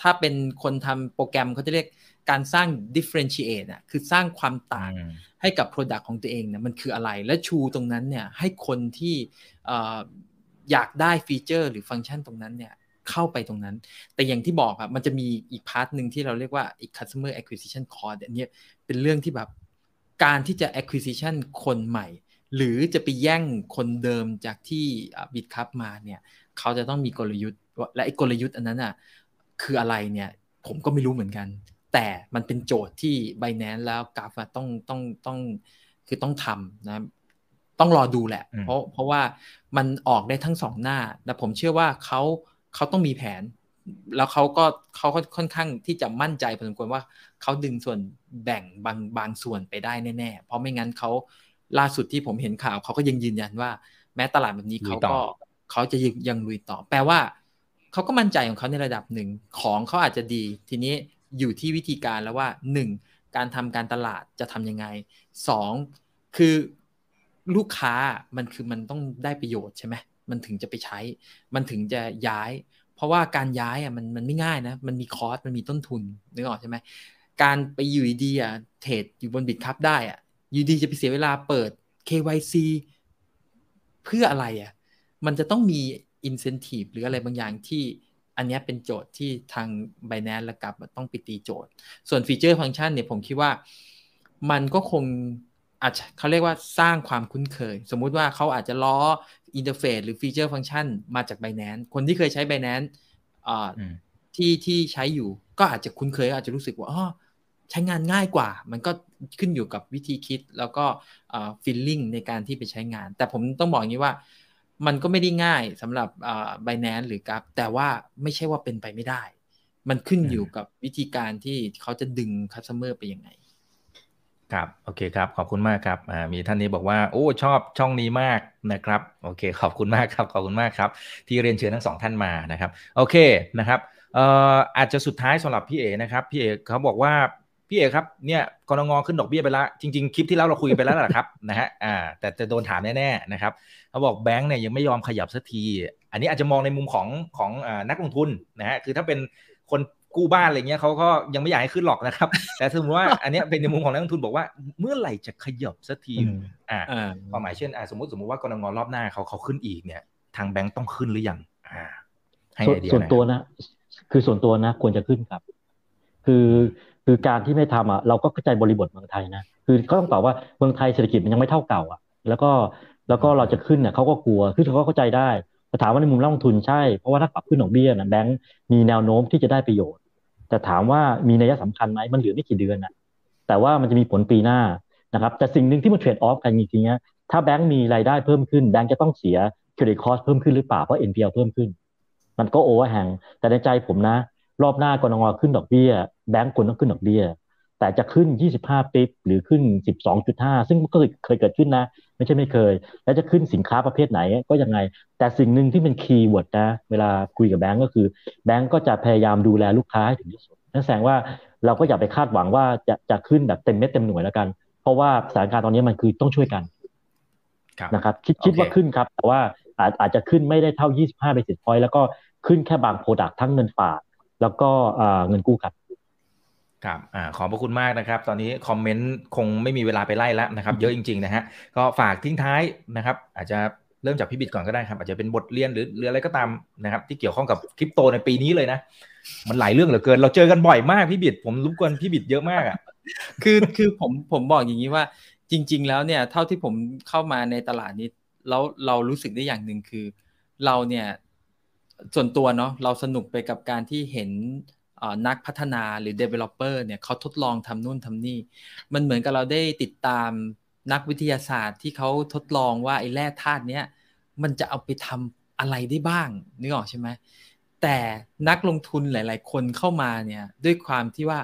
ถ้าเป็นคนทำโปรแกรมเขาจะเรียกการสร้าง differentiate อะคือสร้างความต่างให้กับ Product ของตัวเองเนี่ยมันคืออะไร และชูตรงนั้นเนี่ยให้คนที่อยากได้ฟีเจอร์ หรือฟังก์ชันตรงนั้นเนี่ยเข้าไปตรงนั้น แต่อย่างที่บอกอะมันจะมีอีก part หนึ่งที่เราเรียกว่าอีก customer acquisition cost อันนี้เป็นเรื่องที่แบบการที่จะ acquisition คนใหม่ หรือจะไปแย่งคนเดิมจากที่ Bitkub มาเนี่ยเขาจะต้องมีกลยุทธ์ และไอ้กลยุทธ์อันนั้นอะคืออะไรเนี่ย ผมก็ไม่รู้เหมือนกัน แต่มันเป็นโจทย์ที่ Binance แล้ว Gulf ต้องต้องต้องคือต้องทำนะต้องรอดูแหละ เพราะเพราะว่ามันออกได้ทั้งสองหน้าแต่ผมเชื่อว่าเขาเขาต้องมีแผน แล้วเขาก็เขาค่อนข้างที่จะมั่นใจพอสมควรว่าเขาดึงส่วนแบ่งบางบางส่วนไปได้แน่ๆ เพราะไม่งั้นเขา ล่าสุดที่ผมเห็นข่าวเขาก็ยังยืนยันว่า แม้ตลาดแบบนี้เขาก็เขาจะยังยังลุยต่อ แปลว่าเขาก็มั่นใจของเขาในระดับหนึ่งของเขาอาจจะดี ทีนี้อยู่ที่วิธีการแล้วว่าหนึ่งการทำการตลาดจะทํำยังไงสองคือลูกค้ามันคือมันต้องได้ประโยชน์ใช่ไหมมันถึงจะไปใช้ มันถึงจะย้าย เพราะว่าการย้ายอะมันมันไม่ง่ายนะ มันมีคอส มันมีต้นทุนนึกออกใช่ไหมการไปอยู่ดีอะเทรดอยู่บนบิตคัพได้อะอ ยู่ดีจะไปเสียเวลาเปิด KYC เพื่ออะไรอะ มันจะต้องมี incentive หรืออะไรบางอย่างที่อันนี้เป็นโจทย์ที่ทาง b i n a n c e และกับต้องไปตีโจทย์ ส่วน feature function เนี่ยผมคิดว่ามันก็คงอาจเขาเรียกว่าสร้างความคุ้นเคย สมมุติว่าเขาอาจจะล้อ interface หรือ feature function มาจาก b i n a n c e คนที่เคยใช้ b i n a n c e ที่ที่ใช้อยู่ก็อาจจะคุ้นเคยอาจจะรู้สึกว่าอ๋อ ใช้งานง่ายกว่า มันก็ขึ้นอยู่กับวิธีคิดแล้วก็ feeling ในการที่ไปใช้งาน แต่ผมต้องบอกอย่างนี้ว่า มันก็ไม่ได้ง่ายสำหรับ Binance หรือ Gulf แต่ว่าไม่ใช่ว่าเป็นไปไม่ได้ มันขึ้นอยู่กับวิธีการที่เขาจะดึงคัสเตอร์ไปยังไงครับโอเคครับขอบคุณมากครับมีท่านนี้บอกว่าโอ้ชอบช่องนี้มากนะครับโอเค ขอบคุณมากครับขอบคุณมากครับ ที่เรียนเชิญทั้งสองท่านมานะครับโอเคนะครับอออาจจะสุดท้ายสำหรับพี่เอนะครับพี่เอเขาบอกว่า พี่เอกครับเนี่ยกรงงขึ้นดอกเบี้ยไปแล้วจริงๆคลิปที่แล้วเราคุยไปแล้วแหละครับนะฮะอ่าแต่จะโดนถามแน่ๆนะครับเขาบอกแบงค์เนี่ยยังไม่ยอมขยับสักที อันนี้อาจจะมองในมุมของของนักลงทุนนะฮะคือถ้าเป็นคนกู้บ้านอะไรเงี้ยเขาก็ยังไม่อยากให้ขึ้นหรอกนะครับ แต่สมมติว่าอันนี้เป็นในมุมของนักลงทุนบอกว่าเมื่อไหร่จะขยับสักทีอ่าความหมายเช่นอ่าสมมติสมมติว่ากรงงรอบหน้าเขาเขาขึ้นอีกเนี่ย ทางแบงค์ต้องขึ้นหรือยังอ่าให้ไอเดียส่วนตัวนะ คือส่วนตัวนะควรจะขึ้นครับ คือ คือการที่ไม่ทำอะเราก็เข้าใจบริบทเมืองไทยนะคือก็ต้องตอบว่าเมืองไทยเศรษฐกิจมันยังไม่เท่าเก่าอะ แล้วก็แล้วก็เราจะขึ้นเนี่ยเขาก็กลัวคือเขาก็เข้าใจได้แต่ถามว่าในมุมนักลงทุนใช่ เพราะว่าถ้าปรับขึ้นดอกเบี้ยนะแบงก์มีแนวโน้มที่จะได้ประโยชน์ แต่ถามว่ามีนัยสำคัญไหมมันเหลือไม่กี่เดือนนะแต่ว่ามันจะมีผลปีหน้านะครับแต่สิ่งหนึ่งที่มัน trade off กันจริงๆถ้าแบงก์มีรายได้เพิ่มขึ้นแบงก์จะต้องเสีย credit cost เพิ่มขึ้นหรือเปล่าเพราะ NPL เพิ่มขึ้น มันก็ overhang แต่ในใจผมนะ รอบหน้ากนง.ขึ้นดอกเบี้ย แบงก์ควรต้องขึ้นดอกเบี้ย แต่จะขึ้น 25 bip หรือขึ้น 12.5 ซึ่งก็เคยเกิดขึ้นนะ ไม่ใช่ไม่เคย แล้วจะขึ้นสินค้าประเภทไหนก็ยังไง แต่สิ่งหนึ่งที่เป็น keyword นะ เวลาคุยกับแบงก์ก็คือ แบงก์ก็จะพยายามดูแลลูกค้าให้ถึงที่สุดนั่นแสดงว่าเราก็อย่าไปคาดหวังว่าจะจะขึ้นแบบเต็มเม็ดเต็มหน่วยแล้วกัน เพราะว่าสถานการณ์ตอนนี้มันคือต้องช่วยกันนะครับคิดคิดว่าขึ้นครับ แต่ว่าอาจอาจจะขึ้นไม่ได้เท่า 25 basis point แล้วก็ขึ้นแค่บาง product ทั้งเงินฝาก แล้วก็เงินกู้ครับ ครับอ่าขอบพระคุณมากนะครับ ตอนนี้คอมเมนต์คงไม่มีเวลาไปไล่แล้วนะครับ เยอะจริงๆนะฮะ ก็ฝากทิ้งท้ายนะครับ อาจจะเริ่มจากพี่บิดก่อนก็ได้ครับ อาจจะเป็นบทเรียนหรือหรืออะไรก็ตามนะครับ ที่เกี่ยวข้องกับคริปโตในปีนี้เลยนะ มันหลายเรื่องเหลือเกิน เราเจอกันบ่อยมากพี่บิด ผมรบกวนพี่บิดเยอะมากอะ คือคือผมผมบอกอย่างนี้ว่าจริง ๆ แล้วเนี่ยเท่าที่ผมเข้ามาในตลาดนี้แล้วเรารู้สึกได้อย่างหนึ่งคือ เราเนี่ยส่วนตัวเนาะเราสนุกไปกับการที่เห็น นักพัฒนาหรือ developer เนี่ยเขาทดลองทำนู่นทำนี่ มันเหมือนกับเราได้ติดตามนักวิทยาศาสตร์ที่เขาทดลองว่าไอ้แร่ธาตุเนี้ยมันจะเอาไปทำอะไรได้บ้างนึกออกใช่ไหมแต่นักลงทุนหลาย ๆ คนเข้ามาเนี่ยด้วยความที่ว่า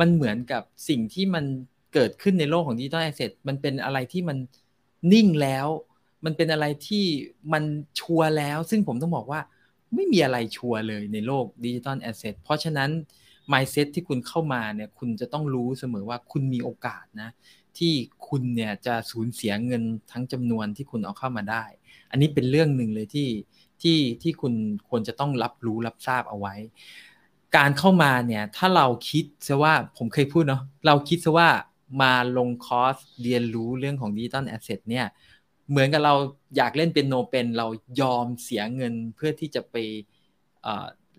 มันเหมือนกับสิ่งที่มันเกิดขึ้นในโลกของดิจิทัลแอสเซทมันเป็นอะไรที่มันนิ่งแล้ว มันเป็นอะไรที่มันชัวร์แล้ว ซึ่งผมต้องบอกว่า ไม่มีอะไรชัวร์เลยในโลก digital asset เพราะฉะนั้น mindset ที่คุณเข้ามาเนี่ยคุณจะต้องรู้เสมอว่าคุณมีโอกาสนะ ที่คุณเนี่ยจะสูญเสียเงินทั้งจำนวนที่คุณเอาเข้ามาได้ อันนี้เป็นเรื่องหนึ่งเลยที่ที่ที่คุณควรจะต้องรับรู้รับทราบเอาไว้ การเข้ามาเนี่ยถ้าเราคิดซะว่าผมเคยพูดเนาะเราคิดซะว่ามาลงคอร์สเรียนรู้เรื่องของ digital asset เนี่ย เหมือนกับเราอยากเล่นเปียโนเป็นเรายอมเสียเงินเพื่อที่จะไป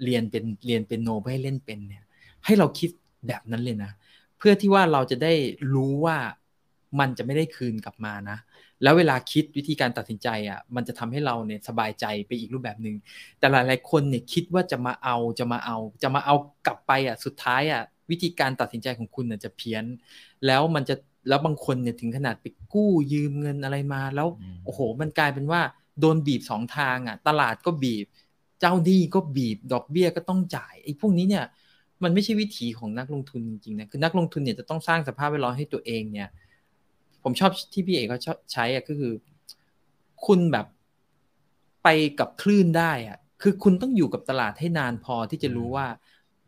เรียนเปียเรียนเปียโนเพื่อให้เล่นเป็นเนี่ย ให้เราคิดแบบนั้นเลยนะ เพื่อที่ว่าเราจะได้รู้ว่ามันจะไม่ได้คืนกลับมานะ แล้วเวลาคิดวิธีการตัดสินใจอะ มันจะทำให้เราเนี่ยสบายใจไปอีกรูปแบบหนึ่งแต่หลายๆคนเนี่ยคิดว่าจะมาเอาจะมาเอา จะมาเอากลับไปอะสุดท้ายอะวิธีการตัดสินใจของคุณเนี่ยจะเพี้ยน แล้วมันจะ แล้วบางคนเนี่ยถึงขนาดไปกู้ยืมเงินอะไรมาแล้วโอ้โห มันกลายเป็นว่าโดนบีบสองทางอะ ตลาดก็บีบ เจ้าหนี้ก็บีบ ดอกเบี้ยก็ต้องจ่ายไอ้พวกนี้เนี่ย มันไม่ใช่วิถีของนักลงทุนจริงๆนะคือนักลงทุนเนี่ยจะต้องสร้างสภาพแวดล้อมให้ตัวเองเนี่ย ผมชอบที่พี่เอกเขาชอบใช้อะก็คือ คุณแบบไปกับคลื่นได้อะคือคุณต้องอยู่กับตลาดให้นานพอที่จะรู้ว่า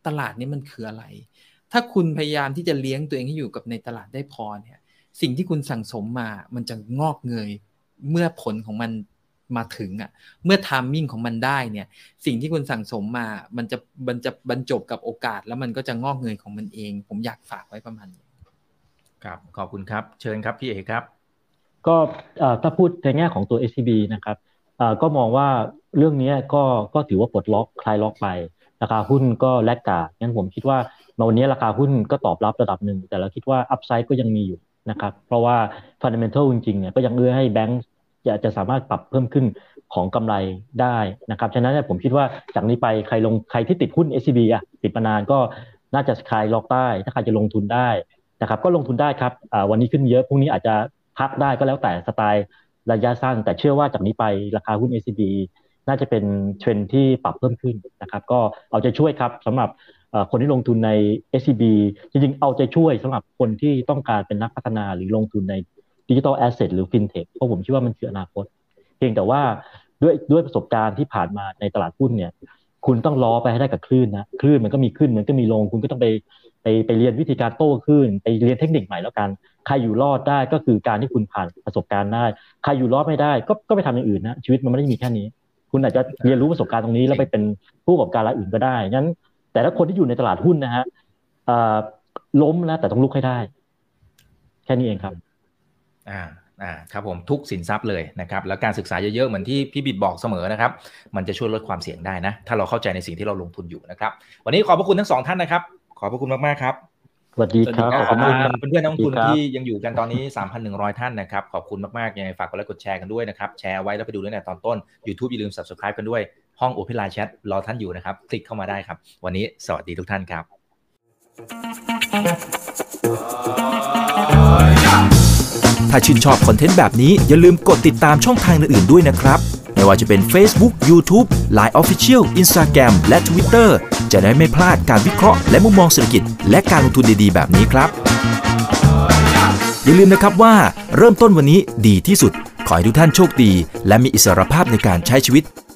ตลาดนี้มันคืออะไร ถ้าคุณพยายามที่จะเลี้ยงตัวเองให้อยู่กับในตลาดได้พอเนี่ย สิ่งที่คุณสั่งสมมา มันจะงอกเงย เมื่อผลของมันมาถึงอะ เมื่อทามมิ่งของมันได้เนี่ย สิ่งที่คุณสั่งสมมา มันจะมันจะบรรจบกับโอกาส แล้วมันก็จะงอกเงยของมันเอง ผมอยากฝากไว้ประมาณนี้ครับขอบคุณครับ เชิญครับพี่เอกครับ ก็ถ้าพูดในแง่ของตัว SCB นะครับก็มองว่าเรื่องนี้ก็ก็ถือว่าปลดล็อกคลายล็อกไปราคาหุ้นก็ laggard งั้นผมคิดว่า วันนี้ราคาหุ้นก็ตอบรับระดับหนึ่ง แต่เราคิดว่า upside ก็ยังมีอยู่นะครับ เพราะว่า fundamental จริงๆเนี่ยก็ยังเอื้อให้แบงก์จะจะสามารถปรับเพิ่มขึ้นของกำไรได้นะครับ ฉะนั้นผมคิดว่าจากนี้ไปใครลงใครที่ติดหุ้น SCB อะติดมานานก็น่าจะคลายล็อกได้ ถ้าใครจะลงทุนได้นะครับก็ลงทุนได้ครับวันนี้ขึ้นเยอะพรุ่งนี้อาจจะพักได้ก็แล้วแต่สไตล์ระยะสั้น แต่เชื่อว่าจากนี้ไปราคาหุ้น SCB น่าจะเป็นเทรนที่ปรับเพิ่มขึ้นนะครับ ก็เอาใจช่วยครับสำหรับ คนที่ลงทุนใน SCB จริงๆ เอาใจช่วยสำหรับคนที่ต้องการเป็นนักพัฒนาหรือลงทุนใน digital asset หรือฟินเทคเพราะผมคิดว่ามันคืออนาคต เพียงแต่ว่าด้วยด้วยประสบการณ์ที่ผ่านมาในตลาดหุ้นเนี่ย คุณต้องล้อไปให้ได้กับคลื่นนะ คลื่นมันก็มีขึ้นมันก็มีลง คุณก็ต้องไปไปไปเรียนวิธีการโต้ขึ้นไปเรียนเทคนิคใหม่แล้วกัน ใครอยู่รอดได้ก็คือการที่คุณผ่านประสบการณ์ได้ ใครอยู่รอดไม่ได้ ก็ก็ไปทำอย่างอื่นนะชีวิตมันไม่ได้มีแค่นี้ คุณอาจจะเรียนรู้ประสบการณ์ตรงนี้แล้วไปเป็นผู้ประกอบการรายอื่นก็ได้งั้น แต่ถ้าคนที่อยู่ในตลาดหุ้นนะฮะล้มแล้วแต่ต้องลุกให้ได้ แค่นี้เองครับ อ่าอ่าครับผมทุกสินทรัพย์เลยนะครับแล้วการศึกษาเยอะๆเหมือนที่พี่บิดบอกเสมอนะครับมันจะช่วยลดความเสี่ยงได้นะ ถ้าเราเข้าใจในสิ่งที่เราลงทุนอยู่นะครับวันนี้ขอบพระคุณทั้งสองท่านนะครับ ขอบพระคุณมากๆครับสวัสดีครับขอบคุณเพื่อนๆนักลงทุนที่ยังอยู่กันตอนนี้ 3,100 ท่านนะครับขอบคุณมากๆยังไงฝากกดไลค์กดแชร์กันด้วยนะครับแชร์ไว้แล้วไปดูด้วยในตอนต้น YouTube อย่าลืม Subscribe กันด้วย ห้อง Open Line Chat รอท่านอยู่นะครับ คลิกเข้ามาได้ครับ วันนี้สวัสดีทุกท่านครับ ถ้าชื่นชอบคอนเทนต์แบบนี้อย่าลืมกดติดตามช่องทางอื่นๆด้วยนะครับ ไม่ว่าจะเป็น Facebook, YouTube, Line Official, Instagram และ Twitter จะได้ไม่พลาดการวิเคราะห์และมุมมองเศรษฐกิจ และการลงทุนดีๆ แบบนี้ครับ อย่าลืมนะครับว่าเริ่มต้นวันนี้ดีที่สุด ขอให้ทุกท่านโชคดี และมีอิสรภาพในการใช้ชีวิต